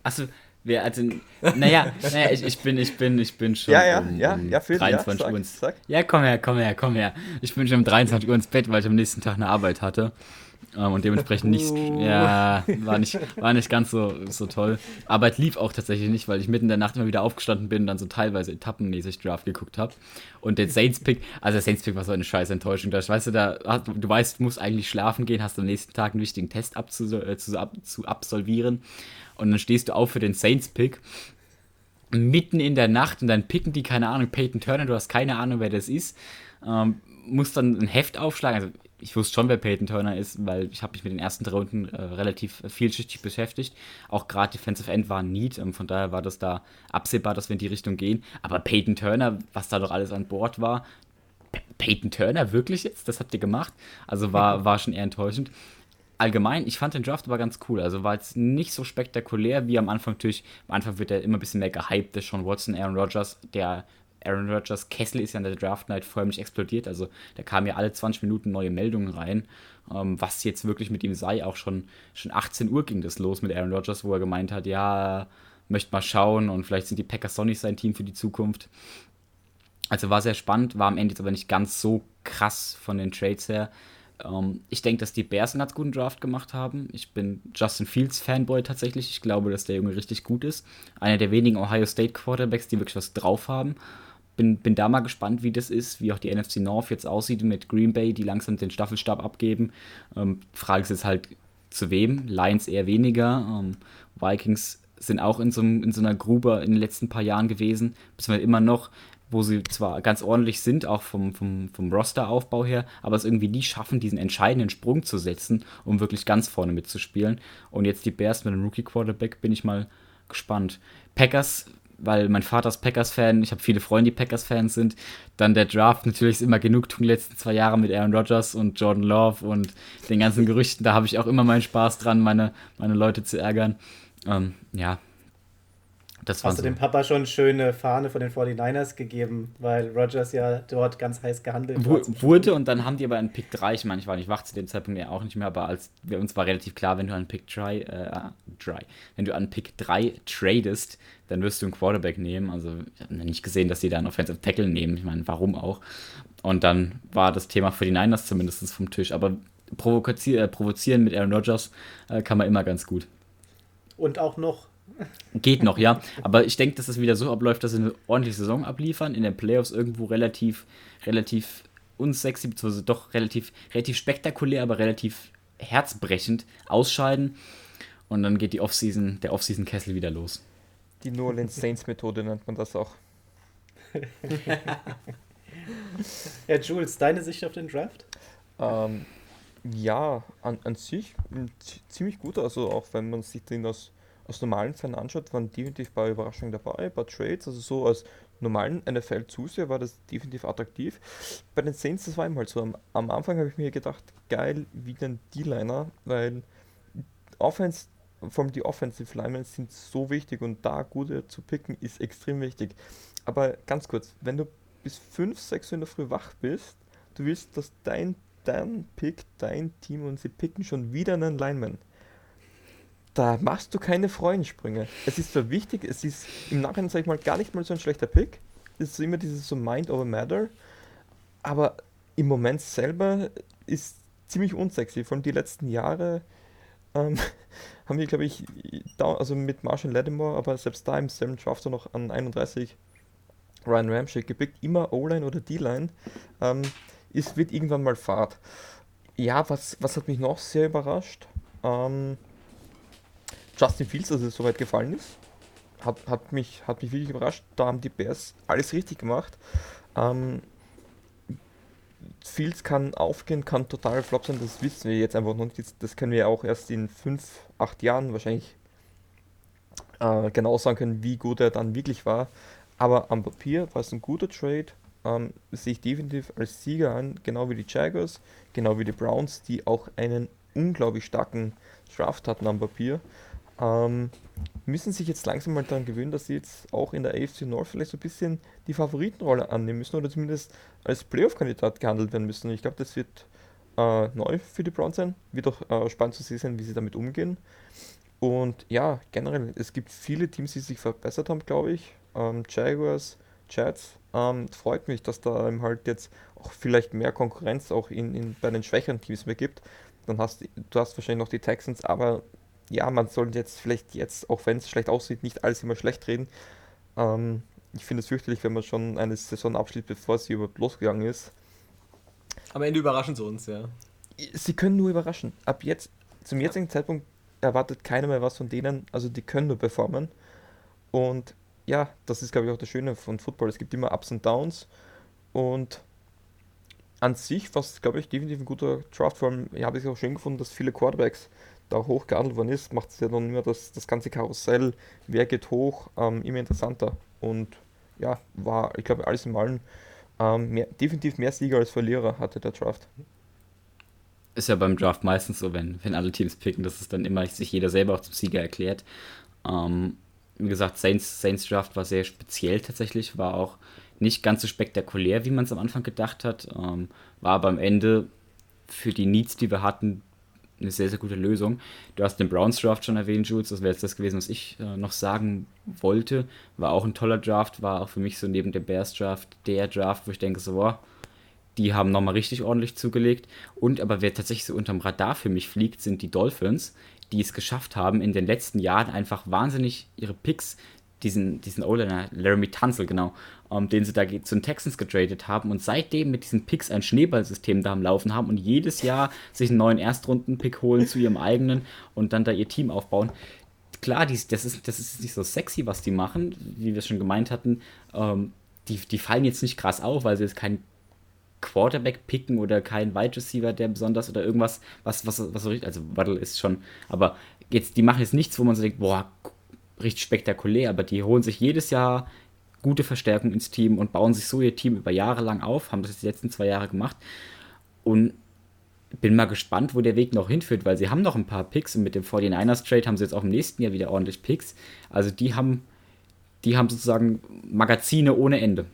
Achso, wer, also, naja, naja ich, ich, bin, ich bin, ich bin schon ja, ja, um, ja, ja, Phil, 23 ja, Uhr ins, sag. Ja, komm her, komm her, komm her. Ich bin schon um 23 Uhr ins Bett, weil ich am nächsten Tag eine Arbeit hatte. Ähm, und dementsprechend nicht, oh. ja, war nicht, war nicht ganz so, so toll. Arbeit lief auch tatsächlich nicht, weil ich mitten in der Nacht immer wieder aufgestanden bin und dann so teilweise etappenmäßig Draft geguckt habe. Und der Saints-Pick, also der Saints-Pick war so eine scheiß Enttäuschung. Da, weißt du, da, du weißt, du musst eigentlich schlafen gehen, hast am nächsten Tag einen wichtigen Test abzu, äh, zu, ab, zu absolvieren und dann stehst du auf für den Saints-Pick mitten in der Nacht und dann picken die, keine Ahnung, Peyton Turner, du hast keine Ahnung, wer das ist, ähm, musst dann ein Heft aufschlagen. Also ich wusste schon, wer Peyton Turner ist, weil ich habe mich mit den ersten drei Runden äh, relativ vielschichtig beschäftigt. Auch gerade Defensive End war ein Need, ähm, von daher war das da absehbar, dass wir in die Richtung gehen. Aber Peyton Turner, was da doch alles an Bord war, P Peyton Turner, wirklich jetzt? Das habt ihr gemacht? Also war, war schon eher enttäuschend allgemein, ich fand den Draft aber ganz cool. Also war jetzt nicht so spektakulär wie am Anfang natürlich. Am Anfang wird er immer ein bisschen mehr gehypt, der Sean Watson, Aaron Rodgers, der Aaron Rodgers Kessel ist ja in der Draft Night förmlich explodiert. Also da kamen ja alle 20 Minuten neue Meldungen rein, ähm, was jetzt wirklich mit ihm sei. Auch schon, schon 18 Uhr ging das los mit Aaron Rodgers, wo er gemeint hat, ja, möchte mal schauen und vielleicht sind die Packers Sonics sein Team für die Zukunft. Also war sehr spannend, war am Ende jetzt aber nicht ganz so krass von den Trades her. Ähm, ich denke, dass die Bears einen ganz guten Draft gemacht haben. Ich bin Justin Fields Fanboy tatsächlich. Ich glaube, dass der Junge richtig gut ist. Einer der wenigen Ohio State Quarterbacks, die wirklich was drauf haben. Bin, bin da mal gespannt, wie das ist, wie auch die NFC North jetzt aussieht mit Green Bay, die langsam den Staffelstab abgeben. Ähm, Frage ist jetzt halt, zu wem? Lions eher weniger. Ähm, Vikings sind auch in so, in so einer Grube in den letzten paar Jahren gewesen, beziehungsweise immer noch wo sie zwar ganz ordentlich sind, auch vom, vom, vom Roster-Aufbau her, aber es irgendwie nie schaffen, diesen entscheidenden Sprung zu setzen, um wirklich ganz vorne mitzuspielen. Und jetzt die Bears mit einem Rookie-Quarterback, bin ich mal gespannt. Packers, weil mein Vater ist Packers-Fan, ich habe viele Freunde, die Packers-Fans sind. Dann der Draft, natürlich ist immer genug tun, die letzten zwei Jahre mit Aaron Rodgers und Jordan Love und den ganzen Gerüchten, da habe ich auch immer meinen Spaß dran, meine, meine Leute zu ärgern. Ähm, ja, das Hast du so. dem Papa schon schöne Fahne von den 49ers gegeben, weil Rogers ja dort ganz heiß gehandelt Wurde und dann haben die aber einen Pick 3, ich meine, ich war nicht wach zu dem Zeitpunkt ja auch nicht mehr, aber als wir uns war relativ klar, wenn du einen Pick 3, äh, dry, wenn du einen Pick 3 tradest, dann wirst du einen Quarterback nehmen. Also ich habe nicht gesehen, dass die da einen Offensive Tackle nehmen. Ich meine, warum auch? Und dann war das Thema für die Niners zumindest vom Tisch. Aber äh, provozieren mit Aaron Rodgers äh, kann man immer ganz gut. Und auch noch. Geht noch, ja. Aber ich denke, dass es wieder so abläuft, dass sie eine ordentliche Saison abliefern, in den Playoffs irgendwo relativ, relativ unsexy, beziehungsweise doch relativ, relativ spektakulär, aber relativ herzbrechend ausscheiden. Und dann geht die Offseason, der Offseason-Kessel wieder los. Die New Orleans Saints-Methode nennt man das auch. ja, Jules, deine Sicht auf den Draft? Ähm, ja, an, an sich ziemlich gut. Also auch wenn man sich den aus, aus normalen Fans anschaut, waren definitiv ein paar Überraschungen dabei, ein paar Trades. Also so als normalen NFL-Zuseher war das definitiv attraktiv. Bei den Saints, das war immer halt so. Am, am Anfang habe ich mir gedacht, geil, wie ein D-Liner, weil Offense, vor allem die Offensive Linemen sind so wichtig und da gute zu picken ist extrem wichtig. Aber ganz kurz, wenn du bis 5, 6 Uhr in der Früh wach bist, du willst, dass dein dann pickt dein Team und sie picken schon wieder einen Lineman. Da machst du keine Freudensprünge. Es ist zwar wichtig, es ist im Nachhinein, sag ich mal, gar nicht mal so ein schlechter Pick. Es ist immer dieses so Mind over Matter. Aber im Moment selber ist ziemlich unsexy. Vor allem die letzten Jahre ähm, haben wir, glaube ich, da, also mit Marshall Lattimore, aber selbst da im selben Draft noch an 31 Ryan Ramsey gepickt, immer O-Line oder D-Line. Ähm, es wird irgendwann mal Fahrt. Ja, was, was hat mich noch sehr überrascht? Ähm, Justin Fields, dass es so weit gefallen ist, hat, hat, mich, hat mich wirklich überrascht. Da haben die Bears alles richtig gemacht. Ähm, Fields kann aufgehen, kann total flop sein, das wissen wir jetzt einfach noch nicht. Das können wir auch erst in 5, 8 Jahren wahrscheinlich äh, genau sagen können, wie gut er dann wirklich war. Aber am Papier war es ein guter Trade ähm, sehe ich definitiv als Sieger an, genau wie die Jaguars, genau wie die Browns, die auch einen unglaublich starken Draft hatten am Papier. Ähm, müssen sich jetzt langsam mal daran gewöhnen, dass sie jetzt auch in der AFC North vielleicht so ein bisschen die Favoritenrolle annehmen müssen oder zumindest als Playoff-Kandidat gehandelt werden müssen. Ich glaube, das wird äh, neu für die Browns sein. Wird auch äh, spannend zu sehen wie sie damit umgehen. Und ja, generell, es gibt viele Teams, die sich verbessert haben, glaube ich. Ähm, Jaguars, Jets, ähm, freut mich, dass da halt jetzt auch vielleicht mehr Konkurrenz auch in, in, bei den schwächeren Teams mehr gibt. Dann hast du hast wahrscheinlich noch die Texans, aber ja, man sollte jetzt vielleicht jetzt, auch wenn es schlecht aussieht, nicht alles immer schlecht reden. Ähm, ich finde es fürchterlich, wenn man schon eine Saison abschließt, bevor sie überhaupt losgegangen ist. Am Ende überraschen sie uns, ja. Sie können nur überraschen. Ab jetzt, zum jetzigen Zeitpunkt erwartet keiner mehr was von denen, also die können nur performen. Und ja, das ist, glaube ich, auch das Schöne von Football. Es gibt immer Ups und Downs. Und an sich war es, glaube ich, definitiv ein guter Draft. Vor allem ja, habe ich auch schön gefunden, dass viele Quarterbacks da hochgehandelt worden ist. Macht es ja dann immer das, das ganze Karussell, wer geht hoch, ähm, immer interessanter. Und ja, war, ich glaube, alles in allem ähm, mehr, definitiv mehr Sieger als Verlierer hatte der Draft. Ist ja beim Draft meistens so, wenn, wenn alle Teams picken, dass es dann immer sich jeder selber auch zum Sieger erklärt. Ähm, wie gesagt, Saints, Saints Draft war sehr speziell tatsächlich, war auch nicht ganz so spektakulär, wie man es am Anfang gedacht hat, ähm, war aber am Ende für die Needs, die wir hatten, eine sehr, sehr gute Lösung. Du hast den Browns Draft schon erwähnt, Jules, das wäre jetzt das gewesen, was ich äh, noch sagen wollte. War auch ein toller Draft, war auch für mich so neben dem Bears Draft der Draft, wo ich denke, so, boah, die haben nochmal richtig ordentlich zugelegt. Und aber wer tatsächlich so unterm Radar für mich fliegt, sind die Dolphins, die es geschafft haben, in den letzten Jahren einfach wahnsinnig ihre Picks, diesen, diesen O-Liner, Laramie Tunzel, genau, ähm, den sie da zu den Texans getradet haben und seitdem mit diesen Picks ein Schneeballsystem da am Laufen haben und jedes Jahr sich einen neuen Erstrunden-Pick holen zu ihrem eigenen und dann da ihr Team aufbauen. Klar, dies, das, ist, das ist nicht so sexy, was die machen, wie wir schon gemeint hatten. Ähm, die, die fallen jetzt nicht krass auf, weil sie jetzt keinen Quarterback picken oder kein Wide Receiver, der besonders oder irgendwas, was, was, was so richtig, also Waddle ist schon, aber jetzt, die machen jetzt nichts, wo man so denkt, boah, richtig spektakulär, aber die holen sich jedes Jahr gute Verstärkung ins Team und bauen sich so ihr Team über Jahre lang auf, haben das jetzt die letzten zwei Jahre gemacht und bin mal gespannt, wo der Weg noch hinführt, weil sie haben noch ein paar Picks und mit dem 49ers Trade haben sie jetzt auch im nächsten Jahr wieder ordentlich Picks. Also die haben, die haben sozusagen Magazine ohne Ende.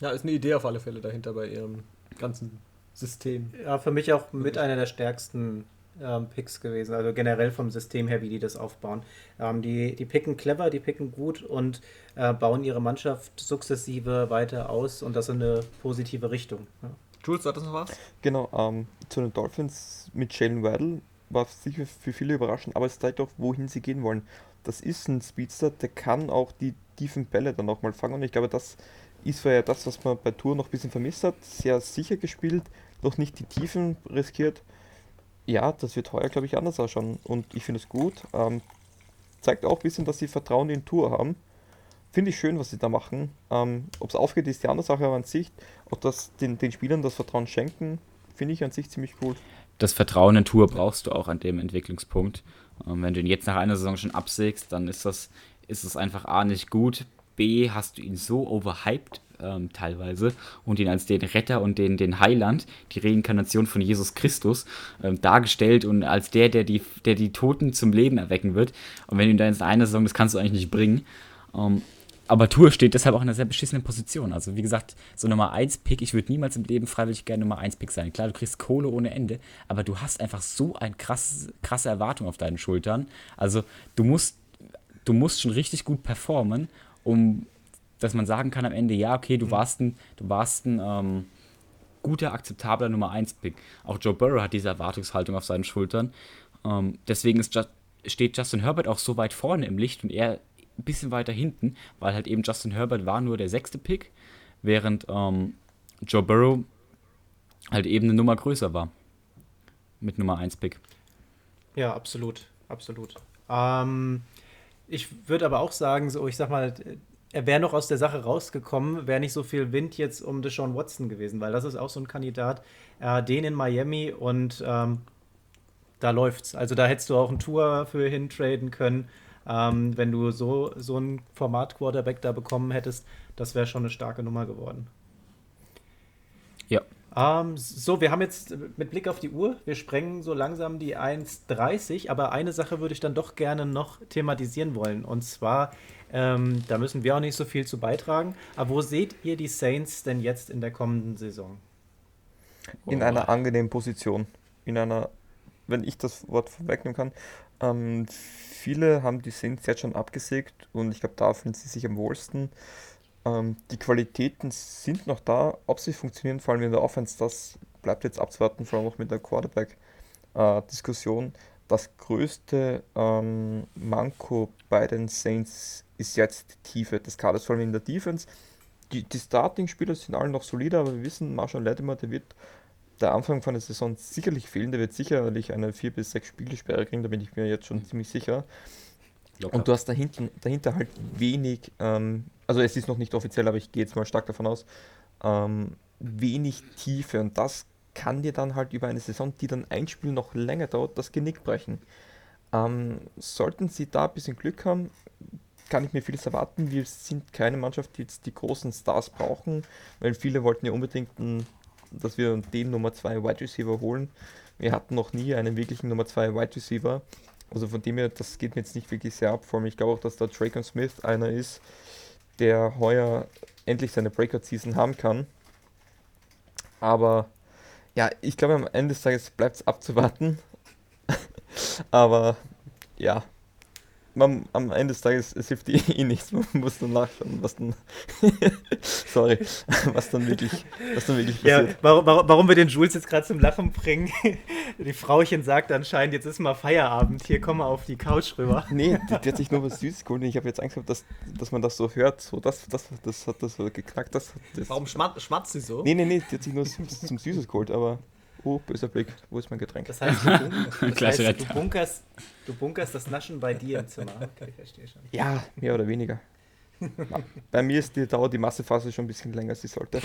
Ja, ist eine Idee auf alle Fälle dahinter bei ihrem ganzen System. Ja, für mich auch mit einer der stärksten ähm, Picks gewesen, also generell vom System her, wie die das aufbauen. Ähm, die, die picken clever, die picken gut und äh, bauen ihre Mannschaft sukzessive weiter aus und das in eine positive Richtung. Ja. Jules, hat das noch was? Genau, ähm, zu den Dolphins mit Jalen Waddle war sicher für viele überraschend, aber es zeigt auch, wohin sie gehen wollen. Das ist ein Speedster, der kann auch die tiefen Bälle dann auch mal fangen und ich glaube, das ist ja das, was man bei Tour noch ein bisschen vermisst hat. Sehr sicher gespielt, noch nicht die Tiefen riskiert. Ja, das wird heuer, glaube ich, anders ausschauen und ich finde es gut. Ähm, zeigt auch ein bisschen, dass sie Vertrauen in Tour haben. Finde ich schön, was sie da machen. Ähm, Ob es aufgeht, ist die andere Sache, aber an sich, auch das den, den Spielern das Vertrauen schenken, finde ich an sich ziemlich cool. Das Vertrauen in Tour brauchst du auch an dem Entwicklungspunkt. Ähm, wenn du ihn jetzt nach einer Saison schon absägst, dann ist das, ist das einfach A nicht gut. B hast du ihn so overhyped ähm, teilweise und ihn als den Retter und den, den Heiland, die Reinkarnation von Jesus Christus, ähm, dargestellt und als der, der die, der die Toten zum Leben erwecken wird. Und wenn du ihn da in einer Saison, das kannst du eigentlich nicht bringen. Ähm, aber Tour steht deshalb auch in einer sehr beschissenen Position. Also, wie gesagt, so Nummer 1-Pick, ich würde niemals im Leben freiwillig gerne Nummer 1-Pick sein. Klar, du kriegst Kohle ohne Ende, aber du hast einfach so eine krasse, krasse Erwartung auf deinen Schultern. Also, du musst, du musst schon richtig gut performen um dass man sagen kann am Ende, ja, okay, du mhm. warst ein, du warst ein ähm, guter, akzeptabler Nummer 1-Pick. Auch Joe Burrow hat diese Erwartungshaltung auf seinen Schultern. Ähm, deswegen ist, steht Justin Herbert auch so weit vorne im Licht und er ein bisschen weiter hinten, weil halt eben Justin Herbert war nur der sechste Pick, während ähm, Joe Burrow halt eben eine Nummer größer war. Mit Nummer 1 Pick. Ja, absolut, absolut. Ähm, ich würde aber auch sagen, so, ich sag mal, er wäre noch aus der Sache rausgekommen, wäre nicht so viel Wind jetzt um Deshaun Watson gewesen, weil das ist auch so ein Kandidat, äh, den in Miami und ähm, da läuft's. Also da hättest du auch ein Tour für hintraden können. Ähm, wenn du so, so ein Format-Quarterback da bekommen hättest, das wäre schon eine starke Nummer geworden. Ja, ähm, so, wir haben jetzt mit Blick auf die Uhr, wir sprengen so langsam die 1.30, aber eine Sache würde ich dann doch gerne noch thematisieren wollen. Und zwar, ähm, da müssen wir auch nicht so viel zu beitragen, aber wo seht ihr die Saints denn jetzt in der kommenden Saison? In oh. einer angenehmen Position. In einer, wenn ich das Wort vorwegnehmen kann, ähm, viele haben die Saints jetzt schon abgesägt und ich glaube, da fühlen sie sich am wohlsten. Ähm, die Qualitäten sind noch da, ob sie funktionieren, vor allem in der Offense, das bleibt jetzt abzuwarten, vor allem auch mit der Quarterback-Diskussion. Äh, das größte ähm, Manko bei den Saints ist jetzt die Tiefe des Kaders, vor allem in der Defense. Die, die Starting-Spieler sind alle noch solider, aber wir wissen, Marshall Latimer, der wird der Anfang von der Saison sicherlich fehlen. Der wird sicherlich eine 4 bis 6 Spielesperre kriegen, da bin ich mir jetzt schon ziemlich sicher. Locker. Und du hast dahinter, dahinter halt wenig ähm, also es ist noch nicht offiziell, aber ich gehe jetzt mal stark davon aus, ähm, wenig Tiefe und das kann dir dann halt über eine Saison, die dann ein Spiel noch länger dauert, das Genick brechen. Ähm, sollten sie da ein bisschen Glück haben, kann ich mir vieles erwarten. Wir sind keine Mannschaft, die jetzt die großen Stars brauchen, weil viele wollten ja unbedingt, dass wir den Nummer 2 Wide Receiver holen. Wir hatten noch nie einen wirklichen Nummer 2 Wide Receiver. Also von dem her, das geht mir jetzt nicht wirklich sehr ab. Vor allem, ich glaube auch, dass da Drake Smith einer ist, der heuer endlich seine Breakout-Season haben kann. Aber ja, ich glaube, am Ende des Tages bleibt es abzuwarten. Aber ja, man, am Ende des Tages es hilft eh nichts. Man muss dann nachschauen, was dann sorry, was dann wirklich, was dann wirklich passiert. Ja, warum, warum, warum wir den Jules jetzt gerade zum Lachen bringen? Die Frauchen sagt anscheinend, jetzt ist mal Feierabend, hier komm mal auf die Couch rüber. Nee, die, die hat sich nur was Süßes geholt und ich habe jetzt Angst gehabt, dass, dass man das so hört. So, das, das, das hat das so geknackt. Das, das warum schmatzt sie so? Nee, nee, nee, die hat sich nur zum Süßes geholt, aber Oh, böser Blick, wo ist mein Getränk? Das heißt, du, das heißt, du, bunkerst, du bunkerst das Naschen bei dir im Zimmer. Okay, ich verstehe schon. Ja, mehr oder weniger. Bei mir ist die, dauert die Massephase schon ein bisschen länger, als sie sollte.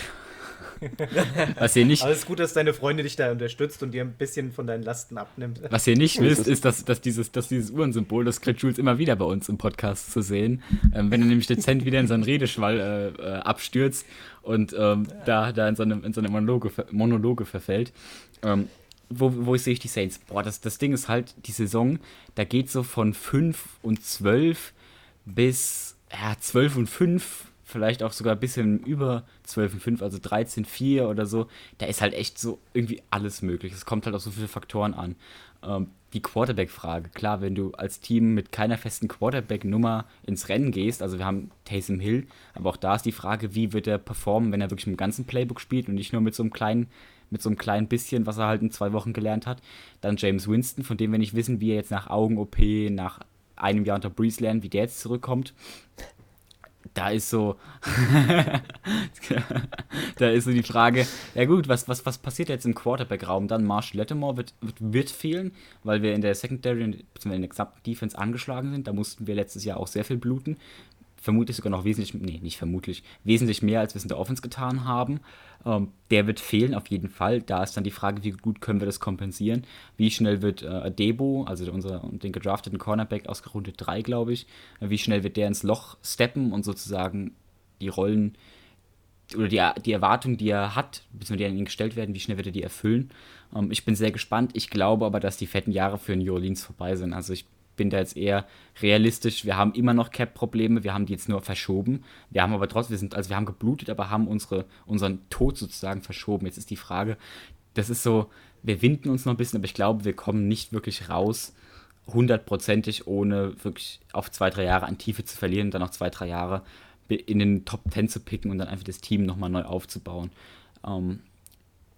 Was ihr nicht. Aber es ist gut, dass deine Freundin dich da unterstützt und dir ein bisschen von deinen Lasten abnimmt. Was ihr nicht wisst, ist, dass, dass, dieses, dass dieses Uhrensymbol, das kriegt Jules immer wieder bei uns im Podcast zu sehen. Ähm, wenn er nämlich dezent wieder in seinen Redeschwall äh, äh, abstürzt und ähm, da, da in so eine, in so eine Monologe, Monologe verfällt. Ähm, wo, wo sehe ich die Saints? Boah, das, das Ding ist halt, die Saison, da geht so von 5 und 12 bis ja, 12 und 5, vielleicht auch sogar ein bisschen über 12 und 5, also 13, 4 oder so. Da ist halt echt so irgendwie alles möglich. Es kommt halt auf so viele Faktoren an. Ähm, die Quarterback-Frage. Klar, wenn du als Team mit keiner festen Quarterback-Nummer ins Rennen gehst, also wir haben Taysom Hill, aber auch da ist die Frage, wie wird er performen, wenn er wirklich mit dem ganzen Playbook spielt und nicht nur mit so einem kleinen, mit so einem kleinen bisschen, was er halt in zwei Wochen gelernt hat. Dann James Winston, von dem wir nicht wissen, wie er jetzt nach Augen-OP, nach einem Jahr unter Breeze lernt, wie der jetzt zurückkommt da ist so, da ist so die Frage, ja gut, was, was, was passiert jetzt im Quarterback-Raum? Dann Marshall Lattimore wird, wird, wird fehlen, weil wir in der Secondary bzw. in der gesamten Defense angeschlagen sind. Da mussten wir letztes Jahr auch sehr viel bluten vermutlich sogar noch wesentlich, nee, nicht vermutlich, wesentlich mehr, als wir es in der Offense getan haben. Ähm, der wird fehlen auf jeden Fall. Da ist dann die Frage, wie gut können wir das kompensieren? Wie schnell wird äh, Adebo, also unser, den gedrafteten Cornerback aus Runde 3, glaube ich, äh, wie schnell wird der ins Loch steppen und sozusagen die Rollen oder die, die Erwartungen, die er hat, beziehungsweise die an ihn gestellt werden, wie schnell wird er die erfüllen? Ähm, ich bin sehr gespannt. Ich glaube aber, dass die fetten Jahre für New Orleans vorbei sind. Also ich bin da jetzt eher realistisch. Wir haben immer noch Cap-Probleme, wir haben die jetzt nur verschoben. Wir haben aber trotzdem, wir sind, also wir haben geblutet, aber haben unsere, unseren Tod sozusagen verschoben. Jetzt ist die Frage, das ist so, wir winden uns noch ein bisschen, aber ich glaube, wir kommen nicht wirklich raus, hundertprozentig, ohne wirklich auf zwei, drei Jahre an Tiefe zu verlieren und dann noch zwei, drei Jahre in den Top Ten zu picken und dann einfach das Team nochmal neu aufzubauen. Ähm,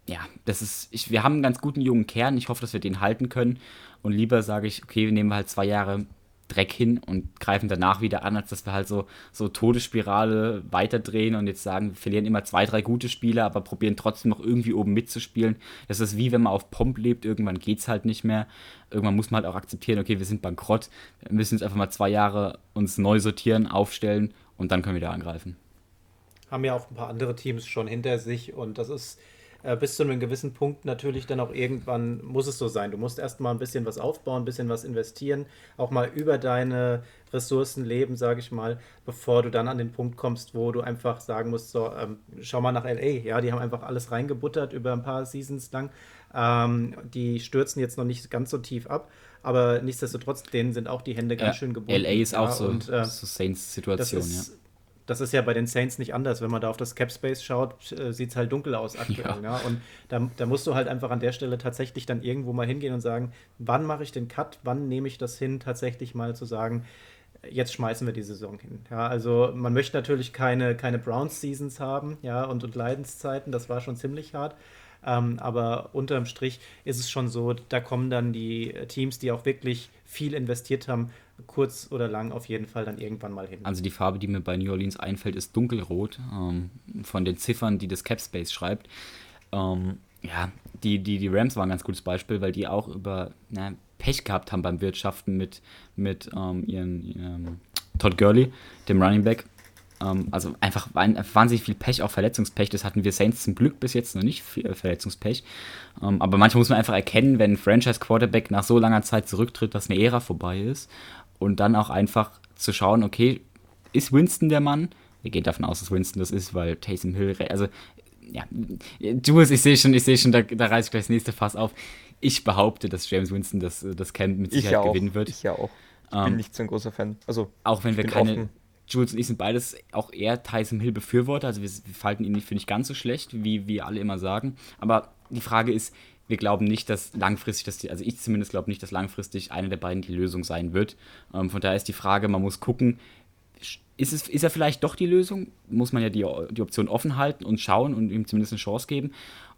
ja, das ist, ich, wir haben einen ganz guten jungen Kern. Ich hoffe, dass wir den halten können. Und lieber sage ich, okay, wir nehmen halt zwei Jahre Dreck hin und greifen danach wieder an, als dass wir halt so, so Todesspirale weiterdrehen und jetzt sagen, wir verlieren immer zwei, drei gute Spieler, aber probieren trotzdem noch irgendwie oben mitzuspielen. Das ist wie wenn man auf Pomp lebt, irgendwann geht es halt nicht mehr. Irgendwann muss man halt auch akzeptieren, okay, wir sind bankrott, wir müssen jetzt einfach mal zwei Jahre uns neu sortieren, aufstellen und dann können wir wieder angreifen. Haben ja auch ein paar andere Teams schon hinter sich und das ist äh, bis zu einem gewissen Punkt natürlich dann auch irgendwann muss es so sein. Du musst erstmal ein bisschen was aufbauen, ein bisschen was investieren, auch mal über deine Ressourcen leben, sage ich mal, bevor du dann an den Punkt kommst, wo du einfach sagen musst, so, ähm, schau mal nach LA, ja, die haben einfach alles reingebuttert über ein paar Seasons lang. Ähm, die stürzen jetzt noch nicht ganz so tief ab, aber nichtsdestotrotz, denen sind auch die Hände ganz schön gebunden. LA ist auch so, und, äh, so Saints-Situation, ja das ist ja bei den Saints nicht anders. Wenn man da auf das Cap Space schaut, äh, sieht es halt dunkel aus aktuell. Ja. ja? Und da, da, musst du halt einfach an der Stelle tatsächlich dann irgendwo mal hingehen und sagen, wann mache ich den Cut, wann nehme ich das hin, tatsächlich mal zu sagen, jetzt schmeißen wir die Saison hin. Ja, also man möchte natürlich keine, keine Browns-Seasons haben, ja, und, und Leidenszeiten, das war schon ziemlich hart. Ähm, aber unterm Strich ist es schon so, da kommen dann die Teams, die auch wirklich viel investiert haben, kurz oder lang auf jeden Fall dann irgendwann mal hin. Also die Farbe, die mir bei New Orleans einfällt, ist dunkelrot, ähm, von den Ziffern, die das Capspace schreibt. Ähm, ja, die, die, die Rams waren ein ganz gutes Beispiel, weil die auch über na, Pech gehabt haben beim Wirtschaften mit, mit ähm, ihren, ihren Todd Gurley, dem Running Back. Ähm, also einfach wahnsinnig viel Pech, auch Verletzungspech. Das hatten wir Saints zum Glück bis jetzt noch nicht, viel Verletzungspech. Ähm, aber manchmal muss man einfach erkennen, wenn ein Franchise-Quarterback nach so langer Zeit zurücktritt, dass eine Ära vorbei ist und dann auch einfach zu schauen, okay, ist Winston der Mann? Wir gehen davon aus, dass Winston das ist, weil Taysom Hill, also ja, Jules, ich sehe schon, ich sehe schon, da, da reiße ich gleich das nächste Fass auf. Ich behaupte, dass James Winston das, das Camp mit Sicherheit gewinnen wird. Ich ja auch. Ich ähm, bin nicht so ein großer Fan. Also, auch wenn wir keine. Offen. Jules und ich sind beides auch eher Tyson Hill Befürworter. Also wir, wir falten ihn nicht für nicht ganz so schlecht, wie wir alle immer sagen. Aber die Frage ist, wir glauben nicht, dass langfristig, dass die, also ich zumindest glaube nicht, dass langfristig eine der beiden die Lösung sein wird. Ähm, von daher ist die Frage, man muss gucken, ist, es, ist er vielleicht doch die Lösung? Muss man ja die, die Option offen halten und schauen und ihm zumindest eine Chance geben.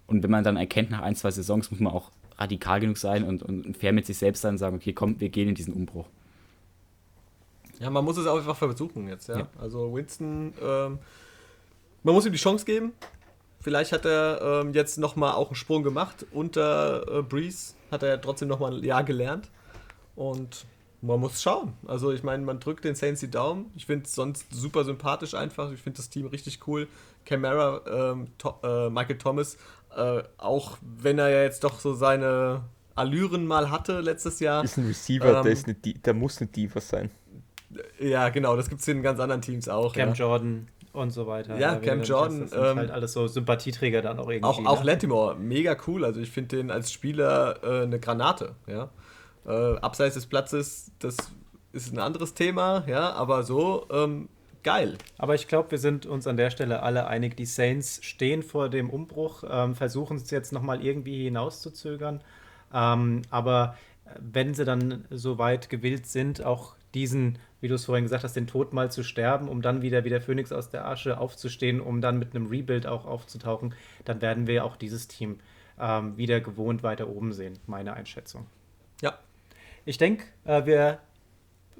Und wenn man dann erkennt nach ein, zwei Saisons, muss man auch radikal genug sein und, und fair mit sich selbst sein und sagen, okay, komm, wir gehen in diesen Umbruch. Ja, man muss es auch einfach versuchen jetzt, ja. ja. Also Winston, ähm, man muss ihm die Chance geben. Vielleicht hat er ähm, jetzt nochmal auch einen Sprung gemacht. Unter äh, Breeze hat er trotzdem nochmal ein Jahr gelernt. Und man muss schauen. Also ich meine, man drückt den Saints die Daumen. Ich finde es sonst super sympathisch einfach. Ich finde das Team richtig cool. Camara, ähm, äh, Michael Thomas, äh, auch wenn er ja jetzt doch so seine Allüren mal hatte letztes Jahr. Ist ein Receiver, ähm, der, ist eine, der muss eine Diva sein. Ja, genau, das gibt es in ganz anderen Teams auch. Cam ja. Jordan und so weiter. Ja, Cam Jordan. Das sind ähm, halt alles so Sympathieträger dann auch irgendwie. Auch, auch ne? Latimore, mega cool. Also ich finde den als Spieler äh, eine Granate, ja. Äh, abseits des Platzes, das ist ein anderes Thema, ja, aber so ähm, geil. Aber ich glaube, wir sind uns an der Stelle alle einig, die Saints stehen vor dem Umbruch, ähm, versuchen es jetzt nochmal irgendwie hinauszuzögern. Ähm, aber wenn sie dann so weit gewillt sind, auch diesen, wie du es vorhin gesagt hast, den Tod mal zu sterben, um dann wieder wie der Phönix aus der Asche aufzustehen, um dann mit einem Rebuild auch aufzutauchen, dann werden wir auch dieses Team ähm, wieder gewohnt weiter oben sehen, meine Einschätzung. Ja. Ich denke, äh, wir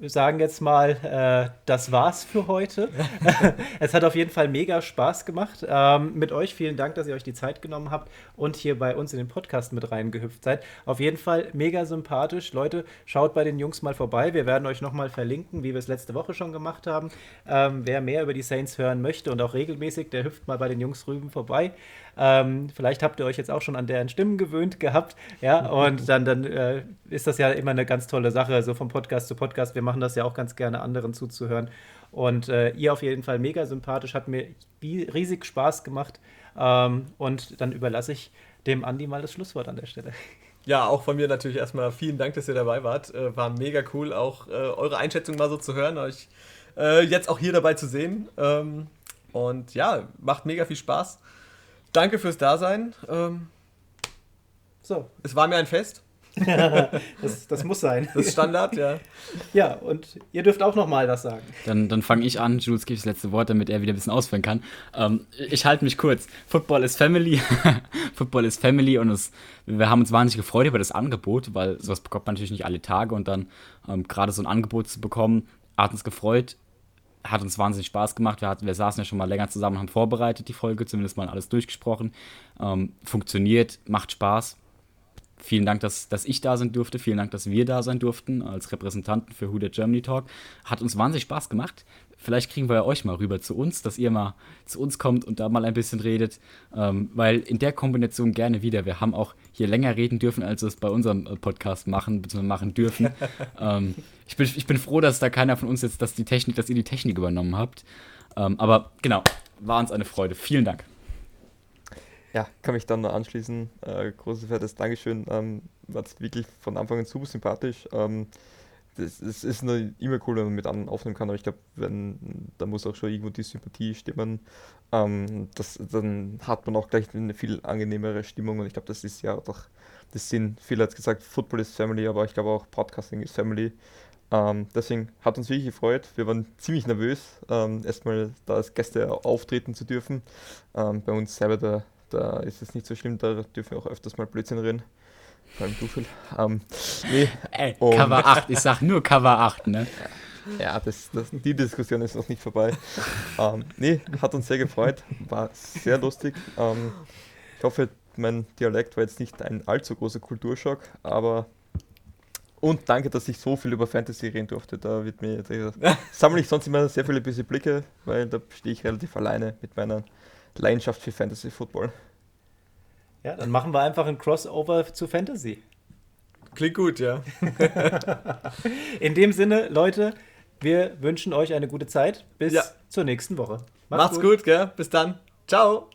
sagen jetzt mal, äh, das war's für heute. es hat auf jeden Fall mega Spaß gemacht. Ähm, mit euch vielen Dank, dass ihr euch die Zeit genommen habt und hier bei uns in den Podcast mit reingehüpft seid. Auf jeden Fall mega sympathisch. Leute, schaut bei den Jungs mal vorbei. Wir werden euch nochmal verlinken, wie wir es letzte Woche schon gemacht haben. Ähm, wer mehr über die Saints hören möchte und auch regelmäßig, der hüpft mal bei den Jungs rüben vorbei. Ähm, vielleicht habt ihr euch jetzt auch schon an deren Stimmen gewöhnt gehabt, ja, und dann, dann äh, ist das ja immer eine ganz tolle Sache, so vom Podcast zu Podcast. Wir machen das ja auch ganz gerne, anderen zuzuhören. Und äh, ihr auf jeden Fall mega sympathisch, hat mir riesig Spaß gemacht. Ähm, und dann überlasse ich dem Andi mal das Schlusswort an der Stelle. Ja, auch von mir natürlich erstmal vielen Dank, dass ihr dabei wart. Äh, war mega cool, auch äh, eure Einschätzung mal so zu hören, euch äh, jetzt auch hier dabei zu sehen. Ähm, und ja, macht mega viel Spaß. Danke fürs Dasein. Ähm, so. Es war mir ein Fest. das, das, muss sein. Das ist Standard, ja. Ja, und ihr dürft auch noch mal was sagen. Dann, dann fange ich an. Jules gibt das letzte Wort, damit er wieder ein bisschen ausführen kann. Ähm, ich halte mich kurz. Football ist Family. Football ist Family und es, wir haben uns wahnsinnig gefreut über das Angebot, weil sowas bekommt man natürlich nicht alle Tage und dann ähm, gerade so ein Angebot zu bekommen, hat uns gefreut hat uns wahnsinnig Spaß gemacht. Wir, hatten, wir saßen ja schon mal länger zusammen, haben vorbereitet die Folge, zumindest mal alles durchgesprochen. Ähm, funktioniert, macht Spaß. Vielen Dank, dass, dass ich da sein durfte. Vielen Dank, dass wir da sein durften als Repräsentanten für Who the Germany Talk. Hat uns wahnsinnig Spaß gemacht. Vielleicht kriegen wir ja euch mal rüber zu uns, dass ihr mal zu uns kommt und da mal ein bisschen redet. Ähm, weil in der Kombination gerne wieder. Wir haben auch hier länger reden dürfen, als wir es bei unserem äh, Podcast machen, bzw. machen dürfen. ähm, ich, bin, ich bin froh, dass da keiner von uns jetzt, dass die Technik, dass ihr die Technik übernommen habt. Ähm, aber genau, war uns eine Freude. Vielen Dank. Ja, kann mich dann nur anschließen. Äh, großes fettes Dankeschön. Ähm, war wirklich von Anfang an super sympathisch. Ähm, das, das ist eine, immer cool, wenn man mit anderen aufnehmen kann, aber ich glaube, da muss auch schon irgendwo die Sympathie stimmen. Ähm, das, dann hat man auch gleich eine viel angenehmere Stimmung und ich glaube, das ist ja doch das Sinn. Viele hat gesagt, Football ist Family, aber ich glaube auch Podcasting ist Family. Ähm, deswegen hat uns wirklich gefreut. Wir waren ziemlich nervös, ähm, erstmal da als Gäste auftreten zu dürfen. Ähm, bei uns selber, da, da ist es nicht so schlimm, da dürfen wir auch öfters mal Blödsinn reden. Vor allem du, Phil. Ähm, nee. Ey, Cover 8, ich sag nur Cover 8, ne? Ja, das, das, die Diskussion ist noch nicht vorbei. ähm, nee, hat uns sehr gefreut, war sehr lustig. Ähm, ich hoffe, mein Dialekt war jetzt nicht ein allzu großer Kulturschock, aber und danke, dass ich so viel über Fantasy reden durfte. Da wird mir da sammle ich sonst immer sehr viele böse Blicke, weil da stehe ich relativ alleine mit meiner Leidenschaft für Fantasy Football. Ja, dann machen wir einfach ein Crossover zu Fantasy. Klingt gut, ja. In dem Sinne, Leute, wir wünschen euch eine gute Zeit. Bis ja. zur nächsten Woche. Macht's, Macht's gut. gut, gell? Bis dann. Ciao.